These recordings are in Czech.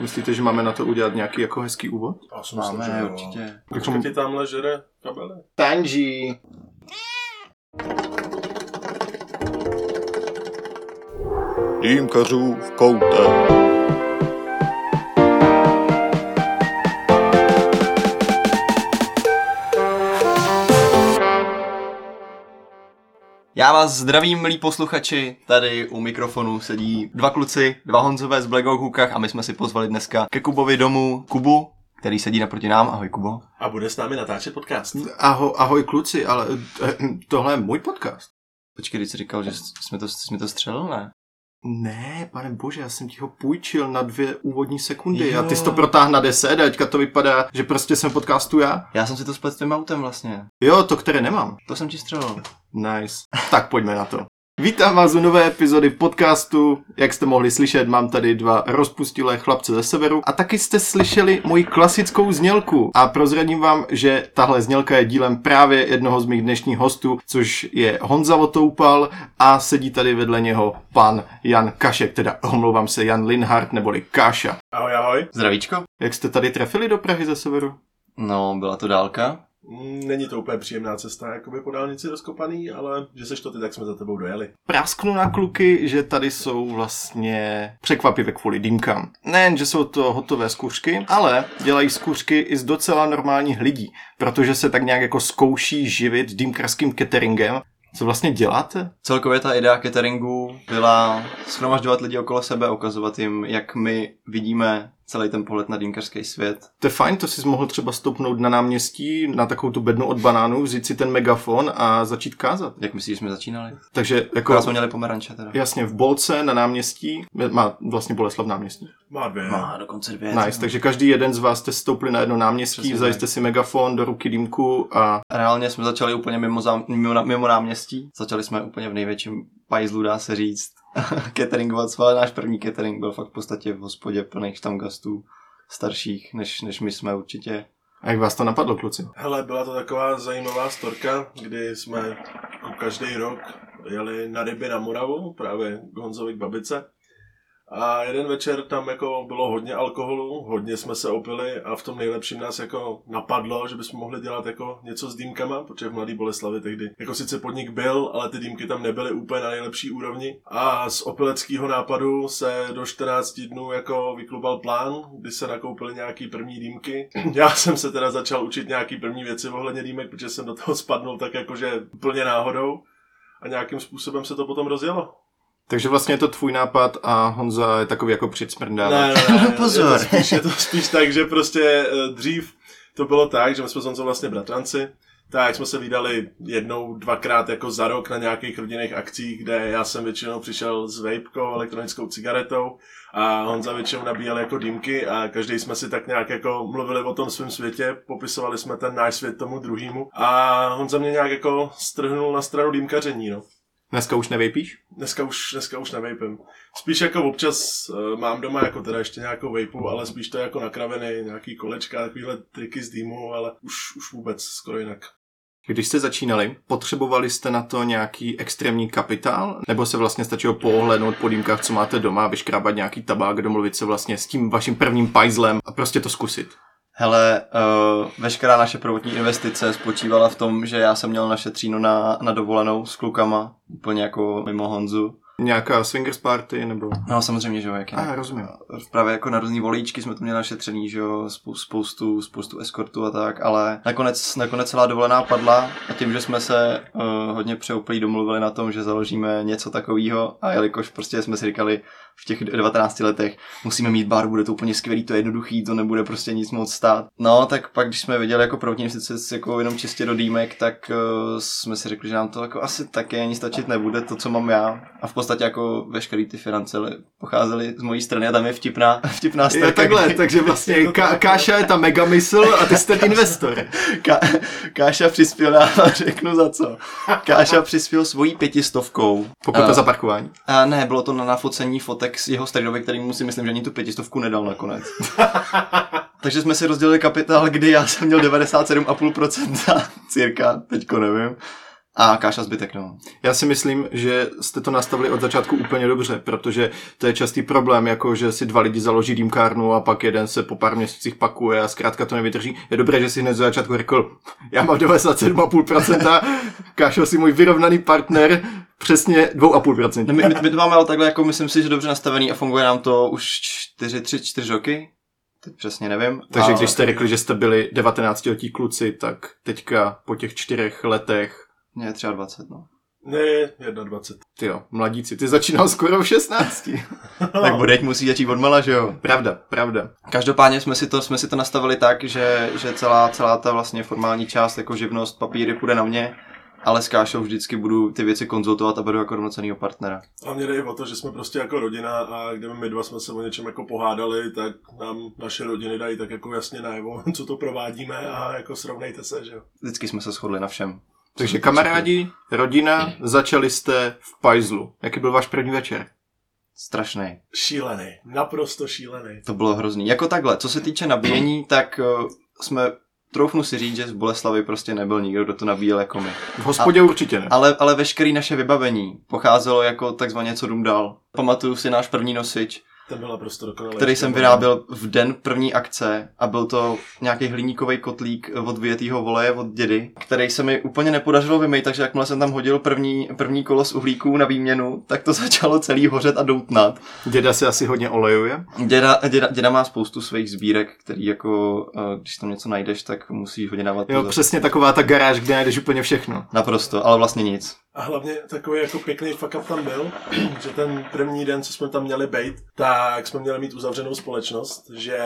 Myslíte, že máme na to udělat nějaký jako hezký úvod? Já si myslím, že Máme, jo. určitě. Počkej, ti tamhle žere kabely. Tanji. Dýmkařů v koutě. Já vás zdravím, milí posluchači. Tady u mikrofonu sedí dva kluci, dva Honzové z Black Hookách a my jsme si pozvali dneska ke Kubovi domů Kubu, který sedí naproti nám. Ahoj Kubo. A bude s námi natáčet podcast. Aho, ahoj kluci, ale eh, tohle je můj podcast. Počkej, když jsi říkal, že jsme to, jsme to střelil, ne? Ne, pane bože, já jsem ti ho půjčil na dvě úvodní sekundy Jo. a ty jsi to protáhl na deset a teďka to vypadá, že prostě jsem podcastu já. Já jsem si to splet s tvým autem vlastně. Jo, to, které nemám. To jsem ti střelil. Nice. Tak pojďme na to. Vítám vás u nové epizody podcastu. Jak jste mohli slyšet, mám tady dva rozpustilé chlapce ze severu. A taky jste slyšeli moji klasickou znělku. A prozradím vám, že tahle znělka je dílem právě jednoho z mých dnešních hostů, což je Honza Otoupal a sedí tady vedle něho pan Jan Kašek, teda omlouvám se Jan Linhart neboli Káša. Ahoj, ahoj. Zdravíčko. Jak jste tady trefili do Prahy ze severu? No, byla to dálka. Není to úplně příjemná cesta, jakoby po dálnici rozkopaný, ale že seš to ty, tak jsme za tebou dojeli. Prásknu na kluky, že tady jsou vlastně překvapivě kvůli dýmkám. Nejen, že jsou to hotové skůřky, ale dělají skůřky i z docela normálních lidí, protože se tak nějak jako zkouší živit dýmkarským cateringem. Co vlastně děláte? Celkově ta idea cateringu byla schromažďovat lidi okolo sebe, ukazovat jim, jak my vidíme celý ten pohled na dýmkařský svět. To je fajn, to jsi mohl třeba stoupnout na náměstí, na takovou tu bednu od banánů, vzít si ten megafon a začít kázat. Jak myslíš, že jsme začínali? Takže jako... Akorát jsme měli pomeranče teda. Jasně, v Bolce na náměstí, má vlastně Boleslav náměstí. Má dvě. Má dokonce dvě. Nice, takže každý jeden z vás jste stoupli na jedno náměstí, Přesně vzali jste si megafon do ruky dýmku a Reálně jsme začali úplně mimo, zám, mimo, na- mimo náměstí. Začali jsme úplně v největším pajzlu, dá se říct. Cateringovat, ale náš první catering byl fakt v podstatě v hospodě plných štamgastů starších, než, než my jsme určitě. A jak vás to napadlo, kluci? Hele, byla to taková zajímavá storka, kdy jsme každý rok jeli na ryby na Moravu, právě k Honzovi k babice. A jeden večer tam jako bylo hodně alkoholu, hodně jsme se opili a v tom nejlepším nás jako napadlo, že bychom mohli dělat jako něco s dýmkama, protože v Mladý Boleslavi tehdy jako sice podnik byl, ale ty dýmky tam nebyly úplně na nejlepší úrovni. A z opileckého nápadu se do 14 dnů jako vyklubal plán, kdy se nakoupily nějaký první dýmky. Já jsem se teda začal učit nějaký první věci ohledně dýmek, protože jsem do toho spadnul tak jakože úplně náhodou a nějakým způsobem se to potom rozjelo. Takže vlastně je to tvůj nápad a Honza je takový jako předsmrdávač. Ne, ne, ne, Pozor. Je to, spíš, je to spíš tak, že prostě eh, dřív to bylo tak, že my jsme s Honzou vlastně bratranci, tak jsme se vydali jednou, dvakrát jako za rok na nějakých rodinných akcích, kde já jsem většinou přišel s vejpkou, elektronickou cigaretou a Honza většinou nabíjel jako dýmky a každý jsme si tak nějak jako mluvili o tom svém světě, popisovali jsme ten náš svět tomu druhému a Honza mě nějak jako strhnul na stranu dýmkaření, no. Dneska už nevejpíš? Dneska už, dneska už nevejpím. Spíš jako občas uh, mám doma jako teda ještě nějakou vejpu, ale spíš to jako na kraviny, nějaký kolečka, takovýhle triky z dýmu, ale už, už vůbec skoro jinak. Když jste začínali, potřebovali jste na to nějaký extrémní kapitál? Nebo se vlastně stačilo pohlednout po dýmkách, co máte doma, vyškrábat nějaký tabák, domluvit se vlastně s tím vaším prvním pajzlem a prostě to zkusit? Hele, uh, veškerá naše prvotní investice spočívala v tom, že já jsem měl naše třínu na, na dovolenou s klukama, úplně jako mimo Honzu. Nějaká swingers party nebo... No samozřejmě, že jo, jak jinak. A, rozumím. Právě jako na různý volíčky jsme to měli našetřený, že jo, spou- spoustu, spoustu eskortů a tak, ale nakonec, nakonec celá dovolená padla a tím, že jsme se uh, hodně přeouplí domluvili na tom, že založíme něco takového a jelikož prostě jsme si říkali v těch 19 letech, musíme mít bar, bude to úplně skvělý, to je jednoduchý, to nebude prostě nic moc stát. No, tak pak, když jsme viděli jako první investice jako jenom čistě do dýmek, tak uh, jsme si řekli, že nám to jako asi taky ani stačit nebude, to, co mám já. A v podstatě jako veškerý ty finance pocházely z mojí strany a tam je vtipná, vtipná storka, takhle, kdy- takže vlastně Ka- Káša je ta megamysl a ty jste ten investor. Ka- Káša přispěl, já řeknu za co. Káša přispěl svojí pětistovkou. Pokud to A- za parkování. A ne, bylo to na nafocení fotek z jeho stridovi, který mu si myslím, že ani tu pětistovku nedal nakonec. Takže jsme si rozdělili kapitál, kdy já jsem měl 97,5% cirka, teďko nevím. A Káša zbytek, no. Já si myslím, že jste to nastavili od začátku úplně dobře, protože to je častý problém, jako že si dva lidi založí dýmkárnu a pak jeden se po pár měsících pakuje a zkrátka to nevydrží. Je dobré, že si hned z začátku řekl, já mám 97,5%, Kášo si můj vyrovnaný partner, přesně 2,5%. No, my, my, my, to máme ale takhle, jako myslím si, že dobře nastavený a funguje nám to už 4, 3, 4 roky. Teď přesně nevím. Takže ale... když jste řekli, že jste byli 19 letí kluci, tak teďka po těch čtyřech letech mě je 23, no. Ne, 21. Ty jo, mladíci, ty začínal skoro v 16. tak budeť musí začít odmala, že jo? Pravda, pravda. Každopádně jsme si to, jsme si to nastavili tak, že, že celá, celá ta vlastně formální část, jako živnost, papíry půjde na mě, ale s Kášou vždycky budu ty věci konzultovat a beru jako rovnocenýho partnera. A mě jde o to, že jsme prostě jako rodina a kdyby my dva jsme se o něčem jako pohádali, tak nám naše rodiny dají tak jako jasně najevo, co to provádíme a jako srovnejte se, že jo. Vždycky jsme se shodli na všem. Takže kamarádi, rodina, začali jste v Pajzlu. Jaký byl váš první večer? Strašný. Šílený, naprosto šílený. To bylo hrozný. Jako takhle, co se týče nabíjení, tak uh, jsme troufnu si říct, že z Boleslavy prostě nebyl nikdo, kdo to nabíjel jako my. V hospodě a, určitě ne. Ale, ale veškeré naše vybavení pocházelo jako takzvaně co dům dál. Pamatuju si náš první nosič, ten byl naprosto dokonalý. Který jsem vyráběl v den první akce a byl to nějaký hliníkový kotlík od vyjetýho voleje od dědy, který se mi úplně nepodařilo vymýt, takže jakmile jsem tam hodil první, první kolo z uhlíků na výměnu, tak to začalo celý hořet a doutnat. Děda se asi hodně olejuje? Děda, děda, děda má spoustu svých sbírek, který jako, eh, když tam něco najdeš, tak musíš hodně dávat pozor. Jo, přesně taková ta garáž, kde najdeš úplně všechno. Naprosto, ale vlastně nic. A hlavně takový jako pěkný fuck up tam byl, že ten první den, co jsme tam měli být, tak jsme měli mít uzavřenou společnost, že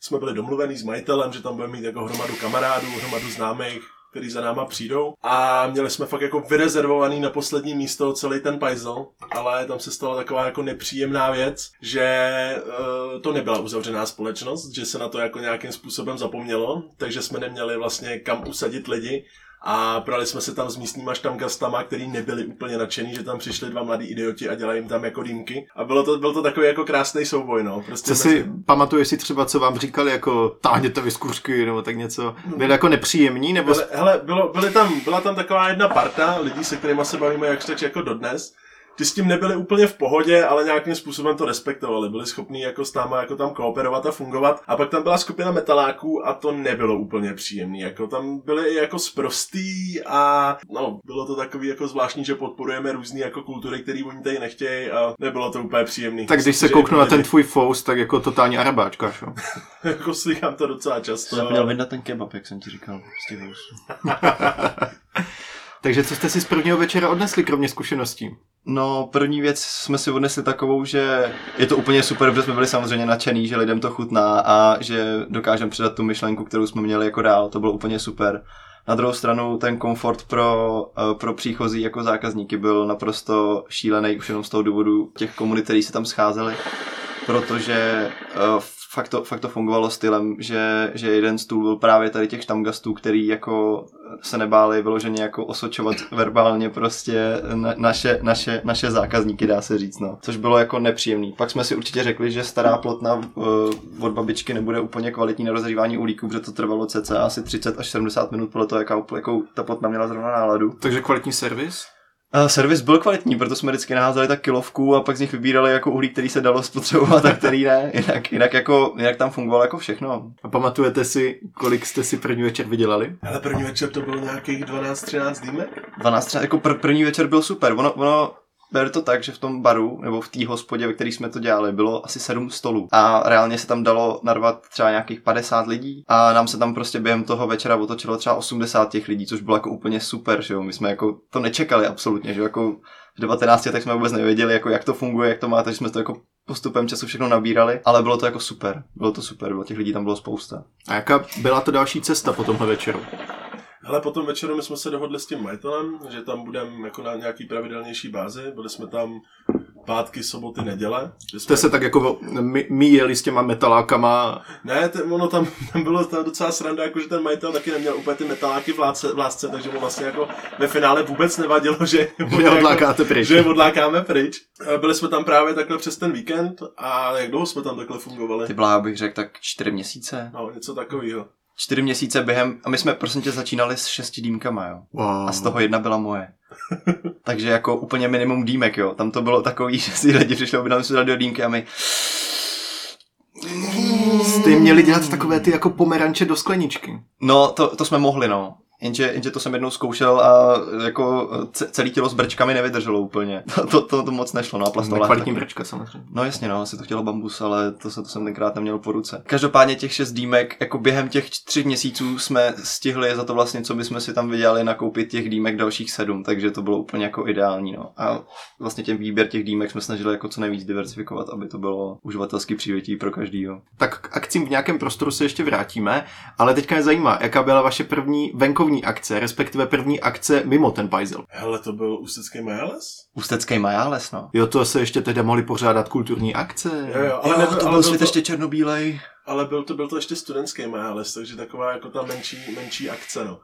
jsme byli domluvení s majitelem, že tam budeme mít jako hromadu kamarádů, hromadu známých, který za náma přijdou. A měli jsme fakt jako vyrezervovaný na poslední místo celý ten puzzle, ale tam se stala taková jako nepříjemná věc, že uh, to nebyla uzavřená společnost, že se na to jako nějakým způsobem zapomnělo, takže jsme neměli vlastně kam usadit lidi a prali jsme se tam s místníma štamgastama, který nebyli úplně nadšený, že tam přišli dva mladí idioti a dělají jim tam jako dýmky. A bylo to, byl to takový jako krásný souboj, no. Prostě co si, se... pamatuješ si třeba, co vám říkali, jako táhněte vy zkuřky, nebo tak něco? Byli jako nepříjemní, nebo... Byli, hele, bylo, byly tam, byla tam taková jedna parta lidí, se kterými se bavíme jak tak jako dodnes, ty s tím nebyli úplně v pohodě, ale nějakým způsobem to respektovali. Byli schopní jako s náma jako tam kooperovat a fungovat. A pak tam byla skupina metaláků a to nebylo úplně příjemné. Jako tam byli i jako sprostý a no, bylo to takový jako zvláštní, že podporujeme různé jako kultury, které oni tady nechtějí a nebylo to úplně příjemné. Tak když se kouknu na ten tvůj fous, tak jako totální arabáčka, šo? jako slychám to docela často. Jsem měl vydat ten kebab, jak jsem ti říkal, z těch Takže co jste si z prvního večera odnesli, kromě zkušeností? No, první věc jsme si odnesli takovou, že je to úplně super, protože jsme byli samozřejmě nadšený, že lidem to chutná a že dokážeme předat tu myšlenku, kterou jsme měli jako dál. To bylo úplně super. Na druhou stranu ten komfort pro, eh, pro příchozí jako zákazníky byl naprosto šílený už jenom z toho důvodu těch komunit, které se tam scházely, protože uh, fakt to, fakt to fungovalo stylem, že, že jeden stůl byl právě tady těch štamgastů, který jako se nebáli vyloženě jako osočovat verbálně prostě na, naše, naše, naše zákazníky, dá se říct, no. Což bylo jako nepříjemný. Pak jsme si určitě řekli, že stará plotna uh, od babičky nebude úplně kvalitní na rozhřívání uhlíků, protože to trvalo cca asi 30 až 70 minut podle toho, jakou, jakou ta plotna měla zrovna náladu. Takže kvalitní servis? Uh, servis byl kvalitní, proto jsme vždycky naházeli tak kilovku a pak z nich vybírali jako uhlí, který se dalo spotřebovat a který ne. Jinak, jinak, jako, jinak tam fungovalo jako všechno. A pamatujete si, kolik jste si první večer vydělali? Ale první večer to bylo nějakých 12-13 dýmek? 12 13, jako pr- první večer byl super. Ono, ono Ber to tak, že v tom baru, nebo v té hospodě, ve které jsme to dělali, bylo asi sedm stolů. A reálně se tam dalo narvat třeba nějakých 50 lidí. A nám se tam prostě během toho večera otočilo třeba 80 těch lidí, což bylo jako úplně super, že jo. My jsme jako to nečekali absolutně, že. Jako v 19 tak jsme vůbec nevěděli, jako jak to funguje, jak to má, takže jsme to jako postupem času všechno nabírali, ale bylo to jako super. Bylo to super, bylo těch lidí tam bylo spousta. A jaká byla to další cesta po tomhle večeru? Ale potom večeru my jsme se dohodli s tím majitelem, že tam budeme jako na nějaký pravidelnější bázi. Byli jsme tam pátky, soboty, neděle. Jsme... Jste se tak jako míjeli s těma metalákama? Ne, t- ono tam, tam bylo tam docela sranda, jako že ten majitel taky neměl úplně ty metaláky v lásce, v lásce takže mu vlastně jako ve finále vůbec nevadilo, že, že odlákáte pryč. Že odlákáme pryč. Byli jsme tam právě takhle přes ten víkend a jak dlouho jsme tam takhle fungovali? Ty blá bych řekl tak čtyři měsíce. No, něco takového čtyři měsíce během, a my jsme prosím tě začínali s šesti dýmkama, jo. Wow. A z toho jedna byla moje. Takže jako úplně minimum dýmek, jo. Tam to bylo takový, že si lidi přišli, aby nám si do dýmky a my... Jste měli dělat takové ty jako pomeranče do skleničky. No, to, to jsme mohli, no. Jenže, jenže to jsem jednou zkoušel a jako ce- celé tělo s brčkami nevydrželo úplně. To, to, to, to moc nešlo, no a plastová Kvalitní brčka samozřejmě. No jasně, no, asi to chtělo bambus, ale to, se, to jsem tenkrát neměl po ruce. Každopádně těch šest dýmek, jako během těch tři měsíců jsme stihli za to vlastně, co bychom si tam vydělali, nakoupit těch dýmek dalších sedm, takže to bylo úplně jako ideální, no. A vlastně ten výběr těch dýmek jsme snažili jako co nejvíc diversifikovat, aby to bylo uživatelsky přívětivý pro každýho. Tak k akcím v nějakém prostoru se ještě vrátíme, ale teďka mě zajímá, jaká byla vaše první venkovní akce, respektive první akce mimo ten Pajzel. Hele, to byl Ústecký Majales? Ústecký Majáles, no. Jo, to se ještě tehdy mohli pořádat kulturní akce. Jo, jo, Ale jo, nebyl, to ale byl byl svět to, ještě černobílej. ale byl to, byl to ještě studentský Majales, takže taková jako ta menší, menší akce, no.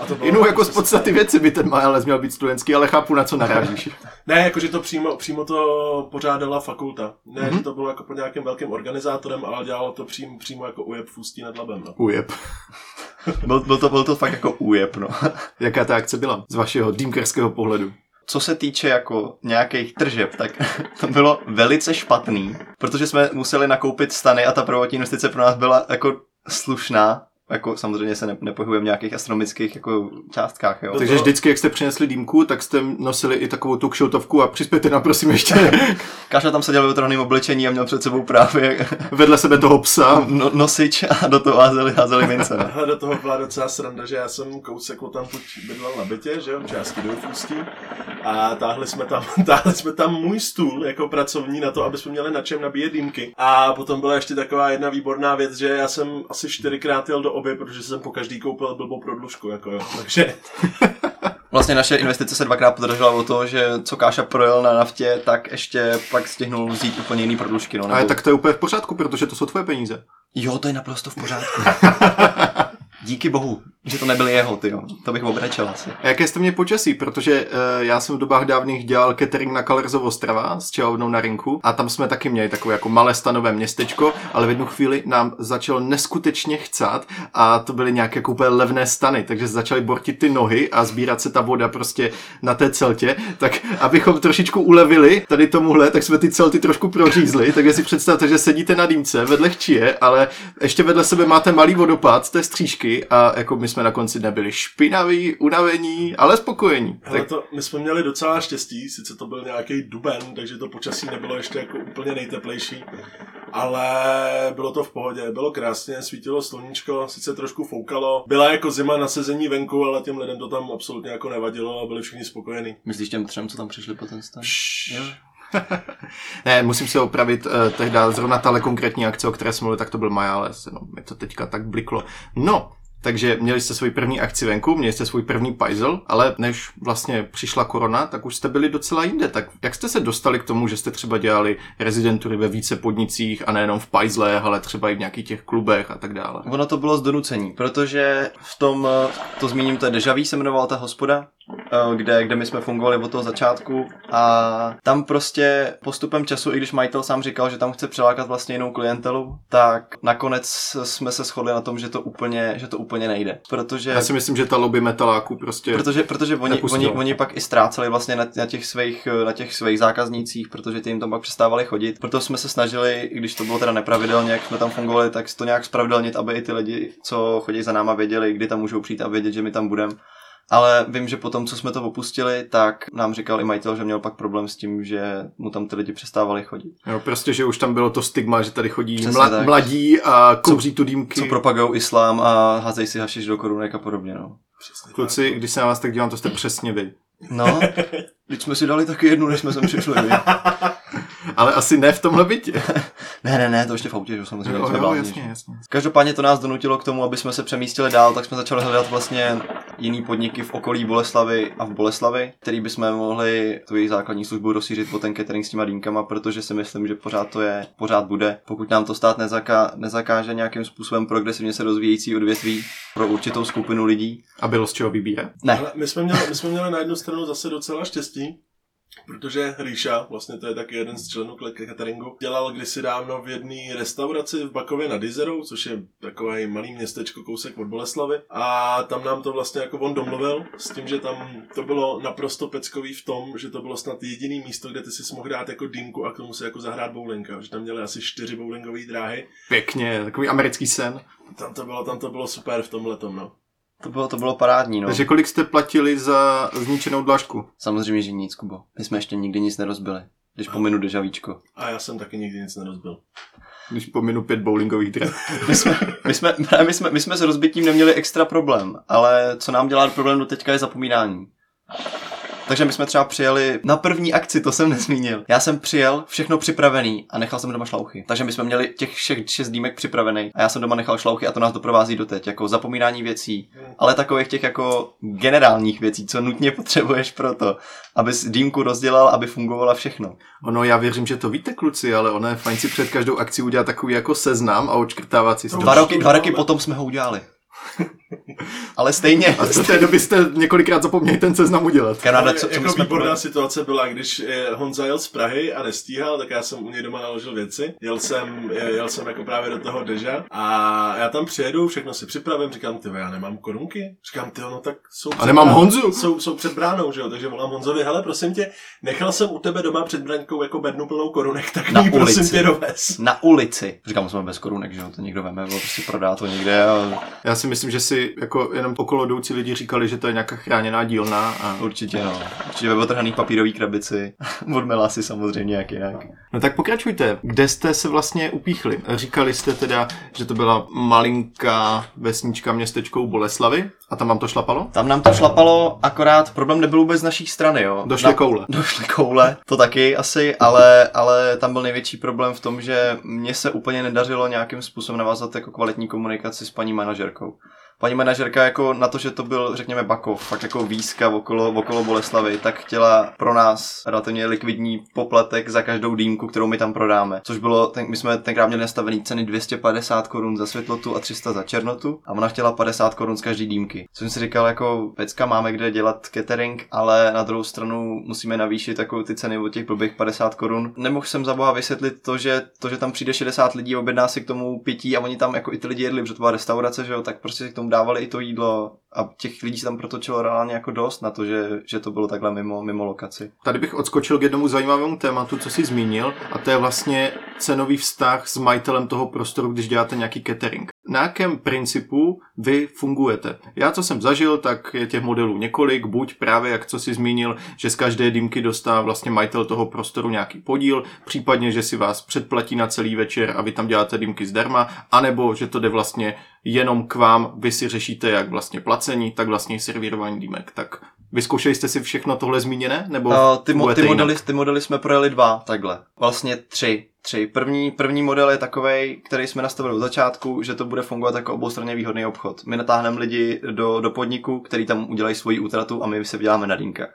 A to bylo Jinou jako z podstaty věci by ten Majales měl být studentský, ale chápu, na co narážíš. Ne, jakože to přímo, přímo to pořádala fakulta. Ne, Mhm. mm-hmm. že to bylo jako pod nějakým velkým organizátorem, ale dělalo to přímo, přímo jako ujeb v Ústí nad Labem. No. Ujeb. Byl, byl, to, byl to fakt jako újeb, no. Jaká ta akce byla z vašeho dýmkerského pohledu? co se týče jako nějakých tržeb, tak to bylo velice špatný, protože jsme museli nakoupit stany a ta prvotní investice pro nás byla jako slušná, jako samozřejmě se ne, nepohybujeme v nějakých astronomických jako částkách, jo. Takže vždycky, jak jste přinesli dýmku, tak jste nosili i takovou tu kšoutovku a přispějte nám prosím ještě Kaša tam seděl ve otrhaném oblečení a měl před sebou právě vedle sebe toho psa. no, nosič a do toho házeli, házeli mince. No. Do toho byla docela sranda, že já jsem kousek od tam bydlel na bytě, že jo, částky do v Ústí. A táhli jsme, tam, táhli jsme tam můj stůl jako pracovní na to, aby jsme měli na čem nabíjet dýmky. A potom byla ještě taková jedna výborná věc, že já jsem asi čtyřikrát jel do oby, protože jsem po každý koupil blbou prodlužku, jako jo. Takže Vlastně naše investice se dvakrát podražila o to, že co Káša projel na naftě, tak ještě pak stihnul vzít úplně jiný prodlužky. No, Ale tak to je úplně v pořádku, protože to jsou tvoje peníze. Jo, to je naprosto v pořádku. Díky bohu, že to nebyly jeho, ty To bych obrečel asi. A jaké jste mě počasí? Protože uh, já jsem v dobách dávných dělal catering na Kalerzovo Ostrava s čelovnou na rinku a tam jsme taky měli takové jako malé stanové městečko, ale v jednu chvíli nám začalo neskutečně chcát a to byly nějaké jako úplně levné stany, takže začaly bortit ty nohy a sbírat se ta voda prostě na té celtě, tak abychom trošičku ulevili tady tomuhle, tak jsme ty celty trošku prořízli, takže si představte, že sedíte na dýmce vedle chčije, ale ještě vedle sebe máte malý vodopád z té střížky a jako my jsme na konci nebyli špinaví, unavení, ale spokojení. Hele, Tak to, my jsme měli docela štěstí, sice to byl nějaký duben, takže to počasí nebylo ještě jako úplně nejteplejší, ale bylo to v pohodě, bylo krásně, svítilo sluníčko, sice trošku foukalo, byla jako zima na sezení venku, ale těm lidem to tam absolutně jako nevadilo a byli všichni spokojení. Myslíš těm třem, co tam přišli po ten stan? Jo. ne, musím se opravit, eh, tehdy zrovna tahle konkrétní akce, o které jsme mluvili, tak to byl Majales, no, mi to teďka tak bliklo. No, takže měli jste svůj první akci venku, měli jste svůj první puzzle, ale než vlastně přišla korona, tak už jste byli docela jinde. Tak jak jste se dostali k tomu, že jste třeba dělali rezidentury ve více podnicích a nejenom v puzzle, ale třeba i v nějakých těch klubech a tak dále? Ono to bylo z donucení, protože v tom, to zmíním, to je Dejaví se jmenovala ta hospoda, kde, kde my jsme fungovali od toho začátku a tam prostě postupem času, i když majitel sám říkal, že tam chce přilákat vlastně jinou klientelu, tak nakonec jsme se shodli na tom, že to úplně, že to úplně nejde, protože... Já si myslím, že ta lobby metaláků prostě... Protože, protože oni, oni, oni, pak i ztráceli vlastně na, na, těch svých, na těch svých zákaznících, protože ty jim tam pak přestávali chodit. Proto jsme se snažili, i když to bylo teda nepravidelně, jak jsme tam fungovali, tak to nějak spravedlnit, aby i ty lidi, co chodí za náma, věděli, kdy tam můžou přijít a vědět, že my tam budeme. Ale vím, že potom, co jsme to opustili, tak nám říkal i majitel, že měl pak problém s tím, že mu tam ty lidi přestávali chodit. Jo, prostě, že už tam bylo to stigma, že tady chodí Přesně mla- tak. mladí a kouří tu dýmky. Co propagují islám a házej si hašiš do korunek a podobně, no. Přesně Kluci, když se na vás tak dívám, to jste přesně vy. No, teď jsme si dali taky jednu, než jsme sem přišli. Ale asi ne v tomhle bytě. Ne, ne, ne, to ještě v autě, že samozřejmě Jo, jo, jasně, že? jasně. Každopádně to nás donutilo k tomu, aby jsme se přemístili dál, tak jsme začali hledat vlastně jiný podniky v okolí Boleslavy a v Boleslavi, který bychom mohli tu jejich základní službu rozšířit po ten catering s těma dýmkama, protože si myslím, že pořád to je, pořád bude. Pokud nám to stát nezaká, nezakáže nějakým způsobem progresivně se rozvíjející odvětví pro určitou skupinu lidí. A bylo z čeho vybírat? Ne, Ale my jsme, měli, my jsme měli na jednu stranu zase docela štěstí, Protože Ríša, vlastně to je taky jeden z členů cateringu, dělal kdysi dávno v jedné restauraci v Bakově nad Izerou, což je takové malý městečko kousek od Boleslavy. A tam nám to vlastně jako on domluvil s tím, že tam to bylo naprosto peckový v tom, že to bylo snad jediný místo, kde ty si mohl dát jako dýmku a k tomu si jako zahrát bowlinga. Že tam měli asi čtyři bowlingové dráhy. Pěkně, takový americký sen. Tam to bylo, tam to bylo super v tomhle tom, no. To bylo, to bylo parádní, no. Takže kolik jste platili za zničenou dlažku? Samozřejmě, že nic, Kubo. My jsme ještě nikdy nic nerozbili. Když pominu dežavíčko. A já jsem taky nikdy nic nerozbil. Když pominu pět bowlingových dráh. My jsme, my, jsme, my, jsme, my jsme s rozbitím neměli extra problém, ale co nám dělá problém do teďka je zapomínání. Takže my jsme třeba přijeli na první akci, to jsem nezmínil. Já jsem přijel, všechno připravený a nechal jsem doma šlouchy. Takže my jsme měli těch všech šest dýmek připravený a já jsem doma nechal šlouchy a to nás doprovází doteď, jako zapomínání věcí, ale takových těch jako generálních věcí, co nutně potřebuješ pro to, aby dýmku rozdělal, aby fungovala všechno. Ono, já věřím, že to víte, kluci, ale ono je fajn si před každou akcí udělat takový jako seznam a očkrtávat si. Dva roky, dva roky potom jsme ho udělali. Ale stejně. A z té doby jste několikrát zapomněli ten seznam udělat. Kanada, co, co jako jsme výborná povedli? situace byla, když eh, Honza jel z Prahy a nestíhal, tak já jsem u něj doma naložil věci. Jel jsem, jel jsem jako právě do toho deža a já tam přijedu, všechno si připravím, říkám, ty já nemám korunky. Říkám, ty no tak jsou A nemám bránou, Honzu. Jsou, jsou před bránou, že jo, takže volám Honzovi, hele, prosím tě, nechal jsem u tebe doma před braňkou jako bednu plnou korunek, tak na ulici. prosím tě dovez. Na ulici. Říkám, jsme bez korunek, že jo, to někdo veme, prostě prodá to někde. A... Já si myslím, že si jako jenom okolo jdoucí lidi říkali, že to je nějaká chráněná dílna. A... Určitě, no. Určitě ve otrhaný papírový krabici. Od si samozřejmě jak jinak. No tak pokračujte. Kde jste se vlastně upíchli? Říkali jste teda, že to byla malinká vesnička městečkou Boleslavy a tam vám to šlapalo? Tam nám to šlapalo, akorát problém nebyl vůbec z naší strany, jo. Došly Na... koule. Došly koule, to taky asi, ale, ale tam byl největší problém v tom, že mně se úplně nedařilo nějakým způsobem navázat jako kvalitní komunikaci s paní manažerkou paní manažerka jako na to, že to byl, řekněme, Bakov, fakt jako výzka okolo, okolo Boleslavy, tak chtěla pro nás relativně likvidní poplatek za každou dýmku, kterou my tam prodáme. Což bylo, ten, my jsme tenkrát měli nastavený ceny 250 korun za světlotu a 300 za černotu a ona chtěla 50 korun z každé dýmky. Co jsem si říkal, jako pecka máme kde dělat catering, ale na druhou stranu musíme navýšit jako ty ceny od těch blbých 50 korun. Nemohl jsem za boha vysvětlit to, že to, že tam přijde 60 lidí, objedná si k tomu pití a oni tam jako i ty lidi jedli, protože to byla restaurace, že jo, tak prostě k tomu tomu dávali i to jídlo a těch lidí se tam protočilo reálně jako dost na to, že, že to bylo takhle mimo, mimo lokaci. Tady bych odskočil k jednomu zajímavému tématu, co jsi zmínil, a to je vlastně cenový vztah s majitelem toho prostoru, když děláte nějaký catering. Na jakém principu vy fungujete? Já, co jsem zažil, tak je těch modelů několik, buď právě, jak co si zmínil, že z každé dýmky dostává vlastně majitel toho prostoru nějaký podíl, případně, že si vás předplatí na celý večer a vy tam děláte dýmky zdarma, anebo že to jde vlastně jenom k vám, vy si řešíte jak vlastně placení, tak vlastně servírování dýmek. Tak vyzkoušeli jste si všechno tohle zmíněné? Nebo uh, ty, mo- ty, modely, ty modely jsme projeli dva, takhle. Vlastně tři. tři. První, první model je takový, který jsme nastavili od začátku, že to bude fungovat jako oboustranně výhodný obchod. My natáhneme lidi do, do podniku, který tam udělají svoji útratu a my se vyděláme na dýmkách.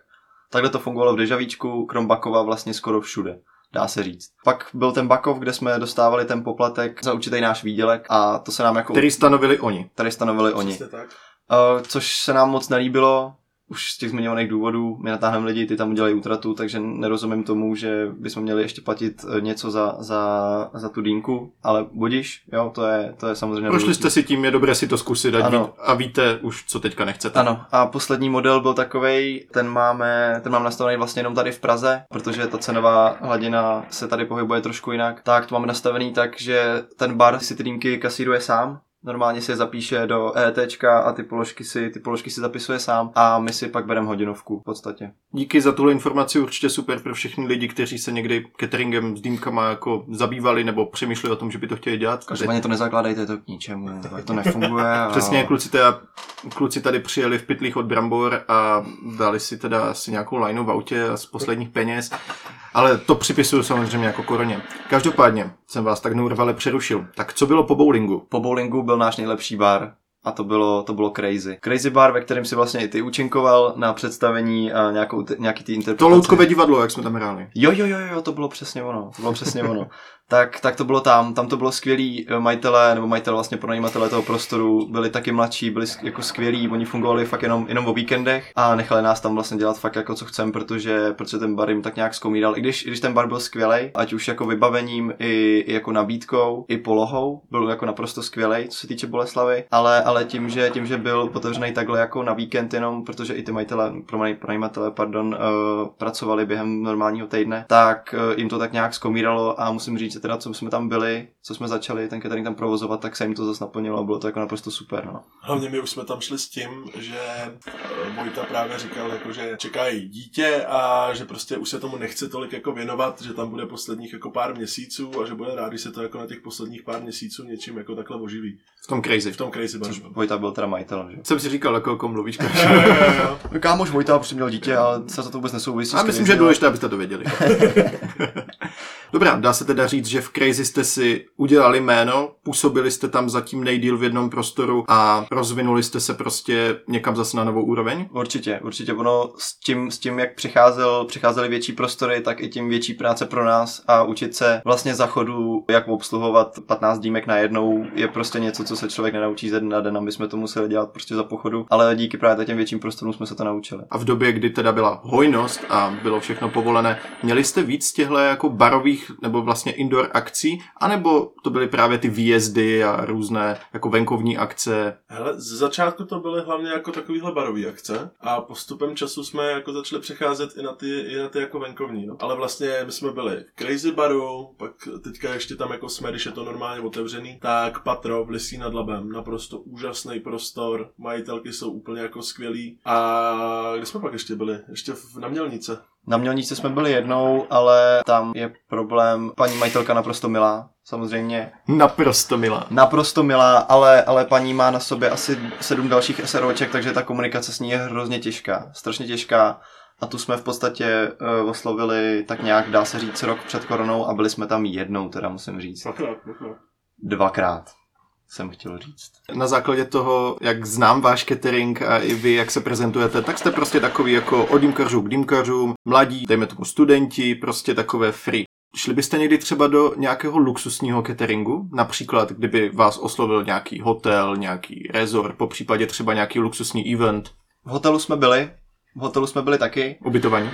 Takhle to fungovalo v Dežavíčku, krom Bakova vlastně skoro všude dá se říct. Pak byl ten Bakov, kde jsme dostávali ten poplatek za určitý náš výdělek a to se nám jako... Který stanovili oni. Který stanovili oni. Tak. Uh, což se nám moc nelíbilo, už z těch zmiňovaných důvodů, my natáhneme lidi, ty tam udělají útratu, takže nerozumím tomu, že bychom měli ještě platit eh, něco za, za, za tu dýnku, ale budiš, jo, to je, to je samozřejmě Prošli jste si tím, je dobré si to zkusit a, ano. a víte už, co teďka nechcete. Ano, a poslední model byl takový, ten máme, ten mám nastavený vlastně jenom tady v Praze, protože ta cenová hladina se tady pohybuje trošku jinak. Tak to máme nastavený tak, že ten bar si ty dýmky kasíruje sám, normálně si je zapíše do ET a ty položky si, ty položky si zapisuje sám a my si pak bereme hodinovku v podstatě. Díky za tuhle informaci určitě super pro všechny lidi, kteří se někdy cateringem s dýmkama jako zabývali nebo přemýšleli o tom, že by to chtěli dělat. Každopádně to nezakládejte to k ničemu, to nefunguje. A... Přesně, kluci, teda, kluci tady přijeli v pytlích od Brambor a dali si teda asi nějakou lineu v autě z posledních peněz ale to připisuju samozřejmě jako koroně. Každopádně jsem vás tak neurvale přerušil. Tak co bylo po bowlingu? Po bowlingu byl náš nejlepší bar. A to bylo, to bylo Crazy. Crazy Bar, ve kterém si vlastně i ty účinkoval na představení a nějakou, nějaký ty interpretace. To loutkové divadlo, jak jsme tam hráli. Jo, jo, jo, jo, to bylo přesně ono. To bylo přesně ono. tak, tak to bylo tam. Tam to bylo skvělý eh, majitelé, nebo majitelé vlastně pronajímatelé toho prostoru, byli taky mladší, byli jako skvělí, oni fungovali fakt jenom, jenom o víkendech a nechali nás tam vlastně dělat fakt jako co chcem, protože, protože ten bar jim tak nějak zkomíral. I když, i když ten bar byl skvělý, ať už jako vybavením, i, i jako nabídkou, i polohou, byl jako naprosto skvělý, co se týče Boleslavy, ale, ale tím, že, tím, že byl otevřený takhle jako na víkend jenom, protože i ty majitele, pronajímatelé, pardon, uh, pracovali během normálního týdne, tak uh, jim to tak nějak zkomíralo a musím říct, teda co jsme tam byli, co jsme začali ten catering tam provozovat, tak se jim to zase naplnilo a bylo to jako naprosto super. No. Hlavně my už jsme tam šli s tím, že eh, Vojta právě říkal, jako, že čekají dítě a že prostě už se tomu nechce tolik jako věnovat, že tam bude posledních jako pár měsíců a že bude rád, když se to jako na těch posledních pár měsíců něčím jako takhle oživí. V tom crazy. V tom crazy baru. Vojta byl teda majitel, že? Jsem si říkal, jako komu mluvíš. Kámoš Vojta prostě měl dítě a se za to vůbec nesouvisí. A myslím, že je důležité, abyste to věděli. Dobrá, dá se teda říct, že v Crazy jste si udělali jméno, působili jste tam zatím nejdíl v jednom prostoru a rozvinuli jste se prostě někam zase na novou úroveň? Určitě, určitě. Ono s tím, s tím jak přicházel, přicházely větší prostory, tak i tím větší práce pro nás a učit se vlastně za chodu, jak obsluhovat 15 dýmek na jednou, je prostě něco, co se člověk nenaučí ze dne na den, aby jsme to museli dělat prostě za pochodu, ale díky právě těm větším prostorům jsme se to naučili. A v době, kdy teda byla hojnost a bylo všechno povolené, měli jste víc těchto jako barových nebo vlastně indoor akcí, anebo to byly právě ty výjezdy a různé jako venkovní akce? Hele, z začátku to byly hlavně jako takovýhle barové akce a postupem času jsme jako začali přecházet i na ty, i na ty jako venkovní. No. Ale vlastně my jsme byli v Crazy baru, pak teďka ještě tam jako jsme, když je to normálně otevřený, tak Patro v Lisí nad Labem, naprosto úžasný prostor, majitelky jsou úplně jako skvělý. A kde jsme pak ještě byli? Ještě v, na Mělnice. Na Mělnici jsme byli jednou, ale tam je problém. Paní majitelka naprosto milá, samozřejmě. Naprosto milá. Naprosto milá, ale, ale paní má na sobě asi sedm dalších SROček, takže ta komunikace s ní je hrozně těžká, strašně těžká. A tu jsme v podstatě uh, oslovili tak nějak, dá se říct, rok před koronou a byli jsme tam jednou, teda musím říct. Dvakrát, dvakrát. Jsem chtěl říct. Na základě toho, jak znám váš catering a i vy, jak se prezentujete, tak jste prostě takový jako od dýmkařů k dýmkařům, mladí, dejme tomu studenti, prostě takové free. Šli byste někdy třeba do nějakého luxusního cateringu? Například, kdyby vás oslovil nějaký hotel, nějaký resort, po případě třeba nějaký luxusní event? V hotelu jsme byli, v hotelu jsme byli taky. Ubytovaní?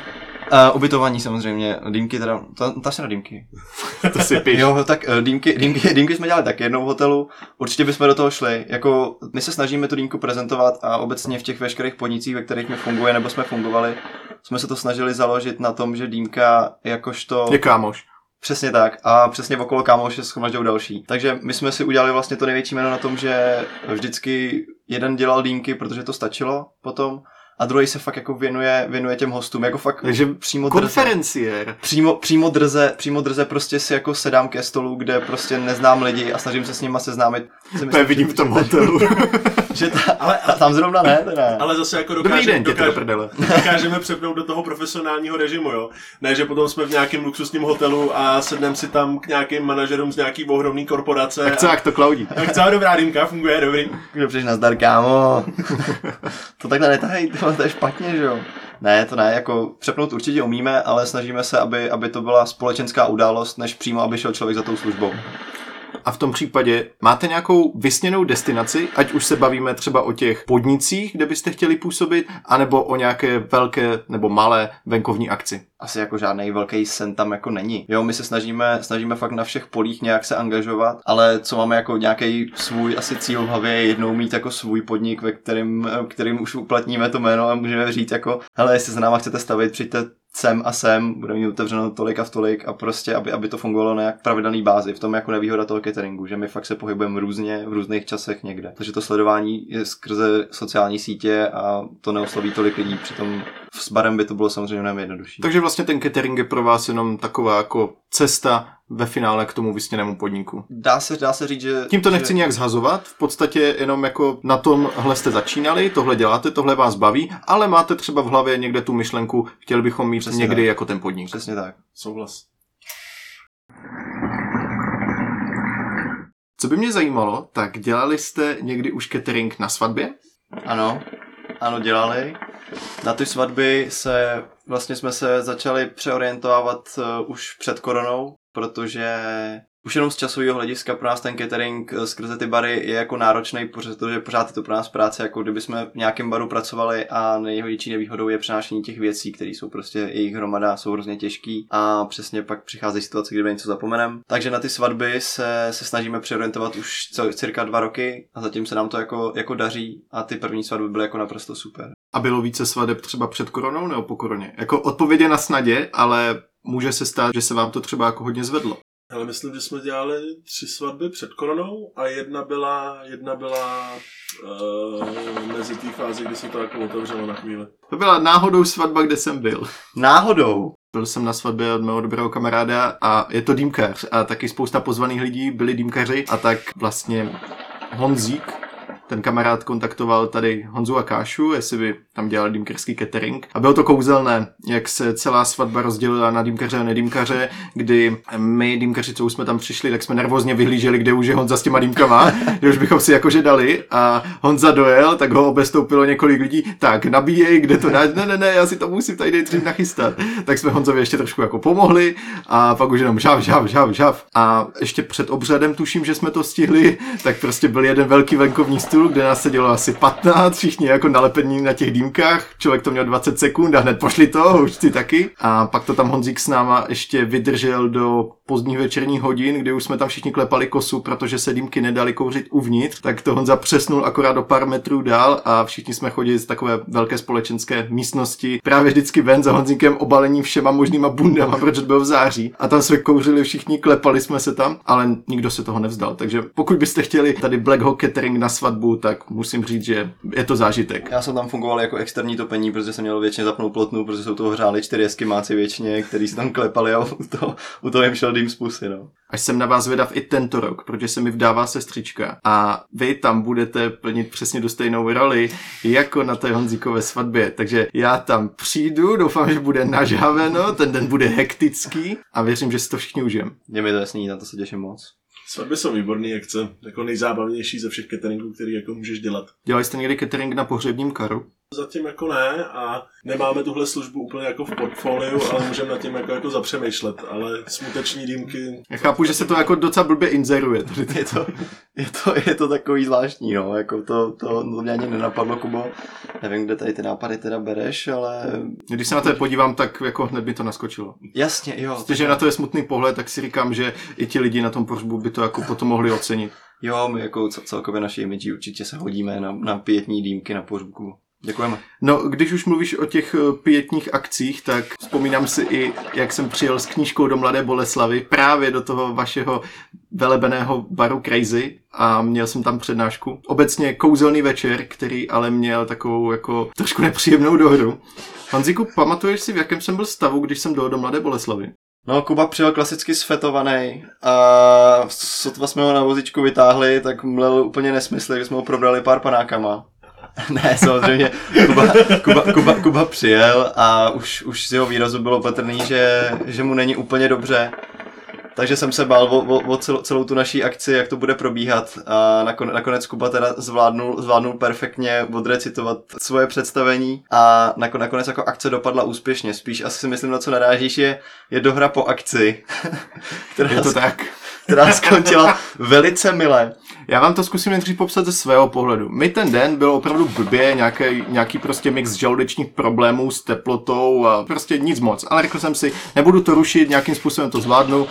Uh, ubytování samozřejmě, dýmky teda, to, to asi na dýmky. to si píš. Jo, tak uh, dýmky, dýmky, dýmky jsme dělali taky jednou v hotelu, určitě bychom do toho šli. Jako, my se snažíme tu dýmku prezentovat a obecně v těch veškerých podnicích, ve kterých my funguje nebo jsme fungovali, jsme se to snažili založit na tom, že dýmka jakožto... Je kámoš. Přesně tak. A přesně okolo kámoše schromažďou další. Takže my jsme si udělali vlastně to největší jméno na tom, že vždycky jeden dělal dýmky, protože to stačilo potom a druhý se fakt jako věnuje, věnuje těm hostům, jako fakt Takže přímo konferenciér. Přímo, přímo, drze, přímo drze prostě si jako sedám ke stolu, kde prostě neznám lidi a snažím se s nima seznámit. To vidím v tom hotelu. že ta, ale, a tam zrovna ne, teda. Ale zase jako Dobrý dokáže, den, tě to do dokáže, prdele. dokážeme přepnout do toho profesionálního režimu, jo. Ne, že potom jsme v nějakém luxusním hotelu a sedneme si tam k nějakým manažerům z nějaký ohromný korporace. Tak co, jak to klaudí? Tak celá dobrá dýmka, funguje, dobrý. Dobře, nazdar, kámo. to takhle netahej, to, to je špatně, že jo. Ne, to ne, jako přepnout určitě umíme, ale snažíme se, aby, aby to byla společenská událost, než přímo, aby šel člověk za tou službou. A v tom případě máte nějakou vysněnou destinaci, ať už se bavíme třeba o těch podnicích, kde byste chtěli působit, anebo o nějaké velké nebo malé venkovní akci? Asi jako žádný velký sen tam jako není. Jo, my se snažíme, snažíme fakt na všech polích nějak se angažovat, ale co máme jako nějaký svůj asi cíl v hlavě je jednou mít jako svůj podnik, ve kterým, kterým už uplatníme to jméno a můžeme říct jako, hele, jestli se náma chcete stavit, přijďte sem a sem, bude mít otevřeno tolik a v tolik a prostě, aby, aby to fungovalo na jak pravidelný bázi. V tom jako nevýhoda toho cateringu, že my fakt se pohybujeme různě, v různých časech někde. Takže to sledování je skrze sociální sítě a to neosloví tolik lidí, přitom s barem by to bylo samozřejmě mnohem jednodušší. Takže vlastně ten catering je pro vás jenom taková jako cesta ve finále k tomu vysněnému podniku. Dá se, dá se říct, že... Tím to nechci že... nějak zhazovat, v podstatě jenom jako na tomhle jste začínali, tohle děláte, tohle vás baví, ale máte třeba v hlavě někde tu myšlenku, chtěli bychom mít Přesně někdy tak. jako ten podnik. Přesně tak. Souhlas. Co by mě zajímalo, tak dělali jste někdy už catering na svatbě? Ano, ano, dělali. Na ty svatby se, vlastně jsme se začali přeorientovat uh, už před koronou, protože už jenom z časového hlediska pro nás ten catering eh, skrze ty bary je jako náročný, protože pořád je to pro nás práce, jako kdyby jsme v nějakém baru pracovali a největší nevýhodou je přenášení těch věcí, které jsou prostě jejich hromada, jsou hrozně těžký a přesně pak přichází situace, kdyby něco zapomenem. Takže na ty svatby se, se snažíme přeorientovat už cirka dva roky a zatím se nám to jako, jako daří a ty první svatby byly jako naprosto super. A bylo více svadeb třeba před koronou nebo po koroně? Jako odpovědě na snadě, ale může se stát, že se vám to třeba jako hodně zvedlo. Ale myslím, že jsme dělali tři svatby před koronou a jedna byla, jedna byla uh, mezi té fázi, kdy se to jako otevřelo na chvíli. To byla náhodou svatba, kde jsem byl. Náhodou? Byl jsem na svatbě od mého dobrého kamaráda a je to dýmkař a taky spousta pozvaných lidí byli dýmkaři a tak vlastně Honzík, ten kamarád kontaktoval tady Honzu a Kášu, jestli by tam dělal dýmkerský catering. A bylo to kouzelné, jak se celá svatba rozdělila na dýmkaře a nedýmkaře, kdy my dýmkaři, co už jsme tam přišli, tak jsme nervózně vyhlíželi, kde už je Honza s těma dýmkama, že už bychom si jakože dali. A Honza dojel, tak ho obestoupilo několik lidí, tak nabíjej, kde to dáš, ne, ne, ne, já si to musím tady nejdřív nachystat. Tak jsme Honzovi ještě trošku jako pomohli a pak už jenom žav, žav, žav, žav. A ještě před obřadem tuším, že jsme to stihli, tak prostě byl jeden velký venkovní stůl stůl, kde nás sedělo asi 15, všichni jako nalepení na těch dýmkách. Člověk to měl 20 sekund a hned pošli to, už si taky. A pak to tam Honzík s náma ještě vydržel do pozdních večerních hodin, kdy už jsme tam všichni klepali kosu, protože se dýmky nedali kouřit uvnitř, tak to Honza přesnul akorát o pár metrů dál a všichni jsme chodili z takové velké společenské místnosti právě vždycky ven za Honzíkem obalení všema možnýma bundama, protože byl v září. A tam jsme kouřili všichni, klepali jsme se tam, ale nikdo se toho nevzdal. Takže pokud byste chtěli tady Black Hawk Catering na svatbu, tak musím říct, že je to zážitek. Já jsem tam fungoval jako externí topení, protože jsem měl většině zapnout plotnu, protože jsou to hřáli čtyři eskimáci většině, který se tam klepali a u toho, u toho jim šel dým z pusy, no. Až jsem na vás vědav i tento rok, protože se mi vdává sestřička a vy tam budete plnit přesně do stejnou roli jako na té Honzíkové svatbě. Takže já tam přijdu, doufám, že bude nažhaveno, ten den bude hektický a věřím, že si to všichni užijeme. Je mi to jasný, na to se těším moc. Svatby jsou výborný akce, jako nejzábavnější ze všech cateringů, který jako můžeš dělat. Dělali jste někdy catering na pohřebním karu? Zatím jako ne a nemáme tuhle službu úplně jako v portfoliu, ale můžeme nad tím jako, jako zapřemýšlet, ale smuteční dýmky... Já chápu, že se to jako docela blbě inzeruje. Je to, je to, je to takový zvláštní, no, jako to, to, to mě ani nenapadlo, Kubo. Nevím, kde tady ty nápady teda bereš, ale... Když se na to podívám, tak jako hned by to naskočilo. Jasně, jo. Protože na to je smutný pohled, tak si říkám, že i ti lidi na tom pohřbu by to jako potom mohli ocenit. Jo, my jako celkově naši imidži určitě se hodíme na, na pětní dýmky na pohřbu. Děkujeme. No, když už mluvíš o těch eh, pětních akcích, tak vzpomínám si i, jak jsem přijel s knížkou do Mladé Boleslavy právě do toho vašeho velebeného baru Crazy a měl jsem tam přednášku. Obecně kouzelný večer, který ale měl takovou jako trošku nepříjemnou dohru. Hanziku, pamatuješ si, v jakém jsem byl stavu, když jsem dojel do Mladé Boleslavy? No, Kuba přijel klasicky sfetovaný a sotva jsme ho na vozičku vytáhli, tak mlel úplně nesmysly, že jsme ho probrali pár panákama. ne, samozřejmě, Kuba, Kuba, Kuba, Kuba přijel a už, už z jeho výrazu bylo patrný, že, že mu není úplně dobře. Takže jsem se bál o, o, o celou, celou tu naší akci, jak to bude probíhat a nakonec, nakonec Kuba teda zvládnul, zvládnul perfektně odrecitovat svoje představení a nakonec jako akce dopadla úspěšně. Spíš asi si myslím, na co narážíš, je, je dohra po akci. která, je to tak. Která skončila velice milé. Já vám to zkusím nejdřív popsat ze svého pohledu. My ten den byl opravdu blbě, nějaký, nějaký prostě mix žaludečních problémů s teplotou a prostě nic moc. Ale řekl jsem si, nebudu to rušit, nějakým způsobem to zvládnu.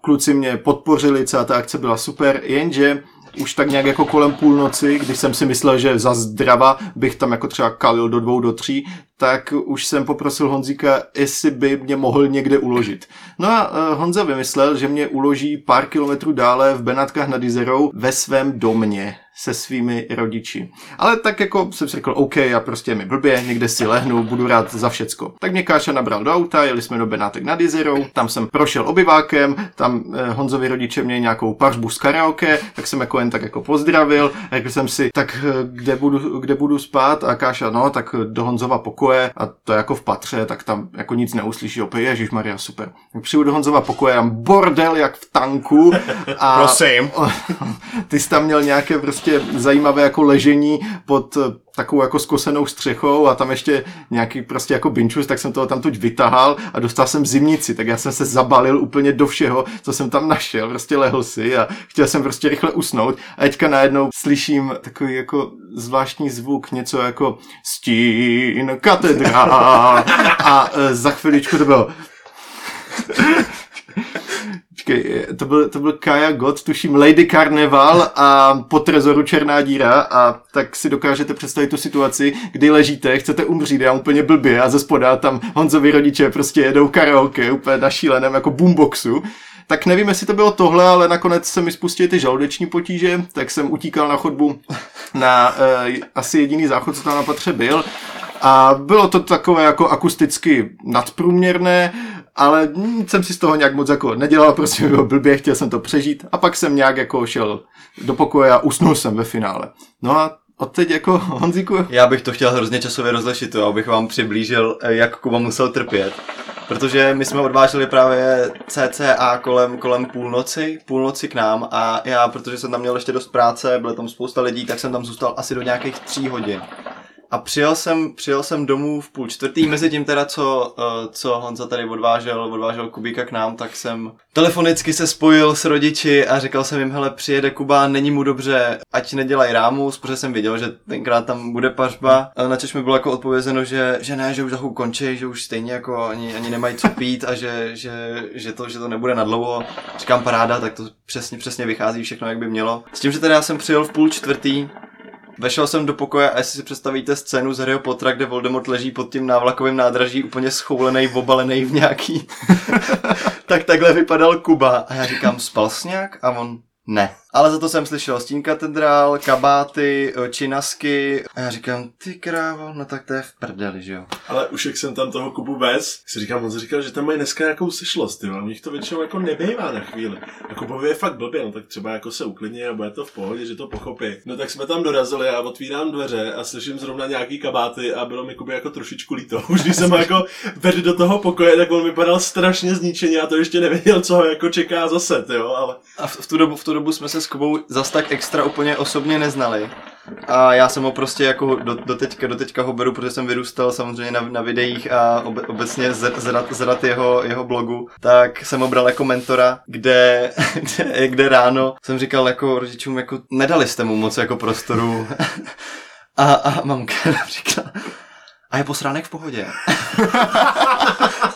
Kluci mě podpořili, celá ta akce byla super, jenže už tak nějak jako kolem půlnoci, když jsem si myslel, že za zdrava bych tam jako třeba kalil do dvou, do tří, tak už jsem poprosil Honzíka, jestli by mě mohl někde uložit. No a uh, Honza vymyslel, že mě uloží pár kilometrů dále v Benátkách nad Izerou ve svém domě se svými rodiči. Ale tak jako jsem si řekl, OK, já prostě mi blbě, někde si lehnu, budu rád za všecko. Tak mě Káša nabral do auta, jeli jsme do Benátek nad Izerou, tam jsem prošel obyvákem, tam eh, Honzovi rodiče měli nějakou pařbu z karaoke, tak jsem jako jen tak jako pozdravil, řekl jsem si, tak eh, kde budu, kde budu spát a Káša, no, tak do Honzova pokoje a to jako v patře, tak tam jako nic neuslyší, opět Ježíš Maria, super. Přijdu do Honzova pokoje, tam bordel jak v tanku a Prosím. ty jsi tam měl nějaké prostě prostě zajímavé jako ležení pod eh, takovou jako skosenou střechou a tam ještě nějaký prostě jako binčus, tak jsem toho tam tuď vytahal a dostal jsem zimnici, tak já jsem se zabalil úplně do všeho, co jsem tam našel, prostě lehl si a chtěl jsem prostě rychle usnout. A teďka najednou slyším takový jako zvláštní zvuk, něco jako stín katedrál. A e, za chviličku to bylo Počkej, to byl, to byl Kaja God, tuším Lady Carnival a po trezoru Černá díra a tak si dokážete představit tu situaci, kdy ležíte, chcete umřít, já úplně blbě a ze spoda tam Honzovi rodiče prostě jedou karaoke úplně na šíleném jako boomboxu. Tak nevím, jestli to bylo tohle, ale nakonec se mi spustily ty žaludeční potíže, tak jsem utíkal na chodbu na uh, asi jediný záchod, co tam na patře byl a bylo to takové jako akusticky nadprůměrné, ale jsem si z toho nějak moc jako nedělal, prostě bylo blbě, chtěl jsem to přežít a pak jsem nějak jako šel do pokoje a usnul jsem ve finále. No a Odteď jako Honzíku. Já bych to chtěl hrozně časově rozlišit, jo, abych vám přiblížil, eh, jak Kuba musel trpět. Protože my jsme odváželi právě CCA kolem, kolem půlnoci, půlnoci k nám a já, protože jsem tam měl ještě dost práce, bylo tam spousta lidí, tak jsem tam zůstal asi do nějakých tří hodin. A přijel jsem, přijel jsem domů v půl čtvrtý, mezi tím teda, co, uh, co Honza tady odvážel, odvážel Kubíka k nám, tak jsem telefonicky se spojil s rodiči a říkal jsem jim, hele, přijede Kuba, není mu dobře, ať nedělají rámus, protože jsem věděl, že tenkrát tam bude pařba. Na čež mi bylo jako odpovězeno, že, že ne, že už za končí, že už stejně jako ani, ani nemají co pít a že, že, že, to, že to nebude na dlouho. Říkám paráda, tak to přesně, přesně vychází všechno, jak by mělo. S tím, že teda já jsem přijel v půl čtvrtý, Vešel jsem do pokoje a jestli si představíte scénu z Harryho Pottera, kde Voldemort leží pod tím návlakovým nádraží úplně schoulený, obalený v nějaký, tak takhle vypadal Kuba. A já říkám, spal jsi nějak? A on, ne. Ale za to jsem slyšel stín katedrál, kabáty, eh, činasky a já říkám, ty krávo, no tak to je v prdeli, že jo. Ale už jak jsem tam toho Kubu vez, si říkám, on si říkal, že tam mají dneska nějakou sešlost, ty, ale to většinou jako nebývá na chvíli. A Kubovi je fakt blbě, no tak třeba jako se uklidně a bude to v pohodě, že to pochopí. No tak jsme tam dorazili a otvírám dveře a slyším zrovna nějaký kabáty a bylo mi Kuby jako trošičku líto. Už když jsem jako vedl do toho pokoje, tak on vypadal strašně zničeně a to ještě nevěděl, co ho jako čeká zase, jo, ale... A v tu dobu, v tu dobu jsme se s Kubou zas tak extra úplně osobně neznali. A já jsem ho prostě jako do, do, teďka, do teďka ho beru, protože jsem vyrůstal samozřejmě na, na videích a obe, obecně z, z, z rad jeho, jeho blogu, tak jsem ho bral jako mentora, kde, kde, kde ráno jsem říkal jako rodičům, jako nedali jste mu moc jako prostoru. A, a mamka říkala, a je posránek v pohodě.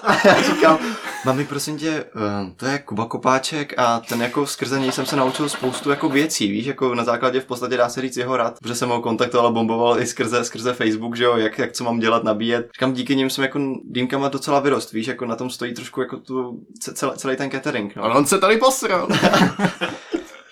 a já říkám, mami, prosím tě, eh, to je Kuba Kopáček a ten jako skrze něj jsem se naučil spoustu jako věcí, víš, jako na základě v podstatě dá se říct jeho rad, protože jsem ho kontaktoval a bomboval i skrze, skrze Facebook, že jo, jak, jak co mám dělat, nabíjet. Říkám, díky nim jsem jako dýmkama docela vyrost, víš, jako na tom stojí trošku jako tu, celý, celý ten catering. No. Ale on se tady posral.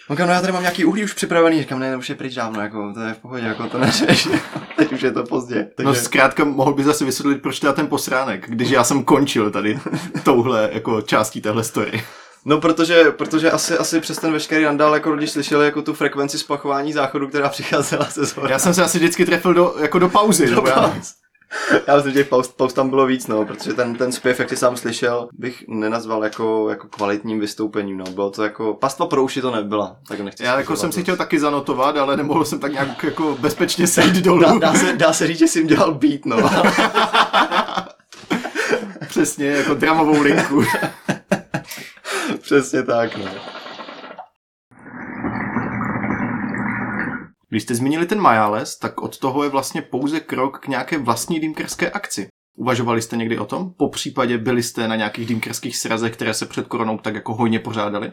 On no já tady mám nějaký uhlí už připravený, říkám, ne, už je pryč dávno, jako, to je v pohodě, jako to neřeš. Teď už je to pozdě. Takže... No zkrátka mohl by zase vysvětlit, proč teda ten posránek, když já jsem končil tady touhle jako částí téhle story. No, protože, protože asi, asi přes ten veškerý randál, jako když slyšeli jako tu frekvenci spachování záchodu, která přicházela se zhora. Já jsem se asi vždycky trefil do, jako do pauzy. Do pauzy. Já... Já myslím, že těch pauz, pauz tam bylo víc, no, protože ten, ten zpěv, jak jsi sám slyšel, bych nenazval jako, jako kvalitním vystoupením, no. Bylo to jako, pastva pro uši to nebyla, tak nechci Já jako jsem si chtěl taky zanotovat, ale nemohl jsem tak nějak jako bezpečně sejít dolů. Dá, dá, se, dá se říct, že jsi jim dělal beat, no. Přesně, jako dramovou linku. Přesně tak, no. Když jste zmínili ten Majales, tak od toho je vlastně pouze krok k nějaké vlastní dýmkerské akci. Uvažovali jste někdy o tom? Po případě byli jste na nějakých dýmkerských srazech, které se před koronou tak jako hojně pořádaly?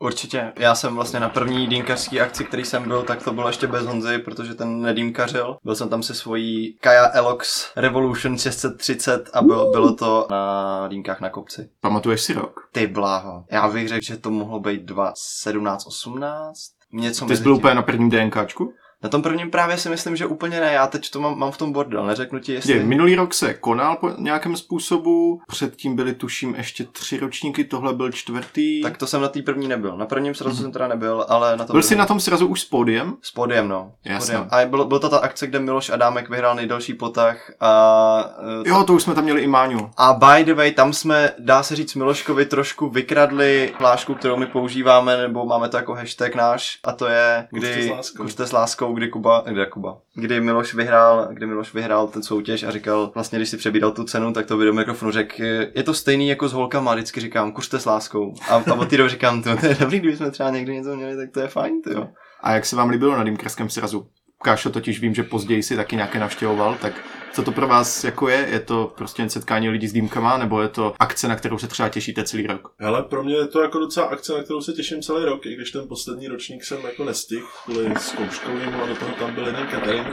Určitě. Já jsem vlastně na první dýmkařské akci, který jsem byl, tak to bylo ještě bez Honzy, protože ten nedýmkařil. Byl jsem tam se svojí Kaja Elox Revolution 630 a byl, bylo to na dýmkách na kopci. Pamatuješ si rok? Ty bláho. Já bych řekl, že to mohlo být 2, 17, 18. Něco Ty jsi byl úplně na prvním DNKčku? Na tom prvním právě si myslím, že úplně ne. Já teď to mám, mám v tom bordel. Neřeknu ti, jestli... Je, minulý rok se konal po nějakém způsobu, předtím byly tuším ještě tři ročníky, tohle byl čtvrtý. Tak to jsem na té první nebyl. Na prvním srazu mm-hmm. jsem teda nebyl, ale na tom Byl jsi na tom srazu už s pódiem? S pódiem, no. Jasně. Pódiem. A bylo, byla to ta akce, kde Miloš Adámek vyhrál nejdelší potah a... eh, Jo, to už jsme tam měli i Máňu. A by the way, tam jsme, dá se říct, Miloškovi trošku vykradli hlášku, kterou my používáme, nebo máme to jako hashtag náš, a to je, kdy s láskou. kuřte s láskou, kdy Kuba, kde Kuba, kdy Miloš vyhrál, kdy Miloš vyhrál ten soutěž a říkal, vlastně když si přebíral tu cenu, tak to by do mikrofonu řekl, je to stejný jako s holkama, vždycky říkám, kuřte s láskou. A, a od té říkám, to, to je dobrý, kdybychom třeba někdy něco měli, tak to je fajn, to jo. A jak se vám líbilo na Dýmkerském srazu? Kášo totiž vím, že později si taky nějaké navštěvoval, tak co to pro vás jako je? Je to prostě setkání lidí s dýmkama, nebo je to akce, na kterou se třeba těšíte celý rok? Hele, pro mě je to jako docela akce, na kterou se těším celý rok, i když ten poslední ročník jsem jako nestihl kvůli zkouškovým a do toho tam byl jeden catering.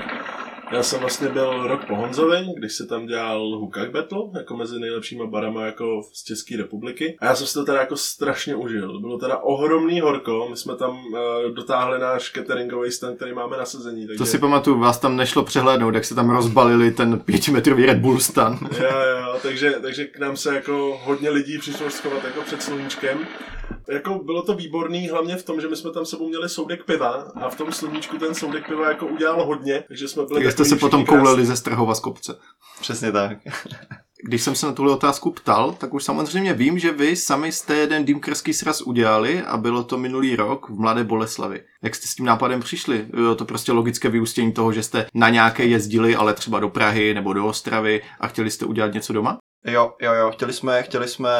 Já jsem vlastně byl rok po Honzovi, když se tam dělal Hukak Battle, jako mezi nejlepšíma barama jako z České republiky. A já jsem si to teda jako strašně užil. Bylo teda ohromný horko, my jsme tam uh, dotáhli náš cateringový stand, který máme na sezení. Takže... To si pamatuju, vás tam nešlo přehlédnout, jak se tam rozbalili ten pětimetrový Red Bull stan. Jo, jo, takže, takže k nám se jako hodně lidí přišlo schovat jako před sluníčkem. Jako bylo to výborný, hlavně v tom, že my jsme tam sebou měli soudek piva a v tom sluníčku ten soudek piva jako udělal hodně, takže jsme byli Jak jste se potom krásní. kouleli ze Strahova z kopce. Přesně tak. Když jsem se na tuhle otázku ptal, tak už samozřejmě vím, že vy sami jste jeden dýmkerský sraz udělali a bylo to minulý rok v Mladé Boleslavi. Jak jste s tím nápadem přišli? Bylo to prostě logické vyústění toho, že jste na nějaké jezdili, ale třeba do Prahy nebo do Ostravy a chtěli jste udělat něco doma? Jo, jo, jo, chtěli jsme, chtěli jsme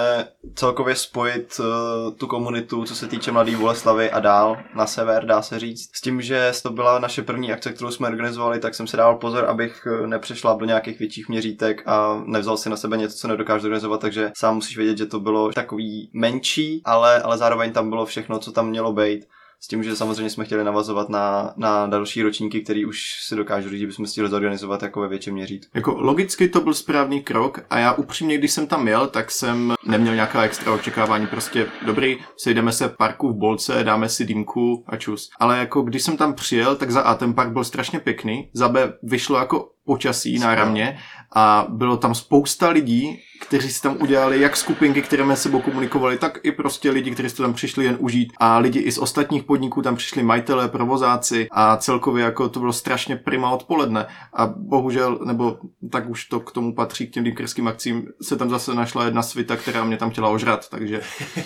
celkově spojit uh, tu komunitu, co se týče Mladý Boleslavy a dál na sever, dá se říct. S tím, že to byla naše první akce, kterou jsme organizovali, tak jsem si dával pozor, abych eh, nepřešla do nějakých větších měřítek a nevzal si na sebe něco, co nedokážu organizovat, takže sám musíš vědět, že to bylo takový menší, ale, ale zároveň tam bylo všechno, co tam mělo být. S tím, že samozřejmě jsme chtěli navazovat na, na další ročníky, který už si dokážu říct, že bychom chtěli zorganizovat jako ve větším měřítku. Jako logicky to byl správný krok a já upřímně, když jsem tam jel, tak jsem neměl nějaká extra očekávání. Prostě dobrý, sejdeme se v parku v Bolce, dáme si dýmku a čus. Ale jako když jsem tam přijel, tak za A ten park byl strašně pěkný, za B vyšlo jako počasí náramně a bylo tam spousta lidí, kteří si tam udělali jak skupinky, které mezi sebou komunikovali, tak i prostě lidi, kteří si tam přišli jen užít a lidi i z ostatních podniků tam přišli majitelé, provozáci a celkově jako to bylo strašně prima odpoledne a bohužel, nebo tak už to k tomu patří k těm dýmkerským akcím, se tam zase našla jedna svita, která mě tam chtěla ožrat, takže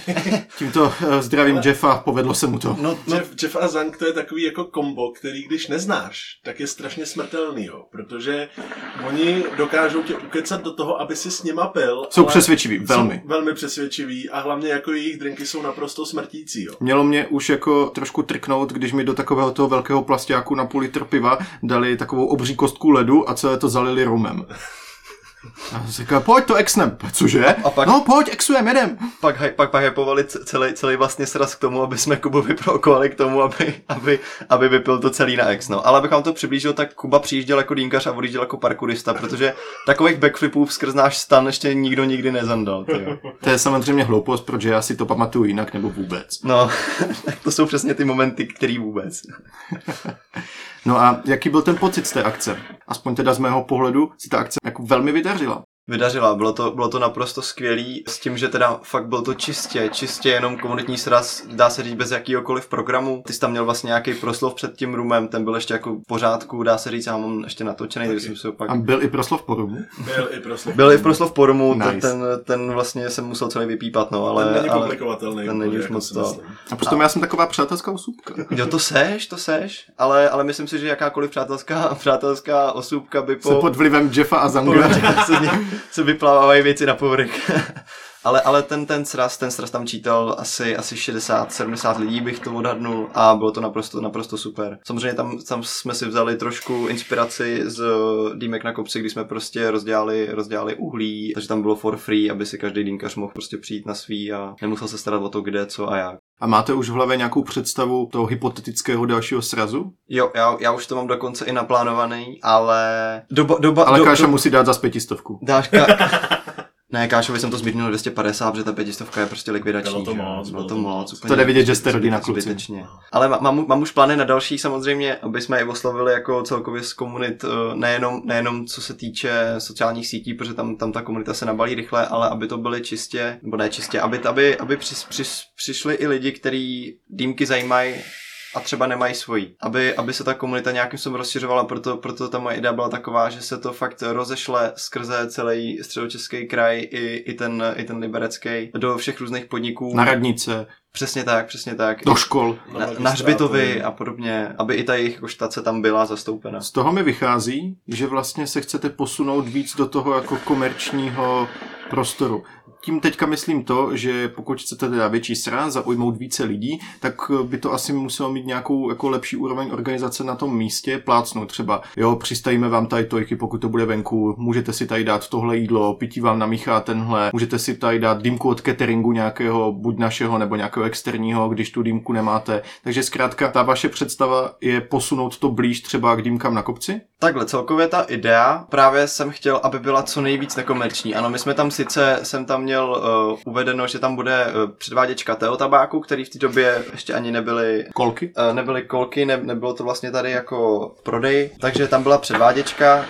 tímto eh, zdravím Jeffa, povedlo se mu to. No, no Jeff, Jeff a Zank to je takový jako kombo, který když neznáš, tak je strašně smrtelný, jo. Protože oni dokážou tě ukecat do toho, aby si s nima pil. Jsou ale přesvědčiví, velmi. Jsou velmi přesvědčiví a hlavně jako jejich drinky jsou naprosto smrtící, jo. Mělo mě už jako trošku trknout, když mi do takového toho velkého plastiáku na půl litr piva dali takovou obří kostku ledu a celé to zalili rumem. A říkal, pojď to exnem. Cože? A pak- No pojď, exujem, jedem. pak, pak, pak hypovali celý, celý vlastně sraz k tomu, aby jsme Kubu vyprovokovali k tomu, aby, aby, aby vypil to celý na ex. No. Ale abych vám to přiblížil, tak Kuba přijížděl jako dýnkař a odjížděl jako parkourista, protože takových backflipů skrz náš stan ještě nikdo nikdy nezandal. tyjo. To je samozřejmě hloupost, protože já si to pamatuju jinak nebo vůbec. No, tak to jsou přesně ty momenty, který vůbec. No a jaký byl ten pocit z té akce? Aspoň teda z mého pohledu si ta akce jako velmi vydařila. Vydařila, bylo to, bylo to naprosto skvělý, s tím, že teda fakt byl to čistě, čistě jenom komunitní sraz, dá se říct bez jakýhokoliv programu. Ty jsi tam měl vlastně nějaký proslov před tím rumem, ten byl ještě jako v pořádku, dá se říct, já mám ještě natočený, takže jsem si ho pak... A byl i proslov po rumu. Byl i proslov. Byl i v proslov po rumu, Nice. ten, ten, ten, vlastně jsem musel celý vypípat, no, Ale, ten není komplikovatelný. ten není už jako moc si to. myslím. A potom já jsem taková přátelská osůbka. Jo, to seš, to seš, ale, ale myslím si, že jakákoliv přátelská, přátelská osůbka by po... Se pod vlivem Jeffa a Zanga. se, z něj- se vyplávají věci na povrch. ale, ale ten, ten sraz, ten sraz tam čítal asi, asi 60-70 lidí bych to odhadnul a bylo to naprosto, naprosto super. Samozřejmě tam, tam jsme si vzali trošku inspiraci z dýmek na kopci, kdy jsme prostě rozdělali, rozdělali uhlí, takže tam bylo for free, aby si každý dýmkař mohl prostě přijít na svý a nemusel se starat o to, kde, co a jak. A máte už v hlavě nějakou představu toho hypotetického dalšího srazu? Jo, já, já už to mám dokonce i naplánovaný, ale doba, doba, Ale do, Káša do, musí dát za pětistovku. Dáš ka... Ne, Kášovi jsem to zmírnil 250, protože ta pětistovka je prostě likvidační. Bylo to moc, bylo to moc. úplně To jde vidět, že jste rodina, kluci. zbytečně. Ale má- mám, mám už plány na další samozřejmě, aby jsme i oslovili jako celkově z komunit, eh, nejenom, nejenom co se týče sociálních sítí, protože tam, tam ta komunita se nabalí rychle, ale aby to byly čistě, nebo ne čistě, aby, aby, aby při, při, přišli i lidi, kteří dýmky zajímají a třeba nemají svojí. Aby, aby se ta komunita nějakým způsobem rozšiřovala, proto, proto ta moje idea byla taková, že se to fakt rozešle skrze celý středočeský kraj i, i, ten, i ten liberecký do všech různých podniků. Na radnice, Přesně tak, přesně tak. do škol. na, na hřbitovy a podobně, aby i ta jejich štace tam byla zastoupena. Z toho mi vychází, že vlastně se chcete posunout víc do toho jako komerčního prostoru. Tím teďka myslím to, že pokud chcete teda větší sraz, zaujmout více lidí, tak by to asi muselo mít nějakou jako lepší úroveň organizace na tom místě, plácnout třeba, jo, přistavíme vám tady tojky, pokud to bude venku, můžete si tady dát tohle jídlo, pití vám namíchá tenhle, můžete si tady dát dýmku od cateringu nějakého, buď našeho nebo nějakého externího, když tu dýmku nemáte. Takže zkrátka ta vaše představa je posunout to blíž třeba k dýmkám na kopci? Takhle, celkově ta idea, právě jsem chtěl, aby byla co nejvíc nekomerční. Ano, my jsme tam sice, jsem tam měl uh, uvedeno, že tam bude uh, předváděčka Teo tabáku, který v té době ještě ani nebyly Kolky? Eh, nebyly kolky, ne, nebylo to vlastně tady jako prodej, takže tam byla předváděčka,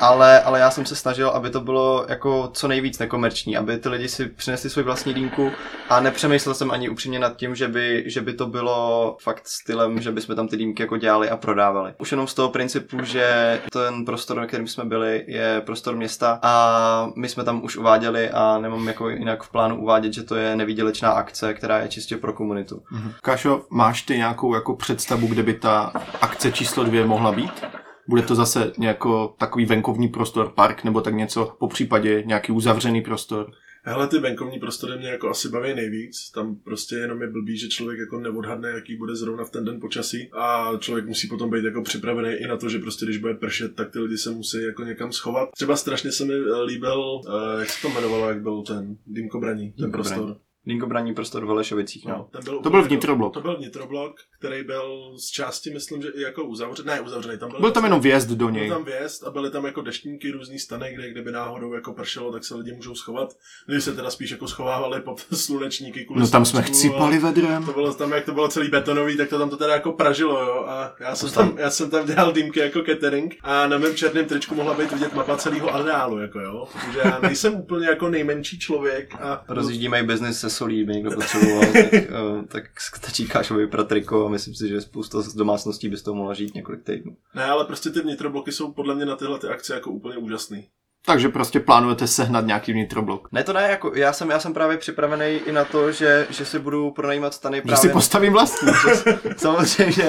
ale, ale já jsem se snažil, aby to bylo jako co nejvíc nekomerční, aby ty lidi si přinesli svůj vlastní dýmku a nepřemýšlel jsem ani upřímně nad tím, že by, že by to bylo fakt stylem, že bychom tam ty dýmky jako dělali a prodávali. Už jenom z toho principu, že ten prostor, na kterým jsme byli, je prostor města a my jsme tam už uváděli a nemám jako jinak v plánu uvádět, že to je nevýdělečná akce, která je čistě pro komunitu. Kášo, máš ty nějakou jako představu, kde by ta akce číslo dvě mohla být? Bude to zase nějako takový venkovní prostor, park nebo tak něco, po případě nějaký uzavřený prostor? Hele, ty venkovní prostory mě jako asi baví nejvíc. Tam prostě jenom je blbý, že člověk jako neodhadne, jaký bude zrovna v ten den počasí. A člověk musí potom být jako připravený i na to, že prostě když bude pršet, tak ty lidi se musí jako někam schovat. Třeba strašně se mi líbil, eh, jak se to jmenovalo, jak byl ten Dýmkobraní, ten Dýmkobraní. prostor. Dingobraní prostor v Holešovicích, no. No, ten byl To byl vnitroblok. To byl vnitroblok, který byl z části, myslím, že i jako uzavřený. Ne, uzavřený. Tam byl, Byl tam jenom vjezd do byl něj. tam vjezd a byly tam jako deštníky, různý stany, kde kdyby náhodou jako pršelo, tak se lidi můžou schovat. Když se teda spíš jako schovávali pod slunečníky. kvůli No tam jsme chcípali vedrem. To bylo tam, jak to bylo celý betonový, tak to tam to teda jako pražilo, jo. A já jsem, tam, já jsem tam dělal dýmky jako catering a na mém černém tričku mohla být vidět mapa celého areálu, jako jo. Protože já nejsem úplně jako nejmenší člověk a Rozjíždíme i biznis se solí, by někdo potřeboval, tak, eh, tak stačí Kášovi vyprat triko a myslím si, že spousta z domácností by z toho mohla žít několik týdnů. Ne, ale prostě ty vnitrobloky jsou podle mě na tyhle ty akce jako úplně úžasný. Takže prostě plánujete sehnat nějaký vnitroblok. Ne, to ne, jako já jsem, já jsem právě připravený i na to, že, že si budu pronajímat stany Že právě... si postavím vlastní. Samozřejmě,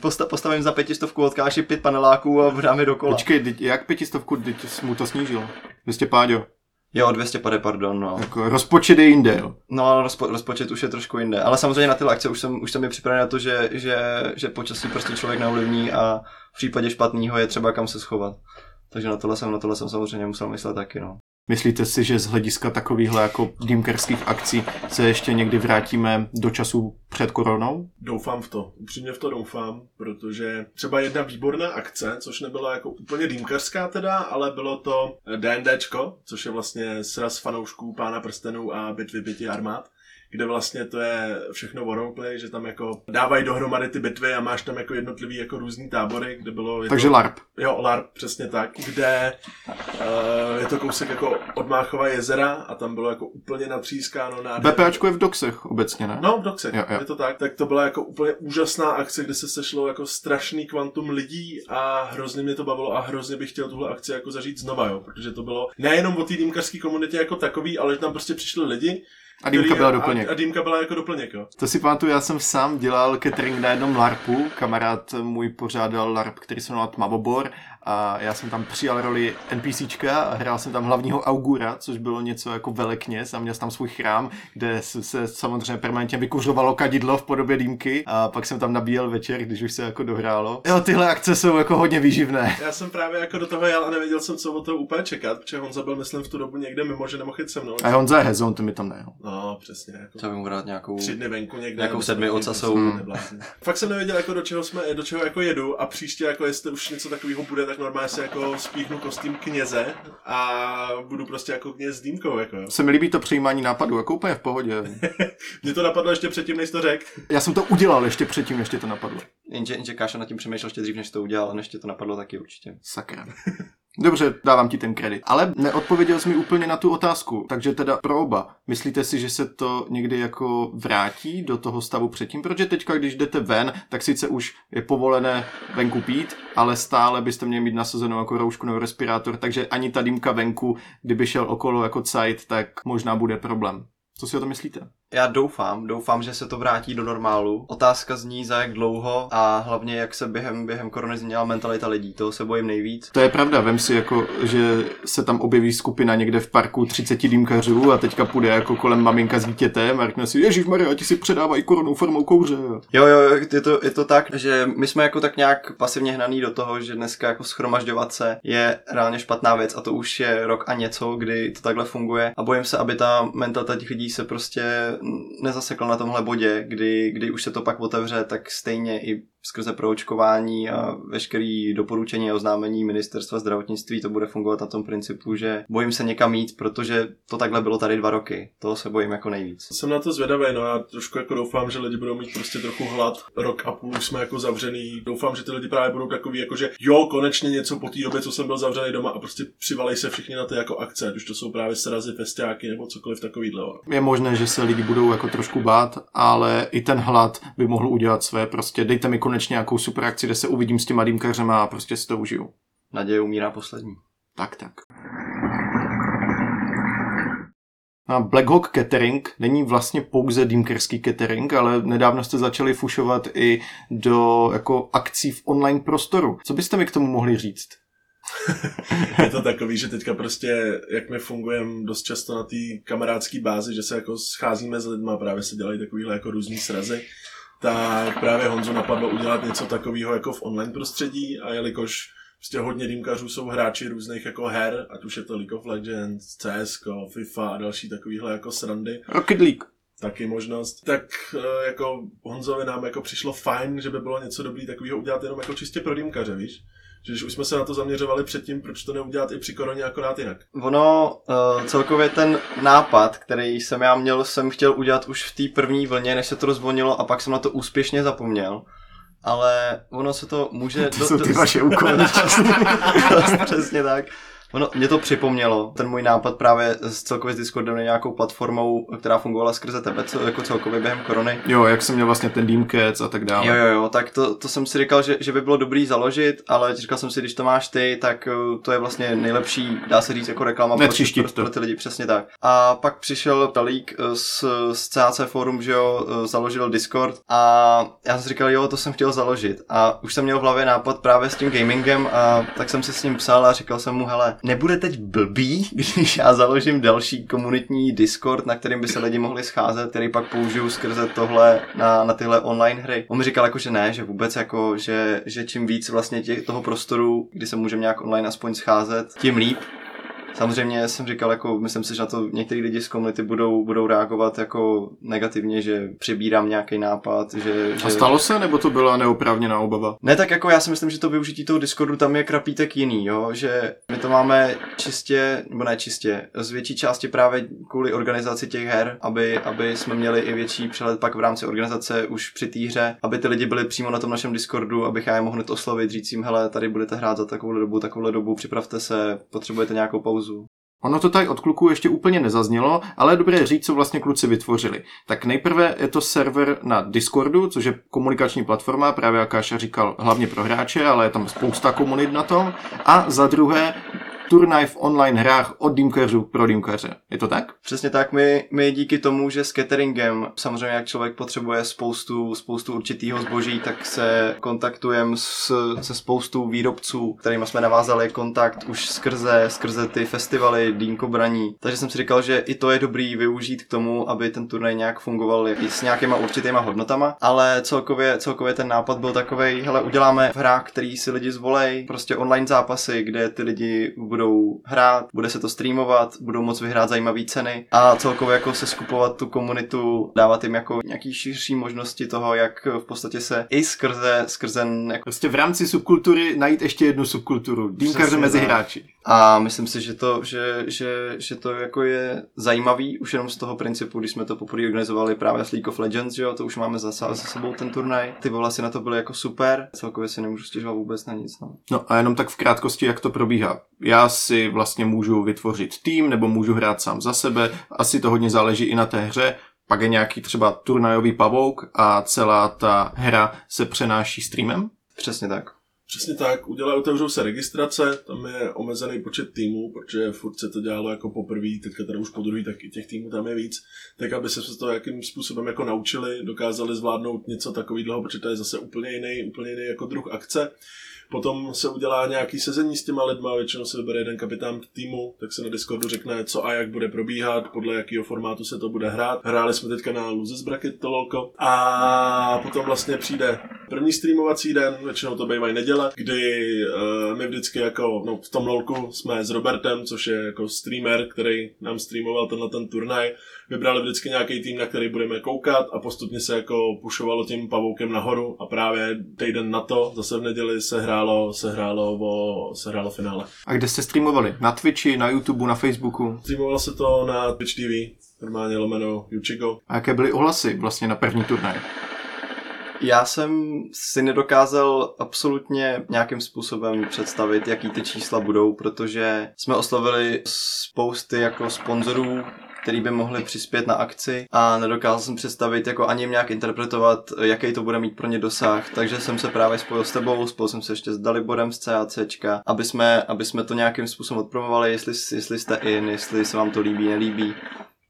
posta, postavím za pětistovku od Káši pět paneláků a dáme dokola. Počkej, jak pětistovku, teď mu to snížil? 200 páďo. Jo, 200 pade, pardon, no. Jako rozpočet je jinde, jo. No, ale rozpo, rozpočet už je trošku jinde. Ale samozřejmě na tyhle akce už jsem, už jsem je připravený na to, že, že, že počasí prostě člověk neovlivní a v případě špatného je třeba kam se schovat. Takže na tohle jsem, na tohle jsem samozřejmě musel myslet taky, no. Myslíte si, že z hlediska takovýchhle jako dýmkerských akcí se ještě někdy vrátíme do času před koronou? Doufám v to, upřímně v to doufám, protože třeba jedna výborná akce, což nebyla jako úplně dýmkařská teda, ale bylo to DNDčko, což je vlastně sraz fanoušků Pána prstenů a bitvy pěti armád kde vlastně to je všechno o roleplay, že tam jako dávají dohromady ty bitvy a máš tam jako jednotlivý jako různý tábory, kde bylo... je Takže to, LARP. Jo, LARP, přesně tak, kde uh, je to kousek jako od Máchova jezera a tam bylo jako úplně natřískáno na BPAčko je v doxech obecně, ne? No, v Doxech, Jo, jo. je to tak. Tak to byla jako úplně úžasná akce, kde se sešlo jako strašný kvantum lidí a hrozně mě to bavilo a hrozně bych chtěl tuhle akci jako zažít znova, jo, protože to bylo nejenom o té dýmkařské komunitě jako takový, ale že tam prostě přišli lidi. A dýmka byla doplněk. A, a dýmka byla jako doplněk, jo. To si pamatuju, já jsem sám dělal catering na jednom LARPu, kamarád můj pořádal LARP, který se jmenoval Tmavobor a já jsem tam přijal roli NPCčka a hrál jsem tam hlavního augura, což bylo něco jako velekněz a měl jsem tam svůj chrám, kde se, samozřejmě permanentně vykuřovalo kadidlo v podobě dýmky a pak jsem tam nabíjel večer, když už se jako dohrálo. Jo, tyhle akce jsou jako hodně výživné. Já jsem právě jako do toho jel a nevěděl jsem, co od toho úplně čekat, protože Honza byl, myslím, v tu dobu někde mimo, že nemohl jít se mnou. A Honza je hezon, to mi tam ne. No, přesně. Jako Třeba bych mu dát nějakou... tři dny venku někde. Nějakou sedmi ocasou. prostě neblázni. Fakt jsem nevěděl, jako do čeho jsme, do čeho jako jedu a příště, jako jestli už něco takového bude, tak normálně si jako spíchnu kostým kněze a budu prostě jako kněz s dýmkou, jako jo. Se mi líbí to přijímání nápadu, jako úplně v pohodě. Mě to napadlo ještě předtím, než to řekl. Já jsem to udělal ještě předtím, než tě to napadlo. Jenže, jenže Káša nad tím přemýšlel ještě dřív, než to udělal, a než tě to napadlo taky určitě. Sakra. Dobře, dávám ti ten kredit. Ale neodpověděl jsi mi úplně na tu otázku, takže teda pro oba. Myslíte si, že se to někdy jako vrátí do toho stavu předtím? Protože teďka, když jdete ven, tak sice už je povolené venku pít, ale stále byste měli mít nasazenou jako roušku nebo respirátor, takže ani ta dýmka venku, kdyby šel okolo jako cajt, tak možná bude problém. Co si o to myslíte? Já doufám, doufám, že se to vrátí do normálu. Otázka zní za jak dlouho a hlavně jak se během, během korony změnila mentalita lidí, toho se bojím nejvíc. To je pravda, vem si jako, že se tam objeví skupina někde v parku 30 dýmkařů a teďka půjde jako kolem maminka s dítětem a řekne si, Ježíš Maria, ti si předávají koronu formou kouře. Jo, jo, jo, je to, je to tak, že my jsme jako tak nějak pasivně hnaný do toho, že dneska jako schromažďovat se je reálně špatná věc a to už je rok a něco, kdy to takhle funguje a bojím se, aby ta mentalita těch lidí se prostě nezasekla na tomhle bodě, kdy, kdy už se to pak otevře, tak stejně i skrze proočkování a veškerý doporučení a oznámení ministerstva zdravotnictví to bude fungovat na tom principu, že bojím se někam jít, protože to takhle bylo tady dva roky. Toho se bojím jako nejvíc. Jsem na to zvědavý, no já trošku jako doufám, že lidi budou mít prostě trochu hlad. Rok a půl jsme jako zavřený. Doufám, že ty lidi právě budou takový, jako že jo, konečně něco po té době, co jsem byl zavřený doma a prostě přivalej se všichni na ty jako akce, už to jsou právě srazy, festiáky nebo cokoliv takovýhle. Je možné, že se lidi budou jako trošku bát, ale i ten hlad by mohl udělat své. Prostě dejte mi konečně nějakou super akci, kde se uvidím s těma dýmkařema a prostě si to užiju. Naděje umírá poslední. Tak, tak. A Black Hawk Catering není vlastně pouze dýmkerský catering, ale nedávno jste začali fušovat i do jako akcí v online prostoru. Co byste mi k tomu mohli říct? je to takový, že teďka prostě, jak my fungujeme dost často na té kamarádské bázi, že se jako scházíme s lidma, právě se dělají takovýhle jako různý srazy, tak právě Honzu napadlo udělat něco takového jako v online prostředí a jelikož prostě hodně dýmkařů jsou hráči různých jako her, ať už je to League of Legends, CS, FIFA a další takovýhle jako srandy, Rocket League. taky možnost, tak eh, jako Honzovi nám jako přišlo fajn, že by bylo něco dobrý takového udělat jenom jako čistě pro dýmkaře, víš? Že když už jsme se na to zaměřovali předtím, proč to neudělat i při koroně akorát jinak? Ono uh, celkově ten nápad, který jsem já měl, jsem chtěl udělat už v té první vlně, než se to rozvolnilo a pak jsem na to úspěšně zapomněl. Ale ono se to může... To jsou ty vaše úkoly. Přesně tak. Ono, mě to připomnělo, ten můj nápad právě s celkově s Discordem nějakou platformou, která fungovala skrze tebe, co, jako celkově během korony. jo, jak jsem měl vlastně ten Dreamcats a tak dále. Jo, jo, jo, tak to, to jsem si říkal, že, že by bylo dobrý založit, ale říkal jsem si, když to máš ty, tak uh, to je vlastně nejlepší, dá se říct, jako reklama pro, pro, pro ty lidi, přesně tak. A pak přišel Talík z, z CAC Forum, že jo, uh, založil Discord a já jsem si říkal, jo, to jsem chtěl založit. A už jsem měl v hlavě nápad právě s tím gamingem a tak jsem si s ním psal a říkal jsem mu, hele, nebude teď blbý, když já založím další komunitní Discord, na kterým by se lidi mohli scházet, který pak použiju skrze tohle na, na tyhle online hry. On mi říkal jako, že ne, že vůbec jako, že, že čím víc vlastně těch, toho prostoru, kdy se můžeme nějak online aspoň scházet, tím líp. Samozřejmě jsem říkal, jako, myslím si, že na to některý lidi z komunity budou, budou reagovat jako negativně, že přebírám nějaký nápad, že, že... A stalo se, nebo to byla neoprávněná obava? Ne, tak jako já si myslím, že to využití toho Discordu tam je krapítek jiný, jo, že my to máme čistě, nebo ne čistě, z větší části právě kvůli organizaci těch her, aby, aby jsme měli i větší přehled pak v rámci organizace už při té hře, aby ty lidi byli přímo na tom našem Discordu, abych já je mohl hned oslovit, říct jim, hele, tady budete hrát za takovou dobu, takovou dobu, připravte se, potřebujete nějakou pauzu. Ono to tady od kluků ještě úplně nezaznělo, ale je dobré říct, co vlastně kluci vytvořili. Tak nejprve je to server na Discordu, což je komunikační platforma, právě jak Káša říkal, hlavně pro hráče, ale je tam spousta komunit na tom. A za druhé turnaj v online hrách od dýmkařů pro dýmkaře. Je to tak? Přesně tak, my, my díky tomu, že s cateringem, samozřejmě jak člověk potřebuje spoustu, spoustu určitýho zboží, tak se kontaktujeme se spoustu výrobců, kterými jsme navázali kontakt už skrze, skrze ty festivaly Dýmko Braní. Takže jsem si říkal, že i to je dobrý využít k tomu, aby ten turnaj nějak fungoval i s nějakýma určitýma hodnotama, ale celkově, celkově ten nápad byl takový, hele, uděláme v hrách, který si lidi zvolej, prostě online zápasy, kde ty lidi budou budou hrát, bude se to streamovat, budou moc vyhrát zajímavé ceny a celkově jako se skupovat tu komunitu, dávat jim jako nějaký širší možnosti toho, jak v podstatě se i skrze, skrze jako Prostě v rámci subkultury najít ještě jednu subkulturu. Dýmkaře mezi tak. hráči. A myslím si, že to, že, že, že to jako je zajímavý, už jenom z toho principu, když jsme to poprvé organizovali právě s League of Legends, že jo, to už máme za, za sebou ten turnaj. Ty ohlasy na to byly jako super, celkově si nemůžu stěžovat vůbec na nic. No. No a jenom tak v krátkosti, jak to probíhá. Já si vlastně můžu vytvořit tým, nebo můžu hrát sám za sebe. Asi to hodně záleží i na té hře. Pak je nějaký třeba turnajový pavouk a celá ta hra se přenáší streamem. Přesně tak. Přesně tak, udělá, otevřou se registrace, tam je omezený počet týmů, protože furt se to dělalo jako poprvé, teďka teda už po druhý, tak i těch týmů tam je víc, tak aby se to jakým způsobem jako naučili, dokázali zvládnout něco takového, protože to je zase úplně jiný, úplně jiný jako druh akce. Potom se udělá nějaký sezení s těma lidma, většinou se vybere jeden kapitán týmu, tak se na Discordu řekne, co a jak bude probíhat, podle jakého formátu se to bude hrát. Hráli jsme teďka na Losers Bracket to lolko. A potom vlastně přijde první streamovací den, většinou to bývají neděle, kdy uh, my vždycky jako, no v tom lolku jsme s Robertem, což je jako streamer, který nám streamoval tenhle ten turnaj, vybrali vždycky nějaký tým, na který budeme koukat a postupně se jako pušovalo tím pavoukem nahoru a právě týden na to, zase v neděli se hrálo, se hrálo, o, se hrálo finále. A kde jste streamovali? Na Twitchi, na YouTube, na Facebooku? Streamovalo se to na Twitch TV, normálně lomeno Yuchigo. A jaké byly ohlasy vlastně na první turnaj? Já jsem si nedokázal absolutně nějakým způsobem představit, jaký ty čísla budou, protože jsme oslovili spousty jako sponzorů, který by mohli přispět na akci a nedokázal jsem představit, jako ani nějak interpretovat, jaký to bude mít pro ně dosah, takže jsem se právě spojil s tebou, spojil jsem se ještě s Daliborem z CACčka, aby jsme, aby jsme to nějakým způsobem odpromovali, jestli, jestli jste in, jestli se vám to líbí, nelíbí.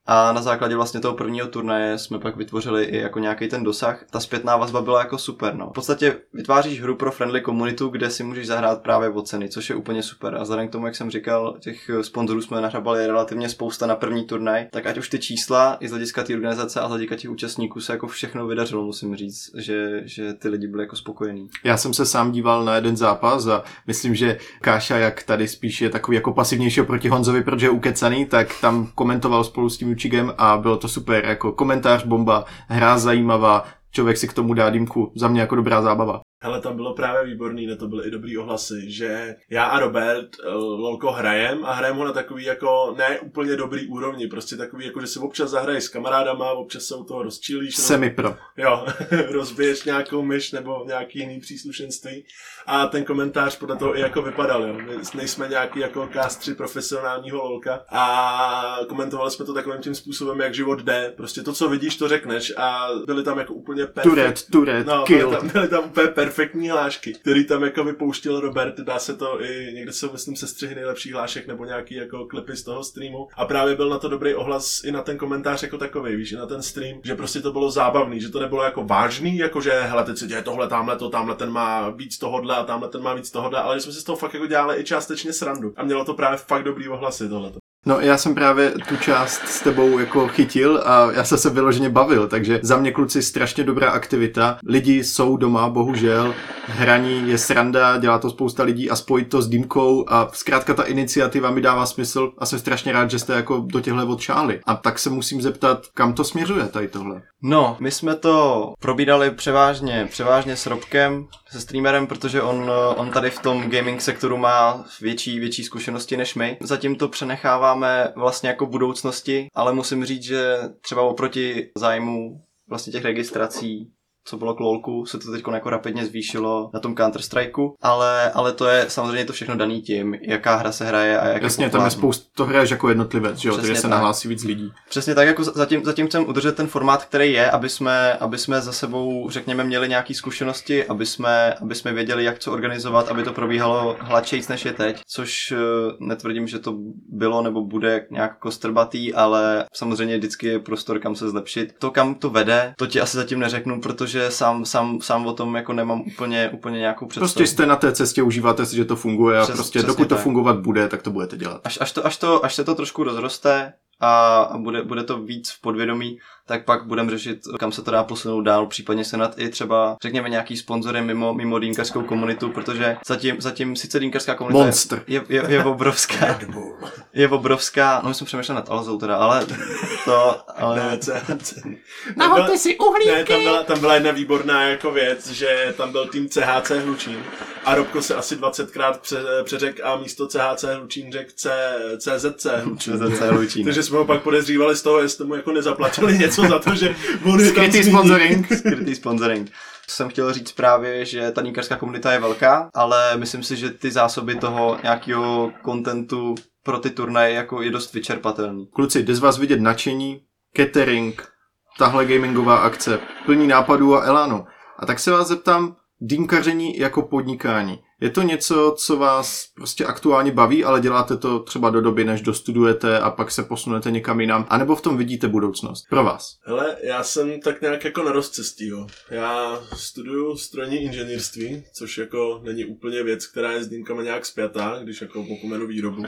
A na základě vlastně toho prvního turnaje jsme pak vytvořili i jako nějaký ten dosah. Ta zpětná vazba byla jako super. No. V podstatě vytváříš hru pro friendly komunitu, kde si můžeš zahrát právě o ceny, což je úplně super. A vzhledem k tomu, jak jsem říkal, těch sponzorů jsme nahrabali relativně spousta na první turnaj, tak ať už ty čísla i z hlediska té organizace a z hlediska těch účastníků se jako všechno vydařilo, musím říct, že, že ty lidi byli jako spokojení. Já jsem se sám díval na jeden zápas a myslím, že Káša, jak tady spíš je takový jako pasivnější proti Honzovi, protože je ukecaný, tak tam komentoval spolu s tím Učigem a bylo to super, jako komentář bomba, hra zajímavá, člověk si k tomu dá dýmku, za mě jako dobrá zábava. Hele, tam bylo právě výborný, na to byly i dobrý ohlasy, že já a Robert uh, lolko hrajem a hrajem ho na takový jako ne úplně dobrý úrovni, prostě takový jako, že si občas zahraješ s kamarádama, občas se u toho rozčílíš. Semi pro. Jo, rozbiješ nějakou myš nebo nějaký jiný příslušenství a ten komentář podle toho i jako vypadal, jo. My nejsme nějaký jako kástři profesionálního lolka a komentovali jsme to takovým tím způsobem, jak život jde. Prostě to, co vidíš, to řekneš a byly tam jako úplně perfekt. Turet, turet, No, kill. byly tam, byly tam úplně perfektní hlášky, který tam jako vypouštěl Robert, dá se to i, někde jsou myslím sestřihy nejlepších hlášek nebo nějaký jako klipy z toho streamu a právě byl na to dobrý ohlas i na ten komentář jako takový, víš, i na ten stream, že prostě to bylo zábavný, že to nebylo jako vážný, jako že hele, teď se děje tohle, tamhle to, tamhle ten má víc tohodle a tamhle ten má víc tohodle, ale že jsme si z toho fakt jako dělali i částečně srandu a mělo to právě fakt dobrý ohlasy tohleto. No já jsem právě tu část s tebou jako chytil a já jsem se vyloženě bavil, takže za mě kluci strašně dobrá aktivita. Lidi jsou doma, bohužel, hraní je sranda, dělá to spousta lidí a spojit to s dýmkou a zkrátka ta iniciativa mi dává smysl a jsem strašně rád, že jste jako do těchhle odšáli. A tak se musím zeptat, kam to směřuje tady tohle? No, my jsme to probírali převážně, převážně s Robkem, se streamerem, protože on, on tady v tom gaming sektoru má větší, větší zkušenosti než my. Zatím to přenecháváme vlastně jako budoucnosti, ale musím říct, že třeba oproti zájmu vlastně těch registrací co bylo k LoLku, se to teď jako rapidně zvýšilo na tom Counter-Strikeu, ale, ale to je samozřejmě to všechno daný tím, jaká hra se hraje a jak Jasně, je tam je spousta, to hraješ jako jednotlivec, že jo, takže se nahlásí víc lidí. Přesně tak, jako zatím, zatím chcem udržet ten formát, který je, aby jsme, aby jsme za sebou, řekněme, měli nějaké zkušenosti, aby jsme, aby jsme věděli, jak co organizovat, aby to probíhalo hladčejc než je teď, což eh, netvrdím, že to bylo nebo bude nějak kostrbatý, ale samozřejmě vždycky je prostor, kam se zlepšit. To, kam to vede, to ti asi zatím neřeknu, protože sám, sám, sám o tom jako nemám úplně, úplně nějakou představu. Prostě jste na té cestě, užíváte si, že to funguje a Přes- prostě dokud to tak. fungovat bude, tak to budete dělat. Až, až, to, až, to, až se to trošku rozroste a, a bude, bude to víc v podvědomí, tak pak budeme řešit, kam se to dá posunout dál, případně se nad i třeba, řekněme, nějaký sponzory mimo, mimo dýnkařskou komunitu, protože zatím, zatím sice dýnkařská komunita Monster. je, je, je obrovská, je obrovská, no my jsme přemýšleli nad Alzou teda, ale to, ale... Ne, co, co, Nahoďte si ne, uhlíky! tam byla, tam byla jedna výborná jako věc, že tam byl tým CHC Hlučín a Robko se asi 20krát pře, přeřek a místo CHC Hlučín řekl C, CZC Hlučín. CZC Hlučín. Takže jsme ho pak podezřívali z toho, jestli mu jako nezaplatili něco za to, že on je Skrytý sponsoring. skrytý sponsoring. Jsem chtěl říct právě, že ta dýnkařská komunita je velká, ale myslím si, že ty zásoby toho nějakého kontentu pro ty turnaje jako je dost vyčerpatelný. Kluci, jde z vás vidět nadšení, catering, tahle gamingová akce, plný nápadů a elánu. A tak se vás zeptám, dýmkaření jako podnikání. Je to něco, co vás prostě aktuálně baví, ale děláte to třeba do doby, než dostudujete a pak se posunete někam jinam, anebo v tom vidíte budoucnost? Pro vás. Hele, já jsem tak nějak jako na rozcestí, jo. Já studuju strojní inženýrství, což jako není úplně věc, která je s dýmkama nějak spjatá, když jako opomenu výrobu.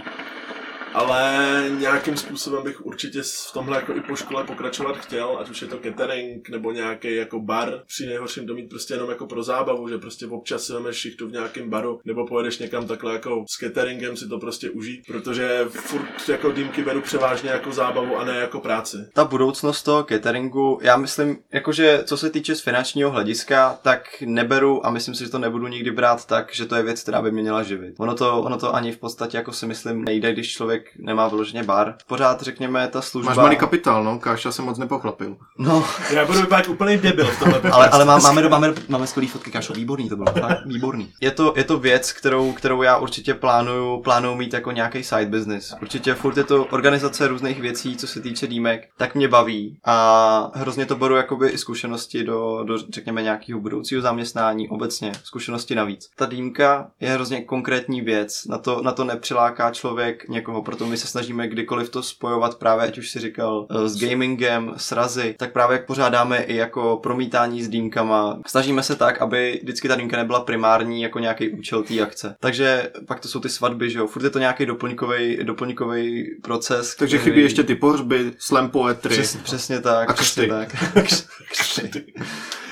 Ale nějakým způsobem bych určitě v tomhle jako i po škole pokračovat chtěl, ať už je to catering nebo nějaký jako bar. Při nejhorším to mít prostě jenom jako pro zábavu, že prostě občas si vemeš šichtu v nějakém baru nebo pojedeš někam takhle jako s cateringem si to prostě užít, protože furt jako dýmky beru převážně jako zábavu a ne jako práci. Ta budoucnost toho cateringu, já myslím, jakože co se týče z finančního hlediska, tak neberu a myslím si, že to nebudu nikdy brát tak, že to je věc, která by mě měla živit. Ono to, ono to ani v podstatě jako si myslím nejde, když člověk nemá vyloženě bar. Pořád řekněme ta služba. Máš malý kapitál, no, Káša se moc nepochlapil. No, Já budu vypadat úplný debil v tomhle ale, ale má, máme, máme, máme skvělý fotky, Kášo, výborný to bylo, fakt výborný. Je to, je to věc, kterou, kterou já určitě plánuju, plánuju mít jako nějaký side business. Určitě furt je to organizace různých věcí, co se týče dýmek, tak mě baví a hrozně to beru jakoby i zkušenosti do, do řekněme nějakého budoucího zaměstnání, obecně zkušenosti navíc. Ta dýmka je hrozně konkrétní věc, na to, na to nepřiláká člověk někoho, proto my se snažíme kdykoliv to spojovat právě, ať už si říkal, eh, s gamingem, s razy, tak právě jak pořádáme i jako promítání s dýmkama. Snažíme se tak, aby vždycky ta dýmka nebyla primární jako nějaký účel té akce. Takže pak to jsou ty svatby, že jo, furt je to nějaký doplňkový, doplňkový proces. Takže chybí ještě ty pohřby, slam poetry, Přes, přesně tak, A přesně křty. tak. Křty.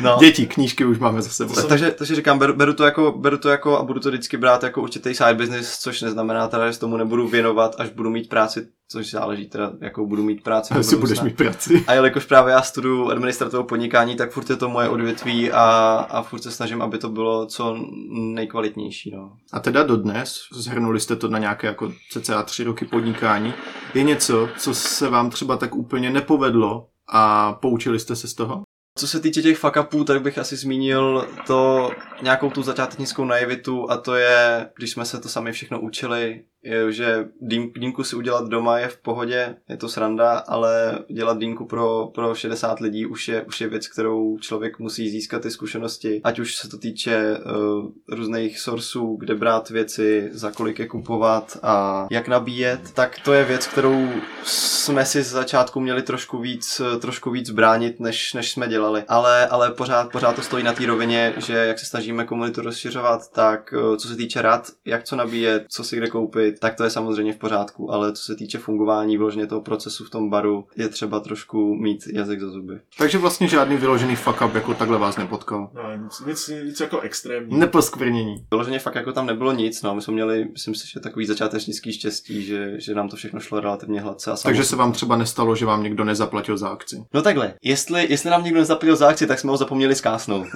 No. děti, knížky už máme za sebou. Ta- Takže, takže říkám, beru, beru, to jako, beru to jako a budu to vždycky brát jako určitý side business, což neznamená teda, že tomu nebudu věnovat, až budu mít práci, což záleží teda, jakou budu mít práci. do Jestli budeš mít práci. A jelikož právě já studuju administrativu podnikání, tak furt je to moje odvětví a, a furt se snažím, aby to bylo co nejkvalitnější. No. A teda dodnes, zhrnuli jste to na nějaké jako cca tři roky podnikání, je něco, co se vám třeba tak úplně nepovedlo a poučili jste se z toho? Co se týče těch fuck upů, tak bych asi zmínil to nějakou tu začátečnickou naivitu a to je, když jsme se to sami všechno učili, že dým, dýmku si udělat doma je v pohodě, je to sranda, ale dělat dýmku pro, pro 60 lidí už je, už je věc, kterou člověk musí získat ty zkušenosti, ať už se to týče uh, různých sourceů, kde brát věci, za kolik je kupovat a jak nabíjet, tak to je věc, kterou jsme si z začátku měli trošku víc, trošku víc bránit, než, než jsme dělali. Ale, ale pořád, pořád to stojí na té rovině, že jak se snažíme komunitu rozšiřovat, tak eh, co se týče rad, jak co nabíjet, co si kde koupit, tak to je samozřejmě v pořádku, ale co se týče fungování vyloženě toho procesu v tom baru, je třeba trošku mít jazyk za zuby. Takže vlastně žádný vyložený fuck up jako takhle vás nepotkal. No, nic, nic, nic jako extrémní. Neposkvrnění. Vyloženě fakt jako tam nebylo nic, no, my jsme měli, myslím si, že takový začátečnický štěstí, že, že nám to všechno šlo relativně hladce. A Takže samozřejmě- se vám třeba nestalo, že vám někdo nezaplatil za akci. No takhle, jestli, jestli nám někdo nezaplatil za akci, tak jsme ho zapomněli skásnout.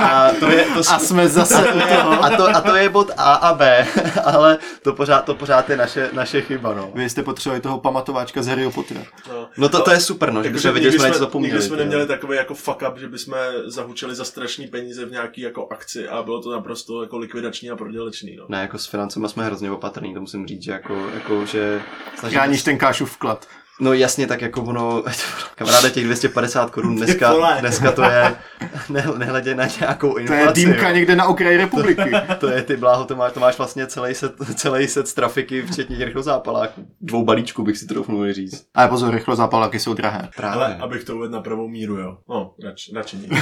A to je, to, A jsme zase a to, je, a, to, a to je bod A a B, ale to pořád, to pořád je naše, naše chyba, no. Vy jste potřebovali toho pamatováčka z Harryho Pottera. No. No to, to je super, no, že jsme viděli, jsme něco jsme, zapomněli. nikdy jsme neměli takový jako fuck up, že bychom zahučili za strašný peníze v nějaký jako akci a bylo to naprosto jako likvidační a prodělečný. No. Ne, jako s financema jsme hrozně opatrný, to musím říct, že jako, jako že snažíme Chráníš ten kášu vklad. No jasně, tak jako ono, kamaráde těch 250 korun dneska, dneska to je, ne, nehledě na nějakou To inflaci. je dýmka jo. někde na okraji republiky. To je ty bláho, to máš, to máš vlastně celý set, celý set z trafiky, včetně těch rychlozápaláků. Dvou balíčků bych si troufnul říct. Ale pozor, rychlo zápaláky jsou drahé. Právě. Ale abych to uvedl na pravou míru, jo. No, radši, radši nikdy.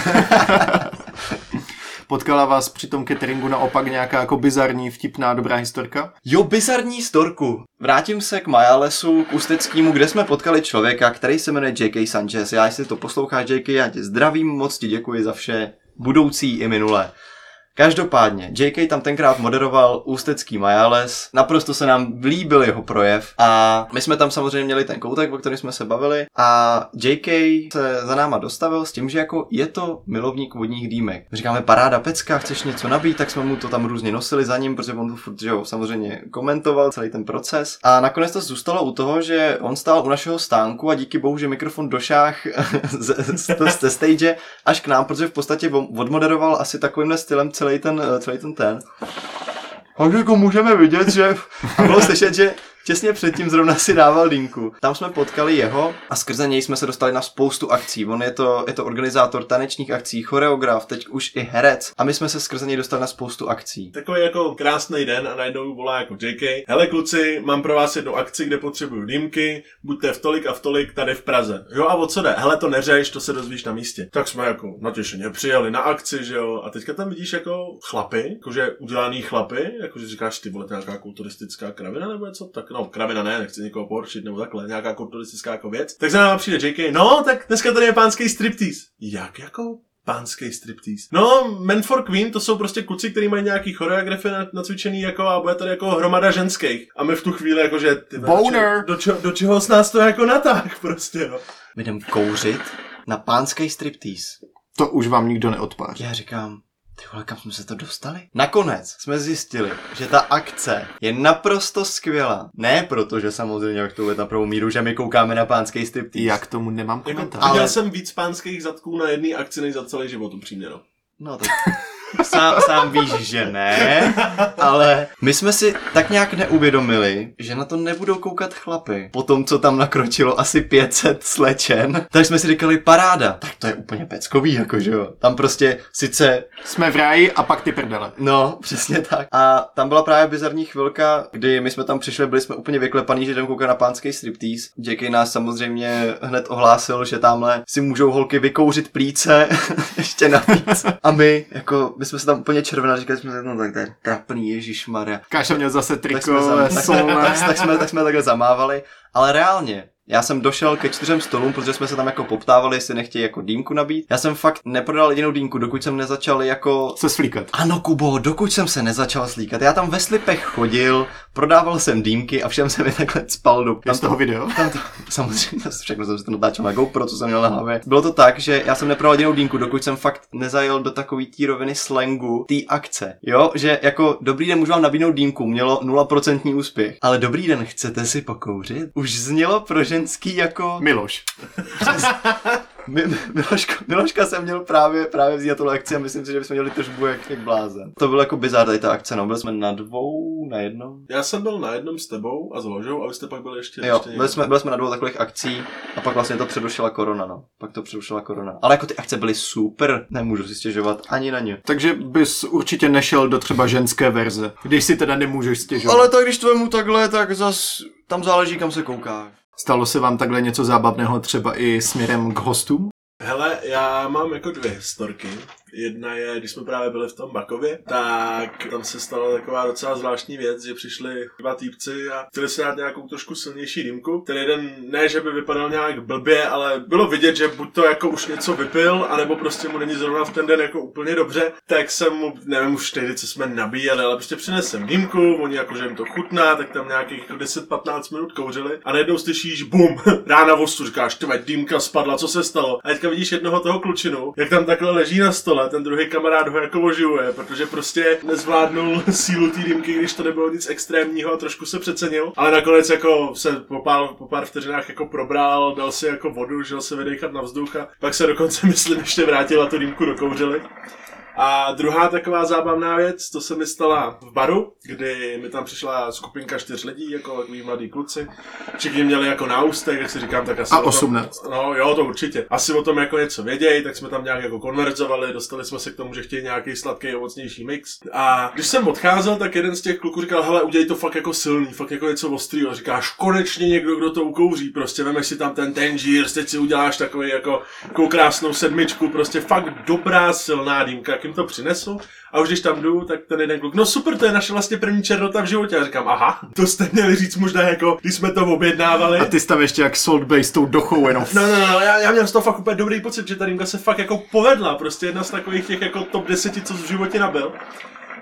Potkala vás při tom cateringu naopak nějaká jako bizarní, vtipná, dobrá historka? Jo, bizarní storku. Vrátím se k Majalesu, k Ústeckému, kde jsme potkali člověka, který se jmenuje J.K. Sanchez. Já, jestli to posloucháš, J.K., já tě zdravím, moc ti děkuji za vše, budoucí i minulé. Každopádně, JK tam tenkrát moderoval Ústecký Majales, naprosto se nám líbil jeho projev a my jsme tam samozřejmě měli ten koutek, o kterém jsme se bavili a JK se za náma dostavil s tím, že jako je to milovník vodních dýmek. Říkáme paráda pecka, chceš něco nabít, tak jsme mu to tam různě nosili za ním, protože on to furt, že jo, samozřejmě komentoval celý ten proces a nakonec to zůstalo u toho, že on stál u našeho stánku a díky bohu, že mikrofon došáh ze, ze, ze stage až k nám, protože v podstatě odmoderoval asi takovýmhle stylem celý ten, celý ten ten. A jako můžeme vidět, že bylo slyšet, že Těsně předtím zrovna si dával linku. Tam jsme potkali jeho a skrze něj jsme se dostali na spoustu akcí. On je to, je to organizátor tanečních akcí, choreograf, teď už i herec. A my jsme se skrze něj dostali na spoustu akcí. Takový jako krásný den a najednou volá jako JK. Hele kluci, mám pro vás jednu akci, kde potřebuju dýmky, buďte v tolik a v tolik tady v Praze. Jo a o co jde? Hele to neřeš, to se dozvíš na místě. Tak jsme jako natěšeně přijeli na akci, že jo. A teďka tam vidíš jako chlapy, jakože udělaný chlapy, jakože říkáš ty vole, nějaká kulturistická kravina nebo co? Tak no, kravina ne, nechci někoho porčit nebo takhle, nějaká kulturistická jako věc. Tak za náma přijde JK, no, tak dneska tady je pánský striptease. Jak jako pánský striptease. No, Men for Queen, to jsou prostě kluci, kteří mají nějaký choreografy nacvičený jako a bude tady jako hromada ženských. A my v tu chvíli jako, že ty Boner. Do, čeho, do čeho s nás to jako natáh prostě, no. My jdem kouřit na pánský striptease. To už vám nikdo neodpáří. Já říkám, ty vole, kam jsme se to dostali? Nakonec jsme zjistili, že ta akce je naprosto skvělá. Ne proto, že samozřejmě jak to bude na pravou míru, že my koukáme na pánský striptease. Jak tomu nemám komentář. Jako, viděl jsem víc pánských zadků na jedné akci než za celý život, upřímně, no. No tak sám, sám víš, že ne, ale my jsme si tak nějak neuvědomili, že na to nebudou koukat chlapy. Po tom, co tam nakročilo asi 500 slečen, tak jsme si říkali paráda. Tak to je úplně peckový, jakože jo. Tam prostě sice... Jsme v ráji a pak ty prdele. No, přesně tak. A tam byla právě bizarní chvilka, kdy my jsme tam přišli, byli jsme úplně vyklepaní, že jdem koukat na pánský striptease. JK nás samozřejmě hned ohlásil, že tamhle si můžou holky vykouřit plíce ještě navíc. A my, jako my jsme se tam úplně červená, říkali jsme, no tak to je trapný, ježišmarja. Káša měl zase triko, tak jsme, zam, tak, tak, tak, jsme, tak jsme takhle zamávali, ale reálně, já jsem došel ke čtyřem stolům, protože jsme se tam jako poptávali, jestli nechtějí jako dýmku nabít. Já jsem fakt neprodal jedinou dýmku, dokud jsem nezačal jako... Se slíkat. Ano, Kubo, dokud jsem se nezačal slíkat. Já tam ve slipech chodil, prodával jsem dýmky a všem jsem je takhle spal do... Tam to, toho video? Tam to, samozřejmě, všechno jsem si to natáčel na GoPro, co jsem měl na hlavě. Bylo to tak, že já jsem neprodal jedinou dýmku, dokud jsem fakt nezajel do takový té roviny slangu té akce. Jo, že jako dobrý den, můžu vám nabídnout dýmku, mělo 0% úspěch. Ale dobrý den, chcete si pokouřit? Už znělo pro ženský jako Miloš. Mi, Miloška, Miloška jsem měl právě, právě vzít na tu akci a myslím si, že bychom měli tržbu jak, jak blázen. To bylo jako bizár tady ta akce, no. Byli jsme na dvou, na jednom. Já jsem byl na jednom s tebou a s Ložou a vy jste pak byli ještě, Jo, ještě byli jsme, byli jsme na dvou takových akcí a pak vlastně to předušila korona, no. Pak to předušila korona. Ale jako ty akce byly super, nemůžu si stěžovat ani na ně. Takže bys určitě nešel do třeba ženské verze, když si teda nemůžeš stěžovat. Ale tak když to vemu takhle, tak zas tam záleží, kam se kouká. Stalo se vám takhle něco zábavného třeba i směrem k hostům? Hele, já mám jako dvě historky. Jedna je, když jsme právě byli v tom Bakově, tak tam se stala taková docela zvláštní věc, že přišli dva týpci a chtěli si dát nějakou trošku silnější dýmku. Ten jeden, ne, že by vypadal nějak blbě, ale bylo vidět, že buď to jako už něco vypil, anebo prostě mu není zrovna v ten den jako úplně dobře, tak jsem mu, nevím už tehdy, co jsme nabíjeli, ale prostě přinesem dýmku, oni jako, že jim to chutná, tak tam nějakých 10-15 minut kouřili a najednou slyšíš bum, rána vostu, říkáš, dýmka spadla, co se stalo? A teďka vidíš jednoho toho klučinu, jak tam takhle leží na stole, ten druhý kamarád ho jako oživuje, protože prostě nezvládnul sílu té dýmky, když to nebylo nic extrémního a trošku se přecenil. Ale nakonec jako se po pár, po pár vteřinách jako probral, dal si jako vodu, žil se vydechat na vzduch a pak se dokonce, myslím, ještě vrátil a tu dýmku dokouřili. A druhá taková zábavná věc, to se mi stala v baru, kdy mi tam přišla skupinka čtyř lidí, jako takový mladí kluci. Všichni měli jako náustek, jak si říkám, tak asi... A o tom- 18. No jo, to určitě. Asi o tom jako něco vědějí, tak jsme tam nějak jako konverzovali, dostali jsme se k tomu, že chtějí nějaký sladký ovocnější mix. A když jsem odcházel, tak jeden z těch kluků říkal, hele, udělej to fakt jako silný, fakt jako něco ostrýho. Říkáš, konečně někdo, kdo to ukouří, prostě vemeš si tam ten tangier, teď si uděláš takový jako takovou krásnou sedmičku, prostě fakt dobrá silná dýmka, tak jim to přinesu. A už když tam jdu, tak ten jeden kluk, no super, to je naše vlastně první černota v životě. A říkám, aha, to jste měli říct možná jako, když jsme to objednávali. A ty jsi tam ještě jak Salt Bay s tou dochou jenom. No, no, no, já, já měl z toho fakt úplně dobrý pocit, že ta dýmka se fakt jako povedla. Prostě jedna z takových těch jako top 10, co v životě nabil.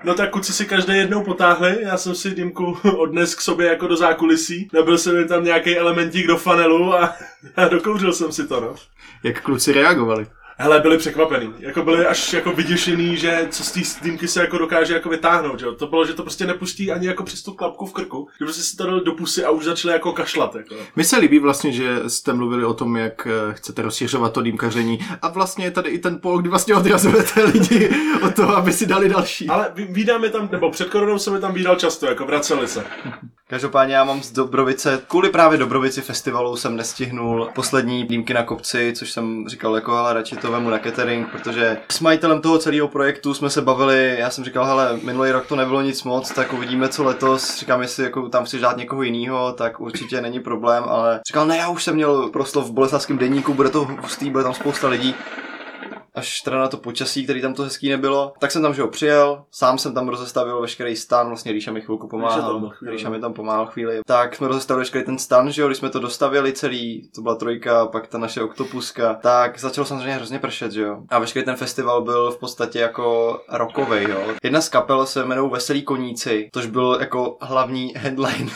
No tak kluci si každý jednou potáhli, já jsem si dýmku odnes k sobě jako do zákulisí, nabil jsem tam nějaký elementík do fanelu a, a dokouřil jsem si to, no. Jak kluci reagovali. Hele, byli překvapený. Jako byli až jako vyděšený, že co z té dýmky se jako dokáže jako vytáhnout, že. To bylo, že to prostě nepustí ani jako přes tu klapku v krku, že prostě si to dali do pusy a už začali jako kašlat, jako. Mi se líbí vlastně, že jste mluvili o tom, jak eh, chcete rozšiřovat to dýmkaření a vlastně je tady i ten pol, kdy vlastně odrazujete lidi od toho, aby si dali další. Ale vídáme tam, nebo před koronou jsem je tam vídal často, jako vraceli se. Každopádně já mám z Dobrovice, kvůli právě Dobrovici festivalu jsem nestihnul poslední dýmky na kopci, což jsem říkal jako, hele, radši to vemu na catering, protože s majitelem toho celého projektu jsme se bavili, já jsem říkal, hele, minulý rok to nebylo nic moc, tak uvidíme co letos, říkám, jestli jako tam chceš dát někoho jiného, tak určitě není problém, ale říkal, ne, já už jsem měl proslov v Boleslavském denníku, bude to hustý, bude tam spousta lidí, až teda na to počasí, který tam to hezký nebylo, tak jsem tam, že ho přijel, sám jsem tam rozestavil veškerý stan, vlastně Ríša mi chvilku pomáhal, Ríša no. mi tam pomáhal chvíli, tak jsme rozestavili veškerý ten stan, že jo, když jsme to dostavili celý, to byla trojka, pak ta naše oktopuska, tak začalo samozřejmě hrozně pršet, že jo. A veškerý ten festival byl v podstatě jako rokovej, jo. Jedna z kapel se jmenou Veselí koníci, což byl jako hlavní headline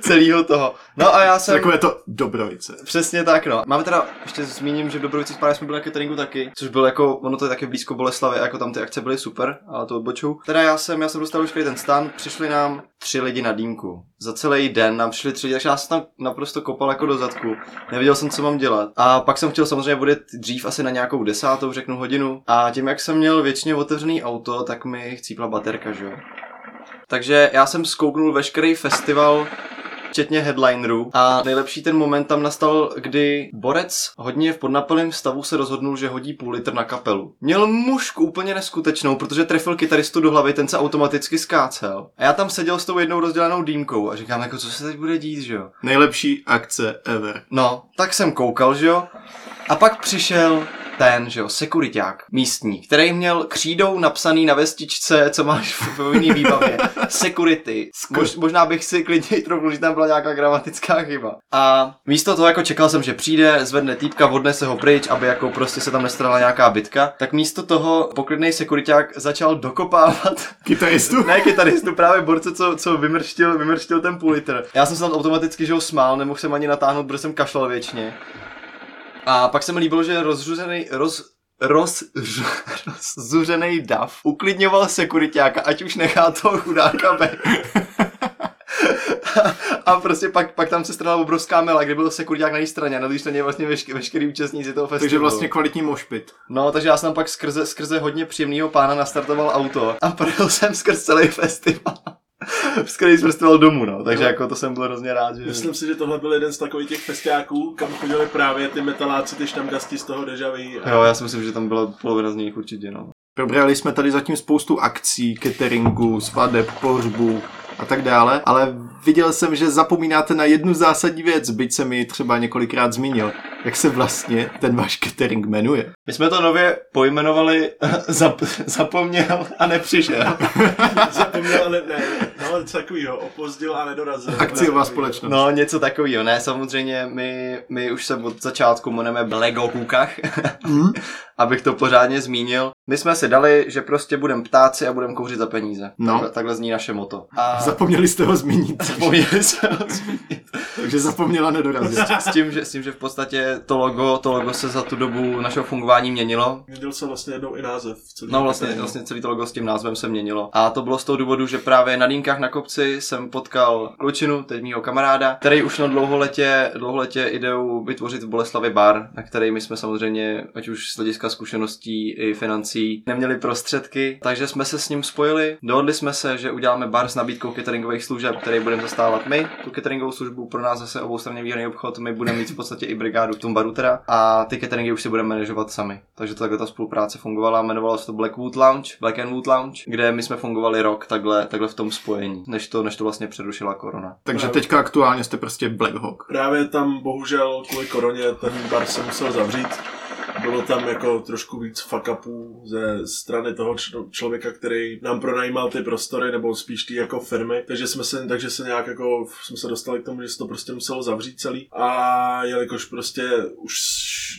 celého toho. No a já jsem... Takové to Dobrovice. Přesně tak, no. Máme teda, ještě zmíním, že v Dobrovicích právě jsme byli na cateringu taky, což bylo jako, ono to je taky blízko Boleslavy, jako tam ty akce byly super, ale to odboču. Teda já jsem, já jsem dostal už ten stan, přišli nám tři lidi na dýmku. Za celý den nám přišli tři lidi, takže já jsem tam naprosto kopal jako do zadku. Nevěděl jsem, co mám dělat. A pak jsem chtěl samozřejmě odjet dřív asi na nějakou desátou, řeknu hodinu. A tím, jak jsem měl většině otevřený auto, tak mi chcípla baterka, že jo. Takže já jsem zkouknul veškerý festival včetně headlinerů. A nejlepší ten moment tam nastal, kdy Borec hodně v podnapilém stavu se rozhodnul, že hodí půl litr na kapelu. Měl mužku úplně neskutečnou, protože trefil kytaristu do hlavy, ten se automaticky skácel. A já tam seděl s tou jednou rozdělenou dýmkou a říkám, jako co se teď bude dít, že jo? Nejlepší akce ever. No, tak jsem koukal, že jo? A pak přišel ten, že jo, sekuriták místní, který měl křídou napsaný na vestičce, co máš v povinný výbavě. Security. Mož, možná bych si klidně trochu, že tam byla nějaká gramatická chyba. A místo toho, jako čekal jsem, že přijde, zvedne týpka, odnese ho pryč, aby jako prostě se tam nestarala nějaká bitka, tak místo toho poklidný sekuriták začal dokopávat Kytaristu? ne kytaristu, právě borce, co, co vymrštil, vymrštil ten půl litr. Já jsem se tam automaticky, že ho smál, nemohl jsem ani natáhnout, protože jsem kašlal věčně. A pak se mi líbilo, že rozřuzený, roz, roz, rozzuřený dav uklidňoval sekuritáka, ať už nechá toho chudáka být. a prostě pak, pak tam se strala obrovská mela, kde byl sekuriták na její straně a na druhé straně vlastně vešky, veškerý účastníci toho festivalu. Takže vlastně kvalitní mošpit. No, takže já jsem pak skrze, skrze hodně příjemného pána nastartoval auto a projel jsem skrz celý festival. Skrz festival domů, no. Takže Jo. jako to jsem byl hrozně rád, že... Myslím si, že tohle byl jeden z takových těch festiáků, kam chodili právě ty metaláci, ty štamgasti z toho Dejaví. A... Jo, já si myslím, že tam byla polovina z nich určitě, no. Probrali jsme tady zatím spoustu akcí, cateringu, svadeb, pohřbů a tak dále, ale viděl jsem, že zapomínáte na jednu zásadní věc, byť jsem ji třeba několikrát zmínil. Jak se vlastně ten váš catering jmenuje? My jsme to nově pojmenovali zap, zapomněl a nepřišel. Zapomněl, ale ne, něco takovýho, opozdil a nedorazil. Akciová společnost. No, něco takového, ne, samozřejmě my, my už se od začátku jmenujeme Lego Kukach, Hmm? abych to pořádně zmínil. My jsme si dali, že prostě budeme ptáci a budeme kouřit za peníze. No. Takhle, takhle zní naše moto. A Zapomněli jste ho zmínit, zapomněli jsme ho zmínit. takže zapomněla nedorazit. s tím, že, s tím, že v podstatě to logo, to logo se za tu dobu našeho fungování měnilo. Měnil se vlastně jednou i název. celý No vlastně, vlastně celý to logo s tím názvem se měnilo. A to bylo z toho důvodu, že právě na dýmkách na kopci jsem potkal klučinu, teď mýho kamaráda, který už měl dlouholetě, dlouholetě ideu vytvořit v Boleslavi bar, na který my jsme samozřejmě, ať už z hlediska zkušeností i financí, neměli prostředky, takže jsme se s ním spojili. Dohodli jsme se, že uděláme bar s nabídkou cateringových služeb, který budeme zastávat my. Tu cateringovou službu pro nás zase oboustranně výhodný obchod, my budeme mít v podstatě i brigádu v tom baru teda a ty cateringy už si budeme manažovat sami. Takže takhle ta spolupráce fungovala, jmenovalo se to Blackwood Lounge, Black and Wood Lounge, kde my jsme fungovali rok takhle, takhle v tom spojení, než to, než to vlastně přerušila korona. Takže teďka aktuálně jste prostě Black Hawk. Právě tam bohužel kvůli koroně ten bar se musel zavřít. Bylo tam jako trošku víc fuck upů ze strany toho č- člověka, který nám pronajímal ty prostory, nebo spíš ty jako firmy, takže jsme se, takže se nějak jako, jsme se dostali k tomu, že se to prostě muselo zavřít celý a jelikož prostě už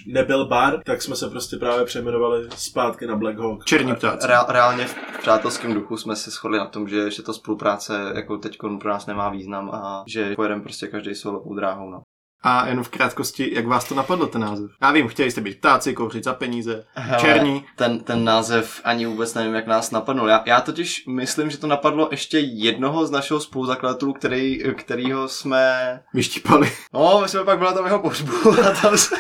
nebyl bar, tak jsme se prostě právě přejmenovali zpátky na Black Hawk. Černí ptáci. Reál, reálně v přátelském duchu jsme se shodli na tom, že, že to spolupráce jako teď pro nás nemá význam a že pojedeme prostě každý solovou dráhou. No. A jen v krátkosti, jak vás to napadlo, ten název? Já vím, chtěli jste být ptáci, kouřit za peníze, Hele, černí. Ten, ten název ani vůbec nevím, jak nás napadnul. Já, já totiž myslím, že to napadlo ještě jednoho z našeho spoluzakladatelů, který, kterýho jsme... Vyštípali. No, my jsme pak byla tam jeho pohřbu a tam se...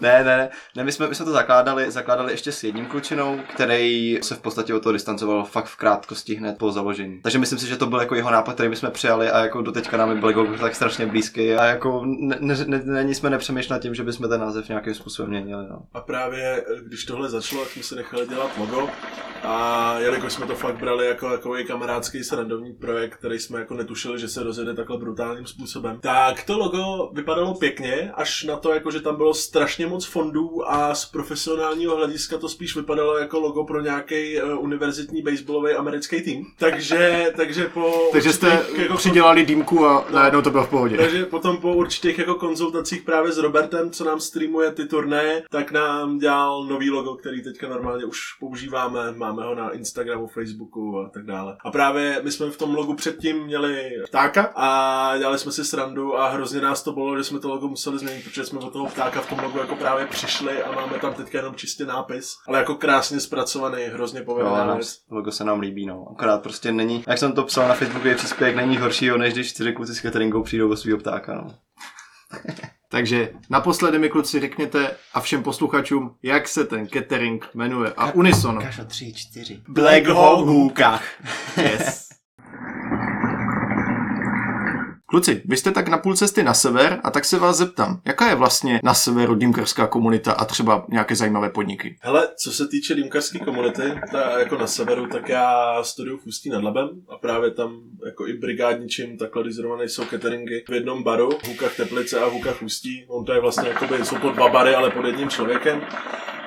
ne, ne, ne, my jsme, my jsme to zakládali, zakládali ještě s jedním klučinou, který se v podstatě od toho distancoval fakt v krátkosti hned po založení. Takže myslím si, že to byl jako jeho nápad, který my jsme přijali a jako doteďka nám Black Hawk tak strašně blízký a jako ne, ne, ne, ne, jsme nepřemýšleli tím, že bychom ten název nějakým způsobem měnili. No. A právě když tohle začalo, tak jsme se nechali dělat logo a jelikož jsme to fakt brali jako takový kamarádský srandovní projekt, který jsme jako netušili, že se rozjede takhle brutálním způsobem, tak to logo vypadalo pěkně, až na to, jako, že tam bylo strašně moc fondů a z profesionálního hlediska to spíš vypadalo jako logo pro nějaký uh, univerzitní baseballový americký tým. Takže, takže po Takže jste jako, přidělali dýmku a No. najednou to bylo v pohodě. takže potom po určitých jako konzultacích právě s Robertem, co nám streamuje ty turné, tak nám dělal nový logo, který teďka normálně už používáme, máme ho na Instagramu, Facebooku a tak dále. A právě my jsme v tom logu předtím měli ptáka a dělali jsme si srandu a hrozně nás to bylo, že jsme to logo museli změnit, protože jsme od toho ptáka v tom logu jako právě přišli a máme tam teďka jenom čistě nápis, ale jako krásně zpracovaný, hrozně povedená nám, věc. logo se nám líbí, no. Akorát prostě není, jak jsem to psal na Facebooku, je příspěvek není horšího, než když čtyři kluci s cateringou přijdou o svého ptáka, no. Takže naposledy mi kluci řekněte a všem posluchačům, jak se ten catering jmenuje. A unisono. Kašo, tři, čtyři. Black Hawk Hůkách. Yes. Kluci, vy jste tak na půl cesty na sever a tak se vás zeptám, jaká je vlastně na severu dýmkarská komunita a třeba nějaké zajímavé podniky? Hele, co se týče dýmkarské komunity, ta jako na severu, tak já studuju v Ústí nad Labem a právě tam jako i brigádničím, takhle když zrovna nejsou cateringy v jednom baru, v Hůkách Teplice a v Hůkách Ústí. On to je vlastně jakoby, jsou to dva bary, ale pod jedním člověkem.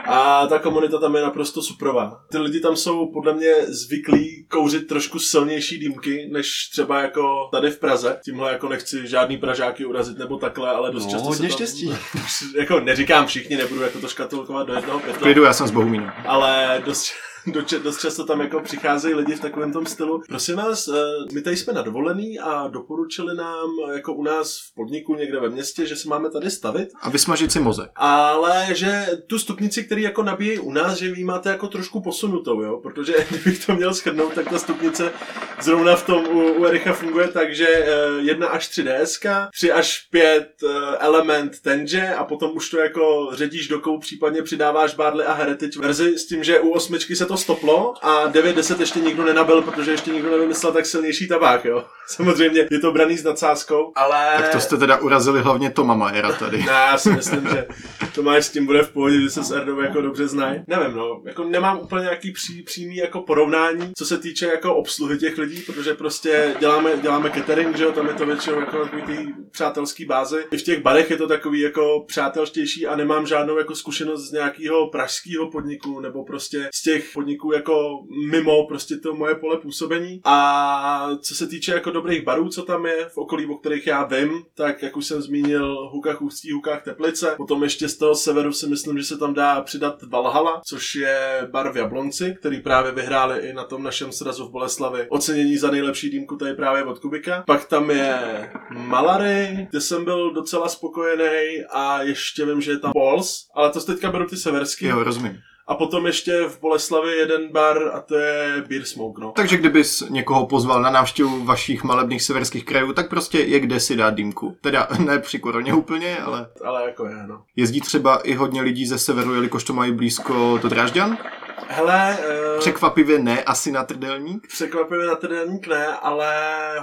A ta komunita tam je naprosto suprová. Ty lidi tam jsou podle mě zvyklí kouřit trošku silnější dýmky, než třeba jako tady v Praze. Tímhle jako nechci žádný Pražáky urazit nebo takhle, ale dost No, často hodně se tam, štěstí. jako neříkám všichni, nebudu jako to škatulkovat do jednoho pytla Klidu, já jsem z Bohumína. ale dost, dost, dost často tam jako přicházejí lidi v takovém tom stylu. Prosím vás, eh, my tady jsme na dovolený a doporučili nám eh, jako u nás v podniku někde ve městě, že se máme tady stavit, A vysmažit si mozek. ale že tu stupnici, který jako nabíjejí u nás, že vy máte jako trošku posunutou, jo? protože kdybych to měl shrnout, tak ta stupnice zrovna v tom u, u Ericha funguje tak, že eh, 1 až 3 DSK, 3 až 5 eh, element tenže a potom už to jako ředíš do kou, případně přidáváš Barley a Heritage verzi s tím, že u osmičky se to stoplo a 9-10 ještě nikdo nenabil, protože ještě nikdo nevymyslel tak silnější tabák, jo. Samozřejmě je to braný s nadsázkou, ale... Tak to jste teda urazili hlavně Toma Majera tady. Ne, já si myslím, že Tomáš s tím bude v pohodě, že se s Erdou jako dobře znají. Nevím, no, jako nemám úplně nějaký pří, přímý jako porovnání, co se týče jako obsluhy těch lidí, protože prostě děláme, děláme catering, že jo, tam je to většinou jako takový ty přátelský bázy. I v těch barech je to takový jako přátelštější a nemám žádnou jako zkušenost z nějakého pražského podniku nebo prostě z těch podniků jako mimo prostě to moje pole působení. A co se týče jako dobrých barů, co tam je v okolí, o kterých já vím, tak jak už jsem zmínil, Hukách Ústí, Hukách Teplice. Potom ještě z toho severu si myslím, že se tam dá přidat Valhalla, což je bar v Jablonci, který právě vyhráli i na tom našem srazu v Boleslavi ocenění za nejlepší dýmku tady právě od Kubika. Pak tam je Malary, kde jsem byl docela spokojený a ještě vím, že je tam Pols, ale to teďka beru ty severský. Jo, rozumím. A potom ještě v Boleslavi jeden bar a to je Beer Smoke, no. Takže kdybys někoho pozval na návštěvu vašich malebných severských krajů, tak prostě je kde si dát dýmku. Teda ne při koroně úplně, ale Ale jako je, no. jezdí třeba i hodně lidí ze severu, jelikož to mají blízko do Drážďan. Hele, uh, Překvapivě ne, asi na trdelník. překvapivě na trdelník ne, ale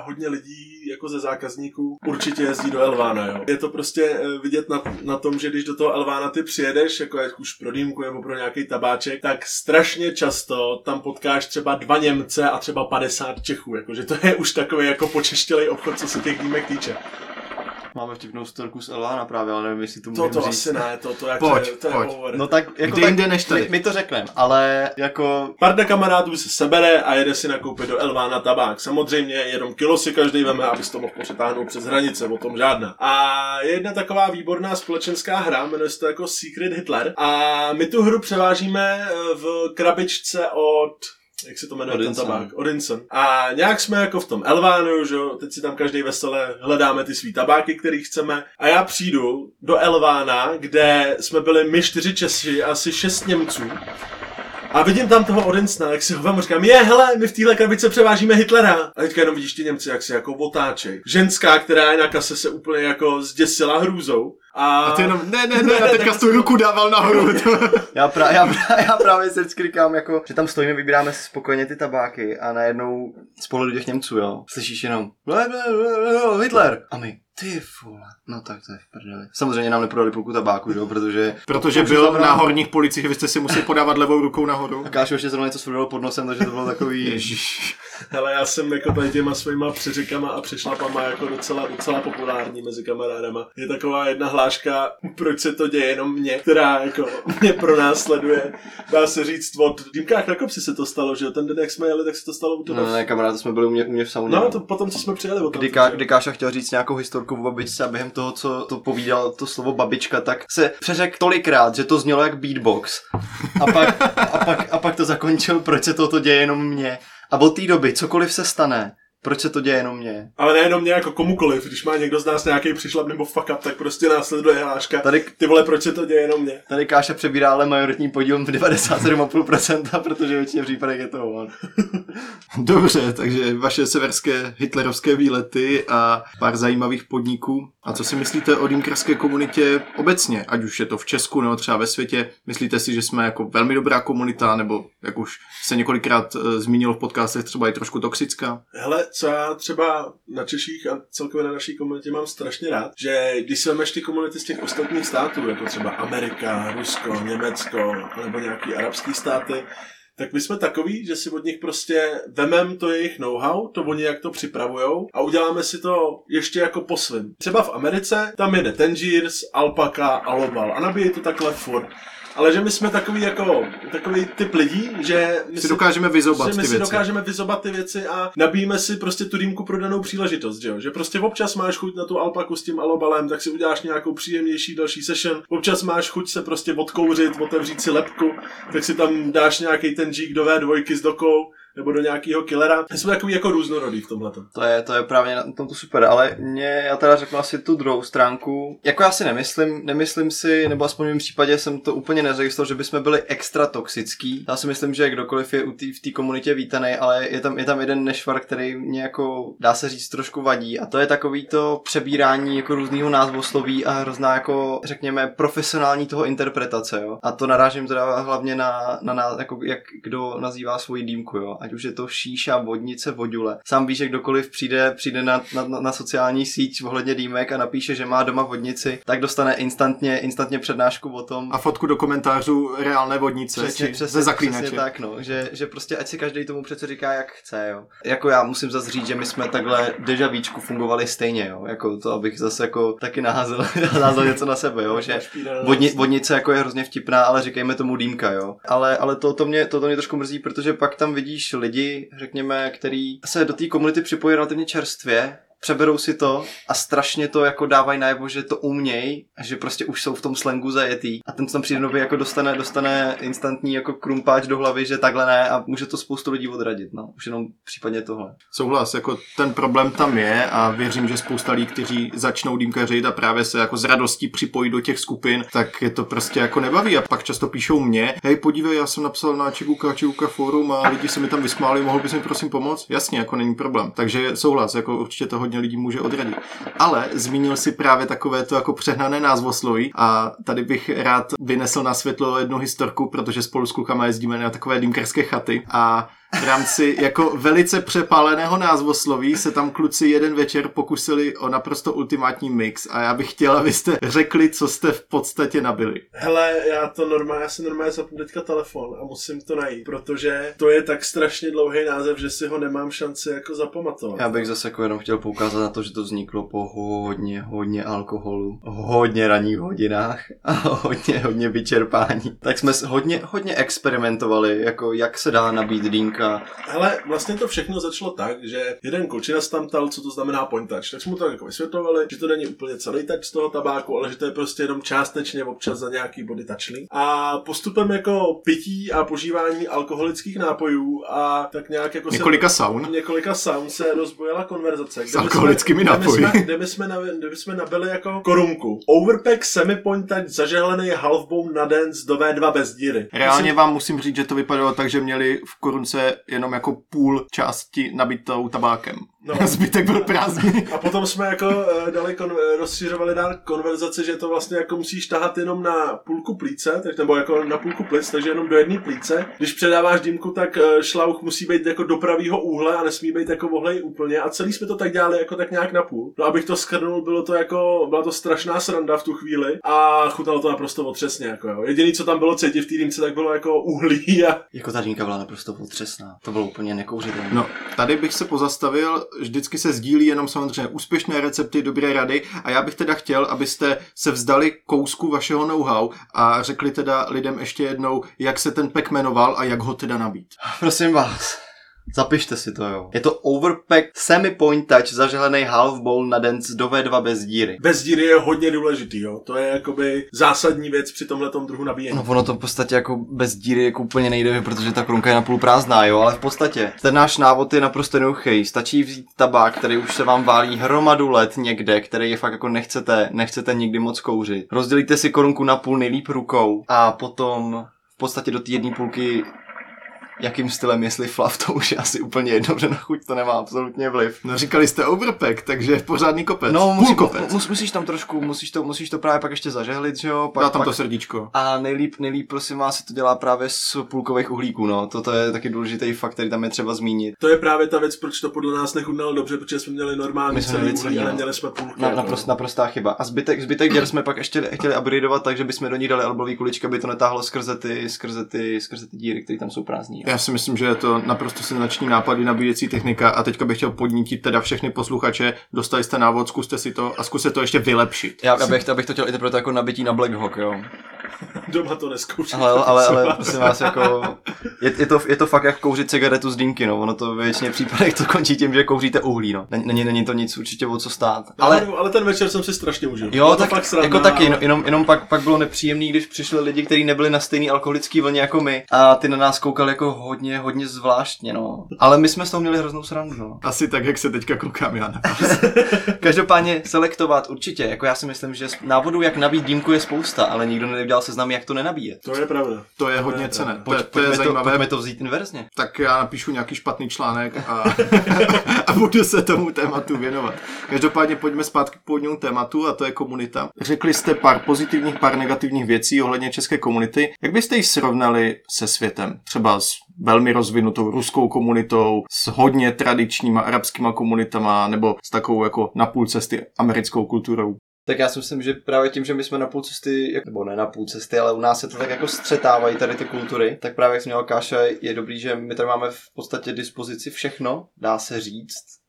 hodně lidí jako ze zákazníků určitě jezdí do Elvána, jo. Je to prostě eh, vidět na, na tom, že když do toho Elvána ty přijedeš, jako jak už pro dýmku nebo pro nějaký tabáček, tak strašně často tam potkáš třeba dva Němce a třeba 50 Čechů, jakože to je už takový jako počeštělej obchod, co se těch dýmek týče. Máme vtipnou storku z Elvána právě, ale nevím, jestli to To, můžeme to říct. asi ne, to, to, jak Pojď, to, je, to je pojď. over. No tak, jako tak, jinde než tady? My, my to řekneme, ale jako Parda kamarádů se sebere a jede si nakoupit do Elvána tabák. Samozřejmě jenom kilo si každý veme, aby to mohl přetáhnout přes hranice, o tom žádná. A je jedna taková výborná společenská hra, jmenuje se to jako Secret Hitler. A my tu hru převážíme eh, v krabičce od jak se to jmenuje Odinson. ten tabák? Odinson. A nějak jsme jako v tom Elvánu, že jo, teď si tam každý vesele hledáme ty svý tabáky, který chceme. A já přijdu do Elvána, kde jsme byli my čtyři Češi a asi šest Němců. A vidím tam toho Odinsona, jak si ho vám říkám, je, hele, my v téhle krabice převážíme Hitlera. A teďka jenom vidíš ty Němci, jak si jako otáčej. Ženská, která je na kase, se úplně jako zděsila hrůzou. A, A ty jenom, ne, ne, ne, já teďka tu ruku dával nahoru. já, pra, já, pra, já právě se vždycky říkám, jako, že tam stojíme, vybíráme si spokojeně ty tabáky a najednou z pohledu těch Němců, jo, slyšíš jenom Hitler. A my, ty vole, no tak to je v prdeli. Samozřejmě nám neprodali půlku tabáku, jo, protože... Protože byl na horních policích, vy jste si museli podávat levou rukou nahoru. A Kášo ještě zrovna něco svrdalo pod nosem, takže to bylo takový... Ježíš. Hele, já jsem jako tady těma svýma přeřekama a přešlapama jako docela, docela populární mezi kamarádama. Je taková jedna hláška, proč se to děje jenom mě, která jako mě pro nás sleduje. Dá se říct od Dýmkách na kopci se to stalo, že jo? Ten den, jak jsme jeli, tak se to stalo u tebe. No, ne, kamarád, to jsme byli u mě, u mě v sauně. No, to potom, co jsme přijeli. Kdy, jo? kdy Káša chtěl říct nějakou historku o babičce a během toho, co to povídal to slovo babička, tak se přeřekl tolikrát, že to znělo jak beatbox. A pak, a pak, a pak to zakončil, proč se toto děje jenom mně. A od té doby, cokoliv se stane, proč se to děje jenom mně. Ale nejenom mě jako komukoliv, když má někdo z nás nějaký přišlap nebo fuck up, tak prostě následuje hláška. Tady, Ty vole, proč se to děje jenom mě? tady Káša přebírá ale majoritní podíl v 97,5%, protože většině případech je to on. Dobře, takže vaše severské hitlerovské výlety a pár zajímavých podniků. A co si myslíte o dýmkarské komunitě obecně, ať už je to v Česku nebo třeba ve světě? Myslíte si, že jsme jako velmi dobrá komunita, nebo jak už se několikrát e, zmínilo v podcastech, třeba i trošku toxická? Hele, co já třeba na Češích a celkově na naší komunitě mám strašně rád, že když si vemeš ty komunity z těch ostatních států, jako třeba Amerika, Rusko, Německo, nebo nějaký arabský státy, tak my jsme takový, že si od nich prostě vemem to jejich know-how, to oni jak to připravujou a uděláme si to ještě jako po svým. Třeba v Americe tam jede Tangiers, Alpaka a Lobal a nabíjí to takhle furt. Ale že my jsme takový jako, takový typ lidí, že my Si dokážeme vyzobat že my ty si věci. dokážeme vyzobat ty věci a nabíjíme si prostě tu dýmku pro danou příležitost, že jo? Že prostě občas máš chuť na tu alpaku s tím alobalem, tak si uděláš nějakou příjemnější další session. Občas máš chuť se prostě odkouřit, otevřít si lepku, tak si tam dáš nějaký ten G do V2 s dokou nebo do nějakého killera. Jsme takový jako různorodý v tomhle. To je, to je právě na tomto super, ale mě, já teda řeknu asi tu druhou stránku. Jako já si nemyslím, nemyslím si, nebo aspoň v mém případě jsem to úplně nezajistoval, že bychom byli extra toxický. Já si myslím, že kdokoliv je u tý, v té komunitě vítaný, ale je tam, je tam jeden nešvar, který mě jako, dá se říct, trošku vadí. A to je takový to přebírání jako různýho názvosloví a hrozná jako, řekněme, profesionální toho interpretace, jo. A to narážím teda hlavně na, na, na jako, jak kdo nazývá svoji dýmku, jo. Ať už je to šíša, vodnice, vodule. Sám víš, že kdokoliv přijde, přijde na, na, na, sociální síť ohledně dýmek a napíše, že má doma vodnici, tak dostane instantně, instantně přednášku o tom, A fotku do komentářů reálné vodnice, Přesně, či přesně, ze zaklínače. přesně tak, no, že, že prostě ať si každý tomu přece říká, jak chce, jo. Jako já musím zase říct, že my jsme takhle dejavíčku fungovali stejně, jo, jako to, abych zase jako taky naházel, naházel něco na sebe, jo, že Vodni, vodnice jako je hrozně vtipná, ale říkejme tomu dýmka, jo. Ale, ale to, to, mě, to, to mě trošku mrzí, protože pak tam vidíš lidi, řekněme, který se do té komunity připojí relativně čerstvě, přeberou si to a strašně to jako dávají najevo, že to umějí, že prostě už jsou v tom slangu zajetý a ten co tam přijde nový jako dostane, dostane instantní jako krumpáč do hlavy, že takhle ne a může to spoustu lidí odradit, no. Už jenom případně tohle. Souhlas, jako ten problém tam je a věřím, že spousta lidí, kteří začnou dýmkařit a právě se jako s radostí připojí do těch skupin, tak je to prostě jako nebaví a pak často píšou mě, hej podívej, já jsem napsal na Čiguka, Čiguka forum a lidi se mi tam vysmáli, mohl bys mi prosím pomoct? Jasně, jako není problém. Takže souhlas, jako určitě to hodně lidí může odradit. Ale zmínil si právě takové to jako přehnané názvosloví a tady bych rád vynesl na světlo jednu historku, protože spolu s klukama jezdíme na takové dýmkarské chaty a v rámci jako velice přepáleného názvosloví se tam kluci jeden večer pokusili o naprosto ultimátní mix a já bych chtěl, abyste řekli, co jste v podstatě nabili. Hele, já to normálně, já si normálně zapnu teďka telefon a musím to najít, protože to je tak strašně dlouhý název, že si ho nemám šanci jako zapamatovat. Já bych zase jako jenom chtěl poukázat na to, že to vzniklo po hodně, hodně alkoholu, hodně ranních hodinách a hodně, hodně vyčerpání. Tak jsme hodně, hodně experimentovali, jako jak se dá nabít dýnka. Hele, vlastně to všechno začalo tak, že jeden klučina tam ptal, co to znamená point touch. Tak jsme mu to jako vysvětlovali, že to není úplně celý touch z toho tabáku, ale že to je prostě jenom částečně občas za nějaký body touchly. A postupem jako pití a požívání alkoholických nápojů a tak nějak jako Několika se, saun. několika saun se rozbojila konverzace. S jsme- alkoholickými kde my nápoji. jsme- Kde my jsme, kde my jsme nabili jako korunku. Overpack semi-point touch zažehlený halfbone na dance do V2 bez díry. Reálně vám musím říct, že to vypadalo tak, že měli v korunce jenom jako půl části nabitou tabákem. No. Zbytek byl prázdný. A potom jsme jako eh, dali kon, eh, rozšiřovali dál konverzaci, že to vlastně jako musíš tahat jenom na půlku plíce, tak, nebo jako na půlku plic, takže jenom do jedné plíce. Když předáváš dýmku, tak eh, šlauch musí být jako do pravýho úhle a nesmí být jako vohlej úplně. A celý jsme to tak dělali jako tak nějak na půl. No abych to skrnul, bylo to jako, byla to strašná sranda v tu chvíli a chutnalo to naprosto otřesně. Jako jo. Jediný, co tam bylo cítit v té dýmce, tak bylo jako uhlí a Jako ta dýnka byla naprosto otřesná. To bylo úplně nekouřitelné. No, tady bych se pozastavil, vždycky se sdílí jenom samozřejmě úspěšné recepty, dobré rady a já bych teda chtěl, abyste se vzdali kousku vašeho know-how a řekli teda lidem ještě jednou, jak se ten pek jmenoval a jak ho teda nabít. Prosím vás, zapište si to, jo. Je to overpack semi-point touch zažehlený half bowl na dance do V2 bez díry. bez díry je hodně důležitý. Jo. To je jakoby zásadní věc při tomhle druhu nabíjení. No ono to v podstatě jako bez díry jako úplně nejde, protože ta krunka je napůl prázdná, jo, ale v podstatě ten náš návod je naprosto jednoduchý. Stačí vzít tabák, který už se vám válí hromadu let někde, který je fakt jako nechcete, nechcete nikdy moc kouřit. Rozdělíte si korunku na půl nejlíp rukou a potom v podstatě do té jedné půlky jakým stylem, jestli flav, to už je asi úplně jedno, že na chuť to nemá absolutně vliv. No říkali jste overpack, takže pořádný kopec. No, Půl musí, kopec. mus, musíš tam trošku, musíš to, musíš to právě pak ještě zažehlit, že jo? Pak, Dá tam pak, to srdíčko. a nejlíp, nejlíp, prosím vás, se to dělá právě z půlkových uhlíků, no. Toto je taky důležitý fakt, který tam je třeba zmínit. To je právě ta věc, proč to podle nás nechutnalo dobře, protože jsme měli normální My jsme celý měli uhlí celý, a no. neměli jsme půlky. Na, jako. naprost, naprostá chyba. A zbytek, zbytek děr jsme pak ještě chtěli upgradeovat, takže bychom do ní dali albový kuličky, aby to netáhlo skrze ty, skrze ty, skrze ty díry, které tam jsou prázdní. Já si myslím, že je to naprosto senzační nápad i nabíjecí technika a teďka bych chtěl podnítit teda všechny posluchače, dostali jste návod, zkuste si to a zkuste to ještě vylepšit. Já, já bych, abych to chtěl interpretovat jako nabití na Black Hawk, jo. Doma to neskoušíte. Ale, ale, ale prosím prosím vás, jako, je, je, to, je to fakt jak kouřit cigaretu z dýmky, no. Ono to ve většině případech to končí tím, že kouříte uhlí, no. Není, není, to nic určitě o co stát. Ale, Ale ale ten večer jsem si strašně užil. Jo, Bylo to tak fakt sranda, jako taky, ale- no, jenom, jenom pak, pak bylo nepříjemný, když přišli lidi, kteří nebyli na stejný alkoholický vlně jako my a ty na nás koukali jako hodně, hodně zvláštně, no. Ale my jsme s toho měli hroznou srandu, no. Asi tak, jak se teďka koukám já na Každopádně selektovat určitě, jako já si myslím, že návodů, jak nabít dýmku je spousta, ale nikdo neudělal seznam, jak to nenabíjet. To je pravda. To je hodně cené. To, Pojď, je- to je pojďme, to, zajímavé. pojďme to vzít inverzně. tak já napíšu nějaký špatný článek a, a budu se tomu tématu věnovat. Každopádně pojďme zpátky k původnímu tématu a to je komunita. Řekli jste pár pozitivních, pár negativních věcí ohledně české komunity. Jak byste ji srovnali se světem? Třeba s velmi rozvinutou ruskou komunitou, s hodně tradičníma arabskýma komunitama nebo s takovou jako na půl cesty americkou kulturou? Tak já si myslím, že právě tím, že my jsme na půl cesty, nebo ne na půl cesty, ale u nás se to tak jako střetávají tady ty kultury, tak právě jak měl Káša, je dobrý, že my tady máme v podstatě dispozici všechno, dá se říct,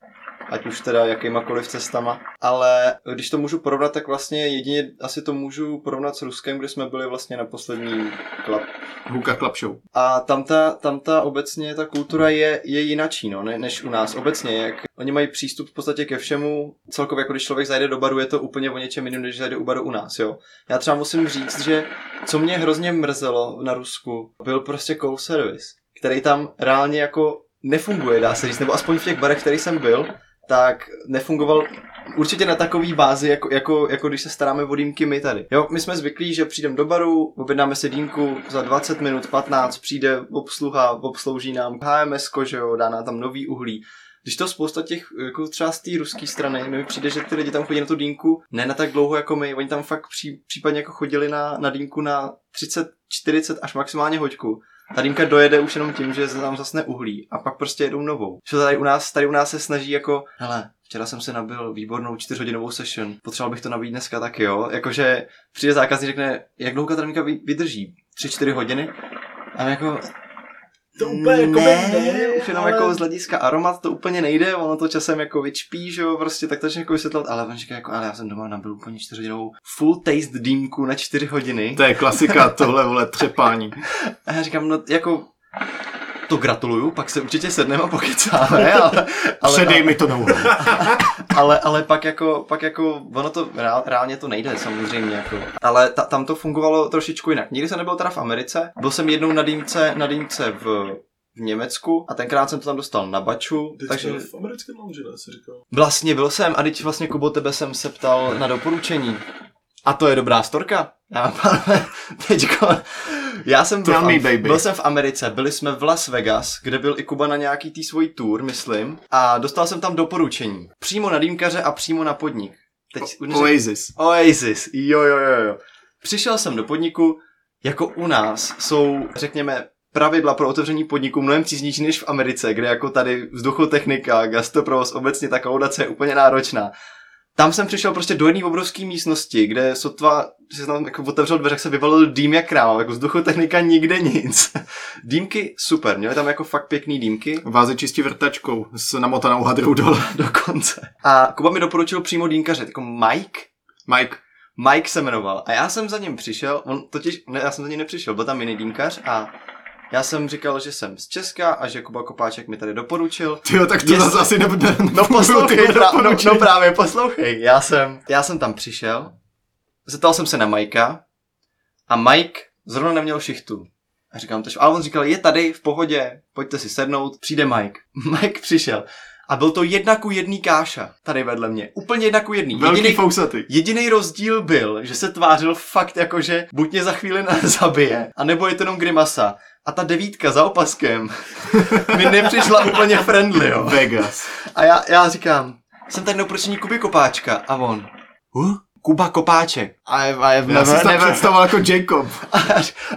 ať už teda jakýmakoliv cestama. Ale když to můžu porovnat, tak vlastně jedině asi to můžu porovnat s Ruskem, kde jsme byli vlastně na poslední klap. Huka Club Show. A tam ta, tam ta obecně ta kultura je, je jinačí, no, ne, než u nás. Obecně, jak oni mají přístup v podstatě ke všemu, celkově jako když člověk zajde do baru, je to úplně o něčem jiném, než zajde u baru u nás, jo. Já třeba musím říct, že co mě hrozně mrzelo na Rusku, byl prostě call service, který tam reálně jako nefunguje, dá se říct, nebo aspoň v těch barech, který jsem byl, tak nefungoval určitě na takový bázi, jako, jako, jako když se staráme o dýmky my tady. Jo, my jsme zvyklí, že přijdeme do baru, objednáme si dýmku, za 20 minut, 15, přijde obsluha, obslouží nám HMS, že jo, dá nám tam nový uhlí. Když to spousta těch, jako třeba z té ruské strany, mi přijde, že ty lidi tam chodí na tu dýmku ne na tak dlouho jako my, oni tam fakt pří, případně jako chodili na, na dýmku na 30, 40 až maximálně hoďku. Ta dýmka dojede už jenom tím, že se tam zasne uhlí a pak prostě jedou novou. Že tady u nás, tady u nás se snaží jako, hele, včera jsem si nabil výbornou čtyřhodinovou session, potřeboval bych to nabít dneska taky, jo. Jakože přijde zákazník řekne, jak dlouho ta dýmka vy- vydrží? Tři, čtyři hodiny? A jako, To úplně jako by ne, ne, už jenom ale- jako z hlediska aromat to úplně nejde, ono to časem jako vyčpí, že jo, prostě tak to jako vysvětlovat, ale on říká jako, ale já jsem doma nabil úplně čtyřhodinovou full taste dýmku na čtyři hodiny. To je klasika, tohle vole třepání. A já říkám, no jako, to gratuluju, pak se určitě sedneme a pokecáme, ale, ale, Předej mi to nouho. ale, ale pak jako, pak jako, ono to, reál, reálně to nejde samozřejmě, jako. Ale ta, tam to fungovalo trošičku jinak. Nikdy jsem nebyl teda v Americe, byl jsem jednou na dýmce, na dýmce v, v Německu a tenkrát jsem to tam dostal na baču, Teď takže v americkém lounge, ne, říkal. vlastně byl jsem a teď vlastně Kubo tebe jsem se ptal na doporučení. A to je dobrá storka. Já, pánové, teďko, já jsem byl, me, baby. byl jsem v Americe, byli jsme v Las Vegas, kde byl i Kuba na nějaký tý svůj tour, myslím, a dostal jsem tam doporučení. Přímo na dýmkaře a přímo na podnik. Teď neřek- Oasis. Oasis, jo, jo, jo, jo. Přišel jsem do podniku, jako u nás jsou, řekněme, pravidla pro otevření podniku mnohem přísnější než v Americe, kde jako tady vzduchotechnika, gastroprovoz, obecně ta kolaudace je úplně náročná. Tam jsem přišel prostě do jedné obrovské místnosti, kde sotva, že jsem tam jako otevřel dveře, se vyvalil dým jak král, jako vzduchotechnika nikde nic. Dýmky super, měli tam jako fakt pěkný dýmky. Váze čistí vrtačkou s namotanou hadrou dole. Dokonce. A Kuba mi doporučil přímo dýmkaře, jako Mike, Mike, Mike se jmenoval a já jsem za ním přišel, on totiž, ne, já jsem za ním nepřišel, byl tam jiný dýmkař a já jsem říkal, že jsem z Česka a že Kuba Kopáček mi tady doporučil. tyjo, tak to Jestli- zase asi nebude. No poslouchej, tyhle pra, no, no, právě poslouchej, já jsem, já jsem tam přišel, zeptal jsem se na Majka a Mike zrovna neměl šichtu. A říkám, tož, ale on říkal, je tady v pohodě, pojďte si sednout, přijde Mike. Mike přišel a byl to jedna ku jedný káša tady vedle mě. Úplně jedna ku jedný. Velký Jediný- fousaty. Jediný rozdíl byl, že se tvářil fakt jako, že buď mě za chvíli zabije, anebo je to jenom grimasa. A ta devítka za opaskem mi nepřišla úplně friendly, jo. Vegas. A já, já říkám, jsem tady doporučení Kuby Kopáčka. A on, huh? Kuba Kopáček. I have, I have Já jsem never, never, představoval jako Jacob.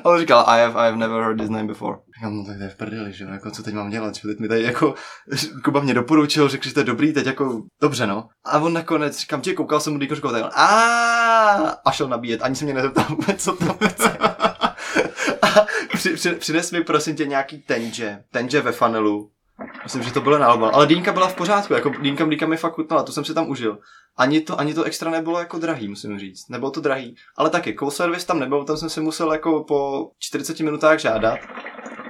a on říkal, I have, I have never heard this name before. Říkám, no tak to je v prdeli, že jo, jako co teď mám dělat, že teď mi tady jako, Kuba mě doporučil, řekl, že to je dobrý, teď jako, dobře no. A on nakonec, říkám, tě, koukal jsem mu on, a a šel nabíjet, ani se mě nezeptal vůbec, co tam chce. Při, při, přines mi prosím tě nějaký tenže, tenže ve funnelu. Myslím, že to bylo na. Ale dýnka byla v pořádku, jako dýnka dýnka mi fakt chutnala, to jsem si tam užil. Ani to, ani to extra nebylo jako drahý, musím říct. Nebylo to drahý. Ale taky, call service tam nebyl, tam jsem si musel jako po 40 minutách žádat.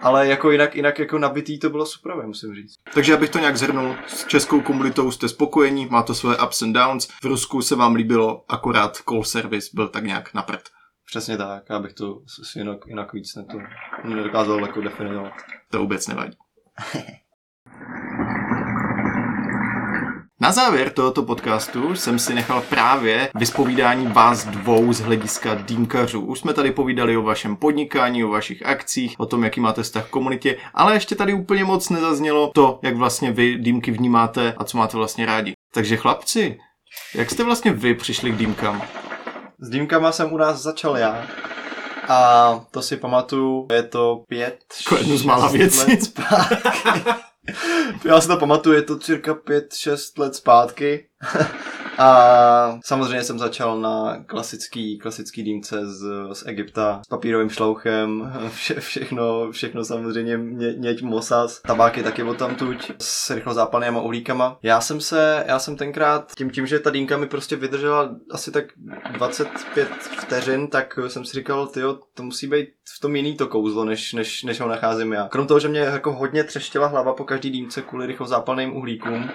Ale jako jinak, jinak jako nabitý to bylo super, musím říct. Takže abych to nějak zhrnul, s českou komunitou jste spokojení, má to svoje ups and downs. V Rusku se vám líbilo, akorát call service byl tak nějak na prd. Přesně tak, já bych to si jinak, jinak víc ne to nedokázal jako definovat. To vůbec nevadí. Na závěr tohoto podcastu jsem si nechal právě vyspovídání vás dvou z hlediska dýmkařů. Už jsme tady povídali o vašem podnikání, o vašich akcích, o tom, jaký máte vztah k komunitě, ale ještě tady úplně moc nezaznělo to, jak vlastně vy dýmky vnímáte a co máte vlastně rádi. Takže chlapci, jak jste vlastně vy přišli k dýmkám? S dýmkama jsem u nás začal já. A to si pamatuju, je to pět, Jako jednu z mála šest věcí. let zpátky. já si to pamatuju, je to cirka pět, šest let zpátky. A samozřejmě jsem začal na klasický, klasický dýmce z, z Egypta s papírovým šlouchem, vše, všechno, všechno samozřejmě mě, měď mosas, tabáky taky od tamtuť s rychlozápalnýma uhlíkama. Já jsem se, já jsem tenkrát tím, tím, že ta dýmka mi prostě vydržela asi tak 25 vteřin, tak jsem si říkal, tyjo, to musí být v tom jiný to kouzlo, než, než, než ho nacházím já. Krom toho, že mě jako hodně třeštěla hlava po každý dýmce kvůli rychlozápalným uhlíkům,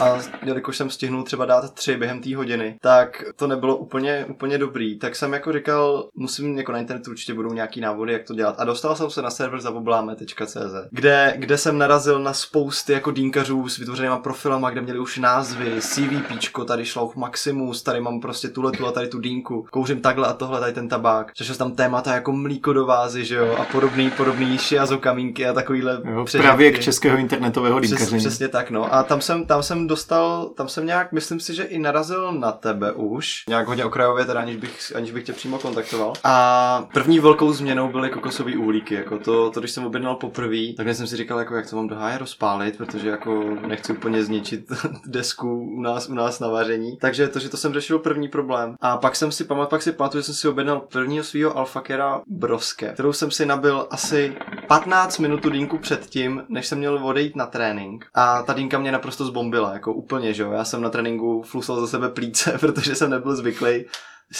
a jelikož jsem stihnul třeba dát tři během té hodiny, tak to nebylo úplně, úplně dobrý. Tak jsem jako říkal, musím jako na internetu určitě budou nějaký návody, jak to dělat. A dostal jsem se na server zabobláme.cz, kde, kde jsem narazil na spousty jako dýnkařů s vytvořenýma profilama, kde měli už názvy, CVP, tady šlouch Maximus, tady mám prostě tuhle tu a tady tu dýnku, kouřím takhle a tohle, tady ten tabák. Řešil tam témata jako mlíko do vázy, že jo, a podobný, podobný shiazo kamínky a takovýhle Jo, přežitky. pravěk českého internetového Přes, dýmkaření. přesně tak, no. A tam jsem, tam jsem dostal, tam jsem nějak, myslím si, že i narazil na tebe už, nějak hodně okrajově, teda aniž bych, aniž bych tě přímo kontaktoval. A první velkou změnou byly kokosové uhlíky, jako to, to když jsem objednal poprvé, tak jsem si říkal, jako jak to mám do háje rozpálit, protože jako nechci úplně zničit desku u nás, u nás na vaření. Takže to, že to jsem řešil první problém. A pak jsem si pamat, pak si pamatuju, že jsem si objednal prvního svého Alfakera Broske, kterou jsem si nabil asi 15 minut dýnku předtím, než jsem měl odejít na trénink. A ta dýnka mě naprosto zbombila, jako úplně, že jo. Já jsem na tréninku flusal za sebe plíce, protože jsem nebyl zvyklý.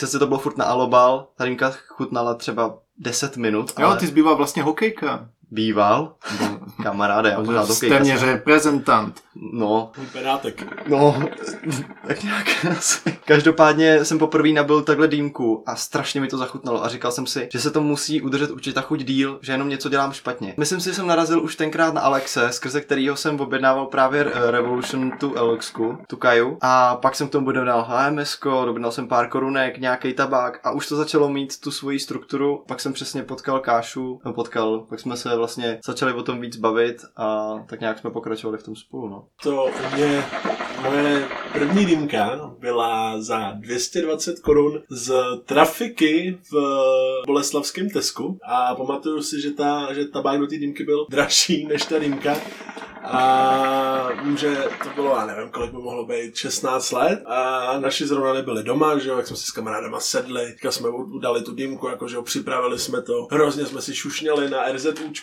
se to bylo furt na alobal, ta chutnala třeba 10 minut. Jo, ty zbývá vlastně hokejka. Býval, kamaráde, já pořád Jste mě reprezentant. No. Pedátek. No, tak nějak asi. Každopádně jsem poprvé nabil takhle dýmku a strašně mi to zachutnalo a říkal jsem si, že se to musí udržet určitě ta chuť díl, že jenom něco dělám špatně. Myslím si, že jsem narazil už tenkrát na Alexe, skrze kterého jsem objednával právě Revolution tu Elexku, tu Kaju. A pak jsem k tomu objednal HMS, objednal jsem pár korunek, nějaký tabák a už to začalo mít tu svoji strukturu. Pak jsem přesně potkal Kášu, no potkal, pak jsme se vlastně začali o tom víc bavit a tak nějak jsme pokračovali v tom spolu. No. To u mě, moje první dýmka byla za 220 korun z trafiky v Boleslavském Tesku a pamatuju si, že, ta, že tabák do té dýmky byl dražší než ta dýmka a vím, že to bylo, já nevím, kolik by mohlo být, 16 let a naši zrovna nebyli doma, že jo, jak jsme si s kamarádama sedli, teďka jsme udali tu dýmku, jakože jo, připravili jsme to, hrozně jsme si šušněli na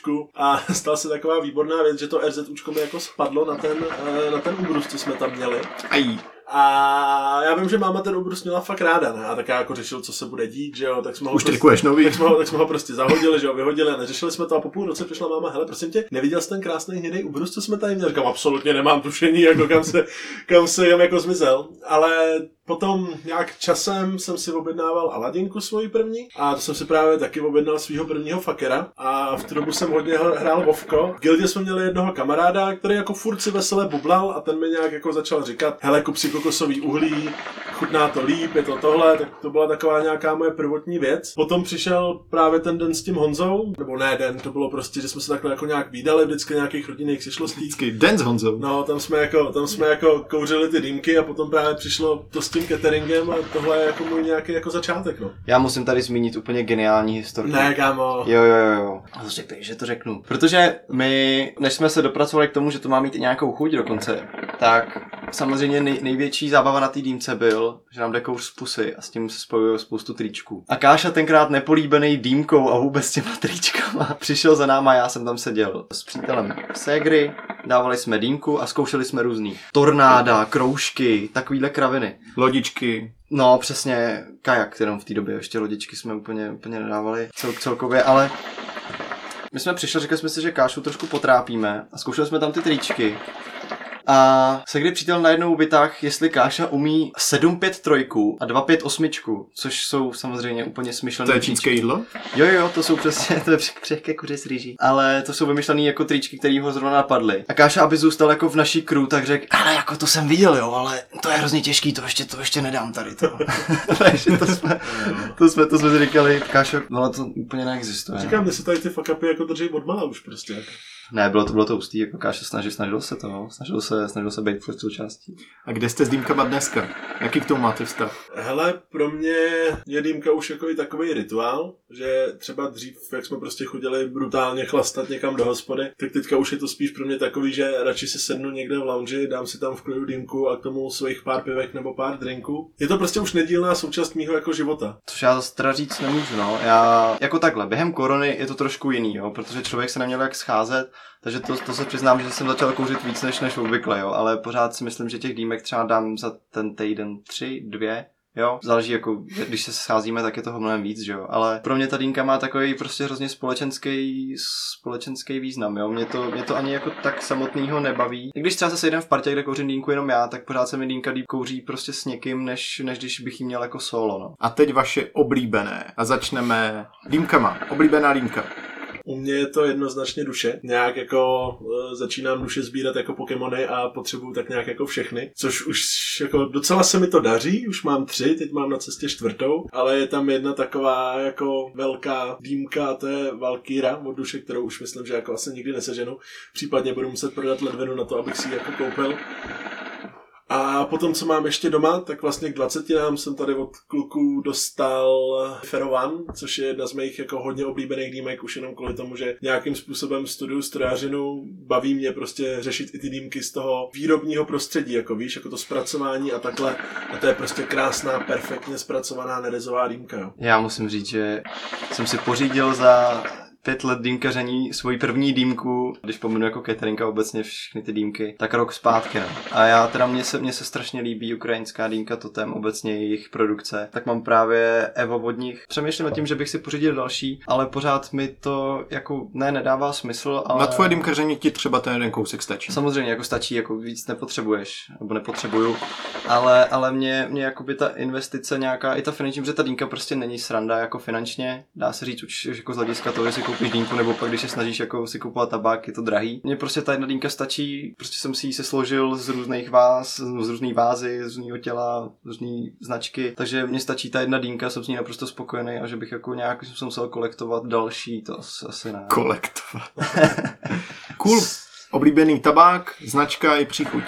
RZUčku a stala se taková výborná věc, že to RZUčko mi jako spadlo na ten, eh, na ten úbrus, co jsme tam měli. Aj. A já vím, že máma ten obrus měla fakt ráda, ne? A tak já jako řešil, co se bude dít, že jo, tak jsme ho, Už prostě, nový. tak jsme, ho, tak jsme ho prostě zahodili, že jo, vyhodili a neřešili jsme to a po půl roce přišla máma, hele, prosím tě, neviděl jsi ten krásný hnědý ubrus, co jsme tady měli? Říkám, absolutně nemám tušení, jako kam se, kam se jako zmizel, ale Potom nějak časem jsem si objednával Aladinku svoji první a to jsem si právě taky objednal svého prvního fakera a v tu dobu jsem hodně hrál Vovko. V gildě jsme měli jednoho kamaráda, který jako furt si veselé bublal a ten mi nějak jako začal říkat, hele, kup si kokosový uhlí, chutná to líp, je to tohle, tak to byla taková nějaká moje prvotní věc. Potom přišel právě ten den s tím Honzou, nebo ne den, to bylo prostě, že jsme se takhle jako nějak výdali vždycky nějakých rodinných sešlostí. Vždycky den s Honzou. No, tam jsme jako, tam jsme jako kouřili ty dýmky a potom právě přišlo to s tím cateringem a tohle je jako můj nějaký jako začátek, no. Já musím tady zmínit úplně geniální historku. Ne, kámo. Jo, jo, jo, jo. Řekli, že to řeknu. Protože my, než jsme se dopracovali k tomu, že to má mít i nějakou chuť dokonce, tak samozřejmě nej, největší zábava na té dýmce byl, že nám jde kouř z pusy a s tím se spojuje spoustu tričků. A Káša tenkrát nepolíbený dýmkou a vůbec těma tričkama přišel za náma, já jsem tam seděl s přítelem Ségry, dávali jsme dýmku a zkoušeli jsme různý tornáda, kroužky, takovýhle kraviny. Lodičky. No, přesně kajak, kterou v té době ještě lodičky jsme úplně, úplně nedávali cel, celkově, ale my jsme přišli, řekli jsme si, že Kášu trošku potrápíme a zkoušeli jsme tam ty tričky. A se kdy přítel najednou vytáh, jestli Káša umí 7-5 trojku a 2-5 osmičku, což jsou samozřejmě úplně smyšlené. To je čínské jídlo? Jo, jo, to jsou přesně, to je křehké kuře s rýží. Ale to jsou vymyšlené jako tričky, které ho zrovna napadly. A Káša, aby zůstal jako v naší crew, tak řekl, ale jako to jsem viděl, jo, ale to je hrozně těžký, to ještě, to ještě nedám tady to. Takže to jsme, to jsme, to jsme říkali, Káša, no to úplně neexistuje. Říkám, že se tady ty fuck upy jako drží od mala už prostě. Ne, bylo to, bylo to hustý, jako Káša snažil, snažil se toho, snažil se, snažil se být v součástí. A kde jste s dýmkama dneska? Jaký k tomu máte vztah? Hele, pro mě je dýmka už jako takový rituál, že třeba dřív, jak jsme prostě chodili brutálně chlastat někam do hospody, tak teďka už je to spíš pro mě takový, že radši si sednu někde v lounge, dám si tam v klidu dýmku a k tomu svých pár pivek nebo pár drinků. Je to prostě už nedílná součást mýho jako života. Což já zase teda říct nemůžu, no. Já jako takhle, během korony je to trošku jiný, jo, protože člověk se neměl jak scházet, takže to, to se přiznám, že jsem začal kouřit víc než, než obvykle, jo, ale pořád si myslím, že těch dýmek třeba dám za ten týden tři, dvě, Jo, záleží jako, když se scházíme, tak je toho mnohem víc, že jo. Ale pro mě ta dýnka má takový prostě hrozně společenský, společenský význam, jo. Mě to, mě to ani jako tak samotného nebaví. I když třeba se sejdem v partě, kde kouřím dýnku jenom já, tak pořád se mi dýnka líp kouří prostě s někým, než, než když bych ji měl jako solo, no. A teď vaše oblíbené. A začneme dýmkama. Oblíbená dýmka. U mě je to jednoznačně duše. Nějak jako e, začínám duše sbírat jako Pokémony a potřebuju tak nějak jako všechny, což už jako docela se mi to daří, už mám tři, teď mám na cestě čtvrtou, ale je tam jedna taková jako velká dýmka a to je Valkyra od duše, kterou už myslím, že jako asi nikdy neseženu. Případně budu muset prodat ledvinu na to, abych si ji jako koupil. A potom, co mám ještě doma, tak vlastně k 20 nám jsem tady od kluků dostal Ferovan, což je jedna z mých jako hodně oblíbených dýmek, už jenom kvůli tomu, že nějakým způsobem studuju strojařinu, baví mě prostě řešit i ty dýmky z toho výrobního prostředí, jako víš, jako to zpracování a takhle. A to je prostě krásná, perfektně zpracovaná nerezová dýmka. Já musím říct, že jsem si pořídil za pět let dýmkaření svoji první dýmku, když pomenu jako cateringa obecně všechny ty dýmky, tak rok zpátky. No. A já teda mně se, mně se strašně líbí ukrajinská dýmka Totem, obecně jejich produkce. Tak mám právě Evo od nich. Přemýšlím nad tím, že bych si pořídil další, ale pořád mi to jako ne, nedává smysl. Ale... Na tvoje dýmkaření ti třeba ten jeden kousek stačí. Samozřejmě, jako stačí, jako víc nepotřebuješ, nebo nepotřebuju, ale, ale mě, mě jakoby ta investice nějaká, i ta finanční, protože ta dýmka prostě není sranda jako finančně, dá se říct už jako z hlediska toho, jestli koupíš dýmku, nebo pak když se snažíš jako si kupovat tabák, je to drahý. Mně prostě ta jedna dýmka stačí, prostě jsem si ji se složil z různých váz, z různých vázy, z různého těla, z různé značky, takže mně stačí ta jedna dýmka, jsem s ní naprosto spokojený a že bych jako nějak jsem musel kolektovat další, to asi ne. Kolektovat. cool. Oblíbený tabák, značka i příchuť.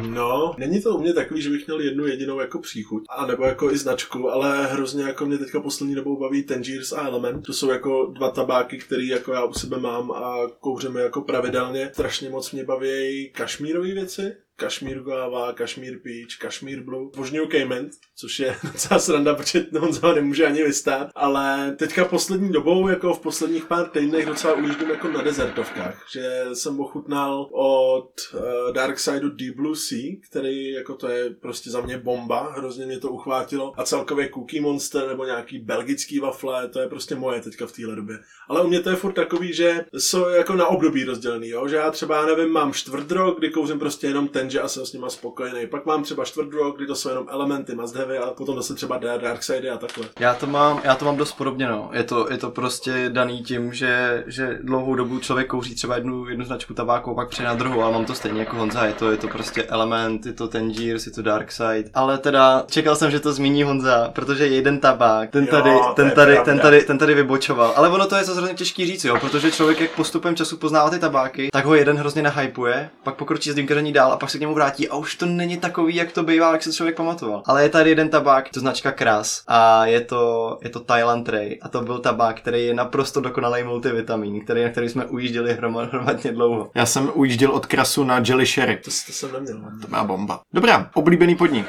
No, není to u mě takový, že bych měl jednu jedinou jako příchuť, a nebo jako i značku, ale hrozně jako mě teďka poslední dobou baví Tangiers a Element. To jsou jako dva tabáky, které jako já u sebe mám a kouříme jako pravidelně. Strašně moc mě baví kašmírové věci, Kašmír Guava, Kašmír Peach, Kašmír Blue, Božňuju Cayman, což je docela sranda, protože Honza ho nemůže ani vystát, ale teďka poslední dobou, jako v posledních pár týdnech docela ujíždím jako na dezertovkách, že jsem ochutnal od uh, Dark Sideu Deep Blue Sea, který jako to je prostě za mě bomba, hrozně mě to uchvátilo a celkově Cookie Monster nebo nějaký belgický wafle, to je prostě moje teďka v téhle době. Ale u mě to je furt takový, že jsou jako na období rozdělený, jo? že já třeba, já nevím, mám čtvrt rok, kdy kouřím prostě jenom ten že a jsem s nima spokojený. Pak mám třeba čtvrt rok, kdy to jsou jenom elementy, must have, a potom zase třeba Dark Side a takhle. Já to mám, já to mám dost podobně, no. Je to, je to prostě daný tím, že, že dlouhou dobu člověk kouří třeba jednu, jednu značku tabáku, pak přijde na druhou, ale mám to stejně jako Honza. Je to, je to prostě element, je to Tangiers, je to Dark Side. Ale teda čekal jsem, že to zmíní Honza, protože jeden tabák, ten tady, Jo, ten tady, pravda. ten tady, ten tady vybočoval. Ale ono to je zase hrozně těžký říct, jo, protože člověk jak postupem času poznává ty tabáky, tak ho jeden hrozně nahypuje, pak pokročí s dýmkaření dál a pak se k němu vrátí a už to není takový, jak to bývá, jak se člověk pamatoval. Ale je tady jeden tabák, to značka Kras a je to, je to Thailand Ray a to byl tabák, který je naprosto dokonalý multivitamin, který, na který jsme ujížděli hromad, hromadně dlouho. Já jsem ujížděl od krasu na Jelly Sherry. To, to jsem neměl. To má bomba. Dobrá, oblíbený podnik.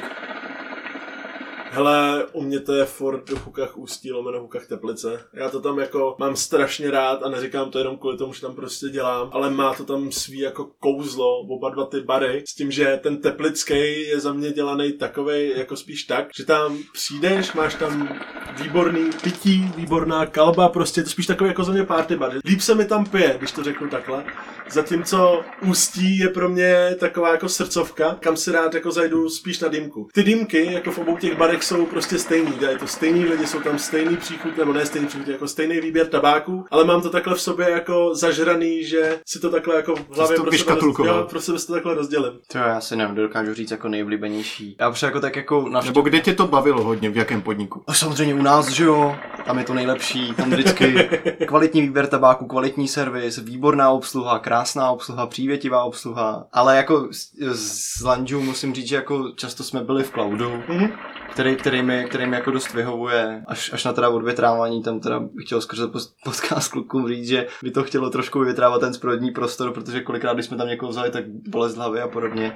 Hele, u mě to je furt v Hukách Ústí, lomeno Hukách Teplice. Já to tam jako mám strašně rád a neříkám to jenom kvůli tomu, že tam prostě dělám, ale má to tam svý jako kouzlo, oba dva ty bary, s tím, že ten teplický je za mě dělaný takovej jako spíš tak, že tam přijdeš, máš tam výborný pití, výborná kalba, prostě je to spíš takový jako za mě party bar. Líp se mi tam pije, když to řeknu takhle. Zatímco Ústí je pro mě taková jako srdcovka, kam si rád jako zajdu spíš na dýmku. Ty dýmky, jako v obou těch barech, jsou prostě stejný. Je to stejný lidi, jsou tam stejný příchuť, nebo ne stejný příchuť, jako stejný výběr tabáku, ale mám to takhle v sobě jako zažraný, že si to takhle jako v hlavě to pro sebe, roz... jo, pro sebe si to takhle rozdělím. To já si nevím, dokážu říct jako nejoblíbenější. Já už jako tak jako na Nebo kde tě to bavilo hodně, v jakém podniku? A samozřejmě u nás, že jo, tam je to nejlepší, tam vždycky kvalitní výběr tabáku, kvalitní servis, výborná obsluha, krásná obsluha, přívětivá obsluha, ale jako z, z Lanžu musím říct, že jako často jsme byli v cloudu, Mhm. Který, který, mi, který mi jako dost vyhovuje, až, až na teda odvětrávání, tam teda bych chtěl skrze podcast klukům říct, že by to chtělo trošku vyvětrávat ten spodní prostor, protože kolikrát, když jsme tam někoho vzali, tak bolest hlavy a podobně.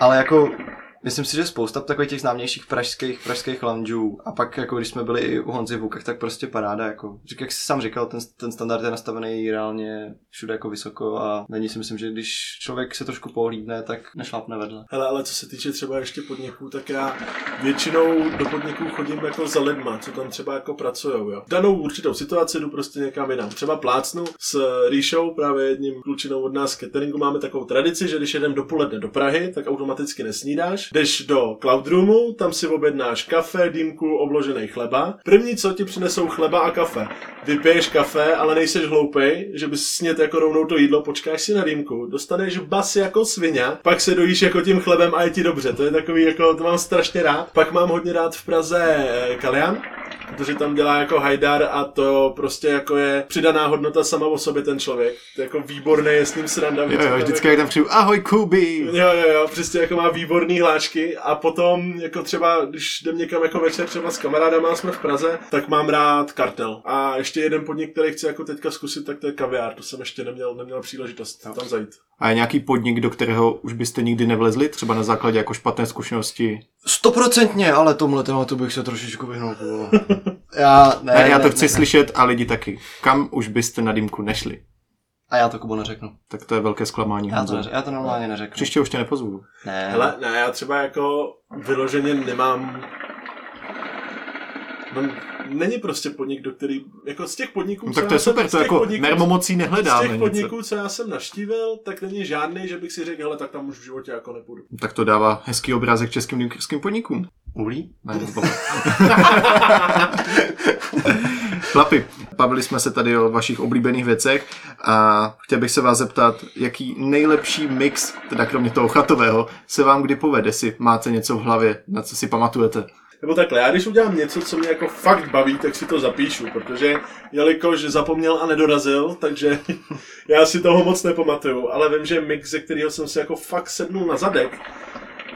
Ale jako Myslím si, že spousta takových těch známějších pražských, pražských loungeů a pak jako když jsme byli i u Honzy v Hukách, tak prostě paráda jako. Řík, jak jsi sám říkal, ten, ten standard je nastavený reálně všude jako vysoko a není si myslím, že když člověk se trošku pohlídne, tak nešlápne vedle. Hele, ale co se týče třeba ještě podniků, tak já většinou do podniků chodím jako za lidma, co tam třeba jako pracujou, jo. Danou určitou situaci jdu prostě někam jinam. Třeba plácnu s Ríšou, právě jedním klučinou od nás cateringu, máme takovou tradici, že když jedem dopoledne do Prahy, tak automaticky nesnídáš. Jdeš do Cloud Roomu, tam si objednáš kafe, dýmku, obložený chleba. První, co ti přinesou chleba a kafe. Vypiješ kafe, ale nejseš hloupej, že bys snět jako rovnou to jídlo, počkáš si na dýmku, dostaneš bas jako svině, pak se dojíš jako tím chlebem a je ti dobře. To je takový jako, to mám strašně rád. Pak mám hodně rád v Praze eh, Kalian, protože tam dělá jako Hajdar a to prostě jako je přidaná hodnota sama o sobě ten člověk. To je jako výborný, je s ním sranda. Jo, jo, vždycky jak tam přijdu, ahoj Kuby! Jo, jo, jo, přesně jako má výborný hláčky a potom jako třeba, když jdem někam jako večer třeba s kamarádama, jsme v Praze, tak mám rád kartel. A ještě jeden podnik, který chci jako teďka zkusit, tak to je kaviár. To jsem ještě neměl, neměl příležitost tam zajít. A je nějaký podnik, do kterého už byste nikdy nevlezli, třeba na základě jako špatné zkušenosti? Stoprocentně, ale tomhle tématu bych se trošičku vyhnul. Já, ne, Ne, já to ne, chci ne. slyšet a lidi taky. Kam už byste na dýmku nešli? A já to Kubo neřeknu. Tak to je velké zklamání. Já to, neřeknu. já to normálně neřeknu. Příště už tě nepozvu. Ne. Hele, ne, já třeba jako vyloženě nemám... No, není prostě podnik, do který, jako z těch podniků, No, co tak to je jsem- super, z to těch jako podniků- mermomocí Z nehledáme těch něco. podniků, co já jsem navštívil, tak není žádný, že bych si řekl, hele, tak tam už v životě jako nepůjdu. Tak to dává hezký obrázek českým dýmkerským podnikům. Uhlí? Ne, to- Chlapi, bavili jsme se tady o vašich oblíbených věcech a chtěl bych se vás zeptat, jaký nejlepší mix, teda kromě toho chatového, se vám kdy povede, si máte něco v hlavě, na co si pamatujete. Nebo takhle, já když udělám něco, co mě jako fakt baví, tak si to zapíšu, protože jelikož zapomněl a nedorazil, takže já si toho moc nepamatuju, ale vím, že mix, ze kterého jsem si jako fakt sednul na zadek,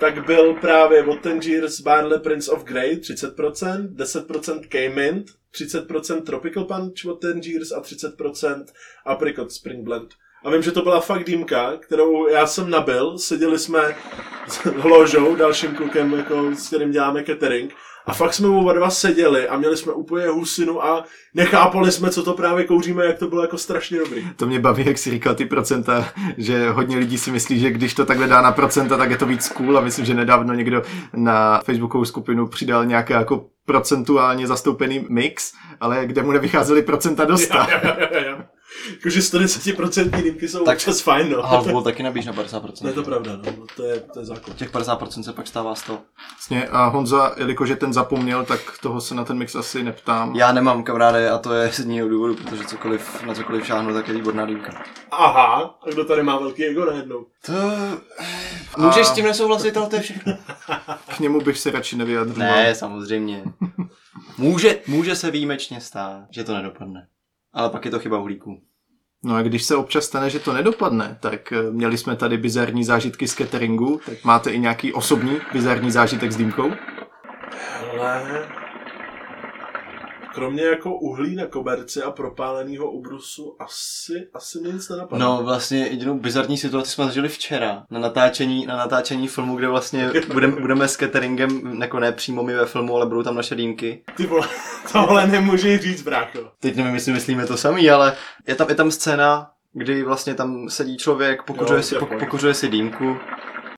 tak byl právě Tangiers Barley Prince of Grey 30%, 10% K-Mint, 30% Tropical Punch Tangiers a 30% Apricot Spring Blend. A vím, že to byla fakt dýmka, kterou já jsem nabil, seděli jsme s Hložou, dalším klukem, jako, s kterým děláme catering, a fakt jsme oba dva seděli a měli jsme úplně husinu a nechápali jsme, co to právě kouříme, jak to bylo jako strašně dobrý. To mě baví, jak si říkal ty procenta, že hodně lidí si myslí, že když to takhle dá na procenta, tak je to víc cool a myslím, že nedávno někdo na facebookovou skupinu přidal nějaké jako procentuálně zastoupený mix, ale kde mu nevycházely procenta do 100. Jakože 110% dýmky jsou Tak- občas fajn, no. Halfball taky nabíž na 50%. Je to pravda, no. To je, to je základ. Těch 50% se pak stává 100. Vlastně a Honza, jelikož je ten zapomněl, tak toho se na ten mix asi neptám. Já nemám kamarády a to je z jiného důvodu, protože cokoliv, na cokoliv šáhnu, tak je výborná dýmka. Aha, a kdo tady má velký ego najednou? To... Můžeš s tím nesouhlasit, ale to je všechno. K němu bych se radši nevyjadřoval. Ne, samozřejmě. Může, může se výjimečně stát, že to nedopadne. Ale pak je to chyba uhlíků. No a když se občas stane, že to nedopadne, tak eh, měli jsme tady bizarní zážitky z cateringu, tak máte i nějaký osobní bizarní zážitek s dýmkou? Hele... Kromě jako uhlí na koberci a propáleného ubrusu asi, asi mě nic nenapadne. No vlastně jedinou bizarní situaci jsme zažili včera na natáčení, na natáčení filmu, kde vlastně budeme, budeme s cateringem, jako ne přímo my ve filmu, ale budou tam naše dýmky. Ty vole, tohle nemůžeš říct, brácho. Teď nevím, jestli myslíme to samý, ale je tam, je tam scéna, kdy vlastně tam sedí člověk, pokuřuje, Jo, si, po, fajn. pokuřuje si dýmku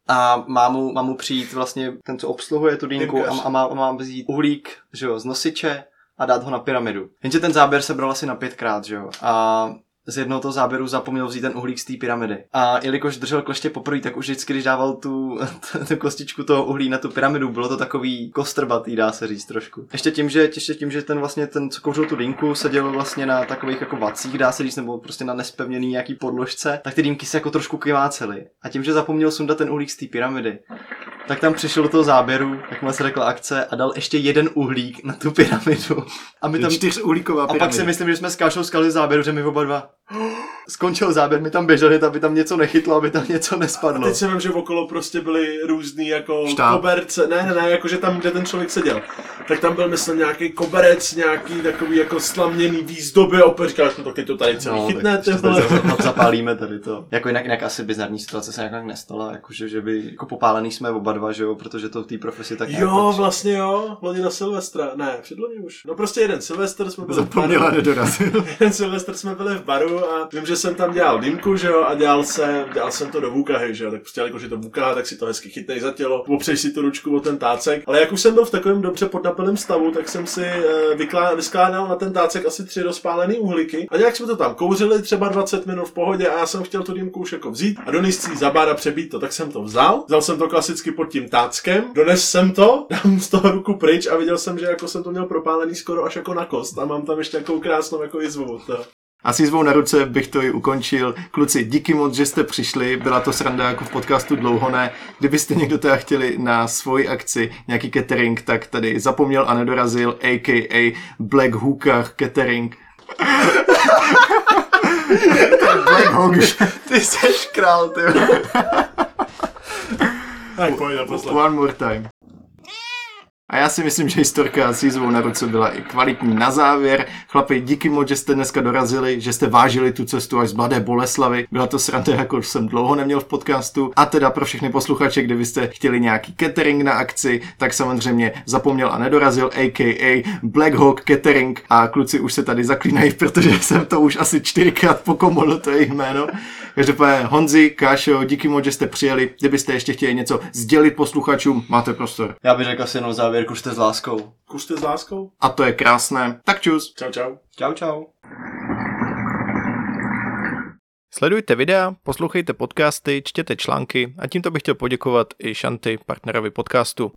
a má mu, má mu přijít vlastně ten, co obsluhuje tu dýmku a, a má, má vzít uhlík že jo, z nosiče a dát ho na pyramidu. Jenže ten záběr se bral asi na pětkrát, že jo. A z jednoho toho záběru zapomněl vzít ten uhlík z té pyramidy. A jelikož držel kleště poprvé, tak už vždycky, když dával tu, tu kostičku toho uhlí na tu pyramidu, bylo to takový kostrbatý, dá se říct trošku. Ještě tím, že, ještě tím, že ten vlastně ten, co kouřil tu dýmku, seděl vlastně na takových jako vacích, dá se říct, nebo prostě na nespevněný nějaký podložce, tak ty dýmky se jako trošku kyvácely. A tím, že zapomněl sundat ten uhlík z té pyramidy, tak tam přišel do toho záběru, jak má se řekla akce, a dal ještě jeden uhlík na tu pyramidu. A my tam, Čtyřuhlíková a pak pyramida. si myslím, že jsme s Kášou skali záběru, že my oba dva skončil záběr, my tam běželi, aby tam něco nechytlo, aby tam něco A nespadlo. teď si vím, že okolo prostě byly různý jako Štáb. koberce, ne, ne, ne, jakože tam, kde ten člověk seděl. Tak tam byl, myslím, nějaký koberec, nějaký takový jako slaměný výzdoby, opět říkáš, no taky to tady celý no, chytne, ty tak zapálíme tady to. Jako jinak, jinak asi bizarní situace se nějak nestala, jakože, že by, jako popálený jsme oba dva, že jo, protože to v té profesi tak Jo, patří. vlastně jo, loni na Silvestra, ne, předloni už. No prostě jeden Silvestr jsme byli v Zapomněla, baru, nedorazil. jeden Silvestr jsme byli v baru a vím, že jsem tam dělal dýmku, že jo, a dělal jsem, dělal jsem to do vůkahy, že jo, tak prostě jakož je to vůkaha, tak si to hezky chytnej za tělo, opřeš si tu ručku o ten tácek, ale jak už jsem byl v takovém dobře podnapilém stavu, tak jsem si eh, vyklá, vyskládal na ten tácek asi tři rozpálené uhlíky a nějak jsme to tam kouřili třeba 20 minut v pohodě a já jsem chtěl tu dýmku už jako vzít a donést si za bar a přebít to, tak jsem to vzal, vzal jsem to klasicky pod tím táckem, dones jsem to, dám z toho ruku pryč a viděl jsem, že jako jsem to měl propálený skoro až jako na kost a mám tam ještě takovou krásnou jako jizvu. od toho. A s jízvou na ruce bych to i ukončil. Kluci, díky moc, že jste přišli. Byla to sranda jako v podcastu dlouho ne. Kdybyste někdo teda chtěli na svoji akci nějaký catering, tak tady zapomněl a nedorazil, a.k.a. Black Hookah Catering. Black Hawk. Ty seš král, ty. I that One more time. A já si myslím, že historka s jízvou na ruce byla i kvalitní na závěr. Chlapi, díky moc, že jste dneska dorazili, že jste vážili tu cestu až z Mladé Boleslavy. Byla to sranda, jako jsem dlouho neměl v podcastu. A teda pro všechny posluchače, kdybyste chtěli nějaký catering na akci, tak samozřejmě zapomněl a nedorazil, a.k.a. Black Hawk Catering. A kluci už se tady zaklínají, protože jsem to už asi čtyřikrát pokomol, to jejich jméno. Každopádně Honzi, Kášo, díky moc, že jste přijeli. Kdybyste ještě chtěli něco sdělit posluchačům, máte prostor. Já bych řekl asi jenom závěr, kuřte s láskou. Kuřte s láskou. A to je krásné. Tak čus. Čau, čau. Čau, čau. Sledujte videa, poslouchejte podcasty, čtěte články a tímto bych chtěl poděkovat i Šanty, partnerovi podcastu.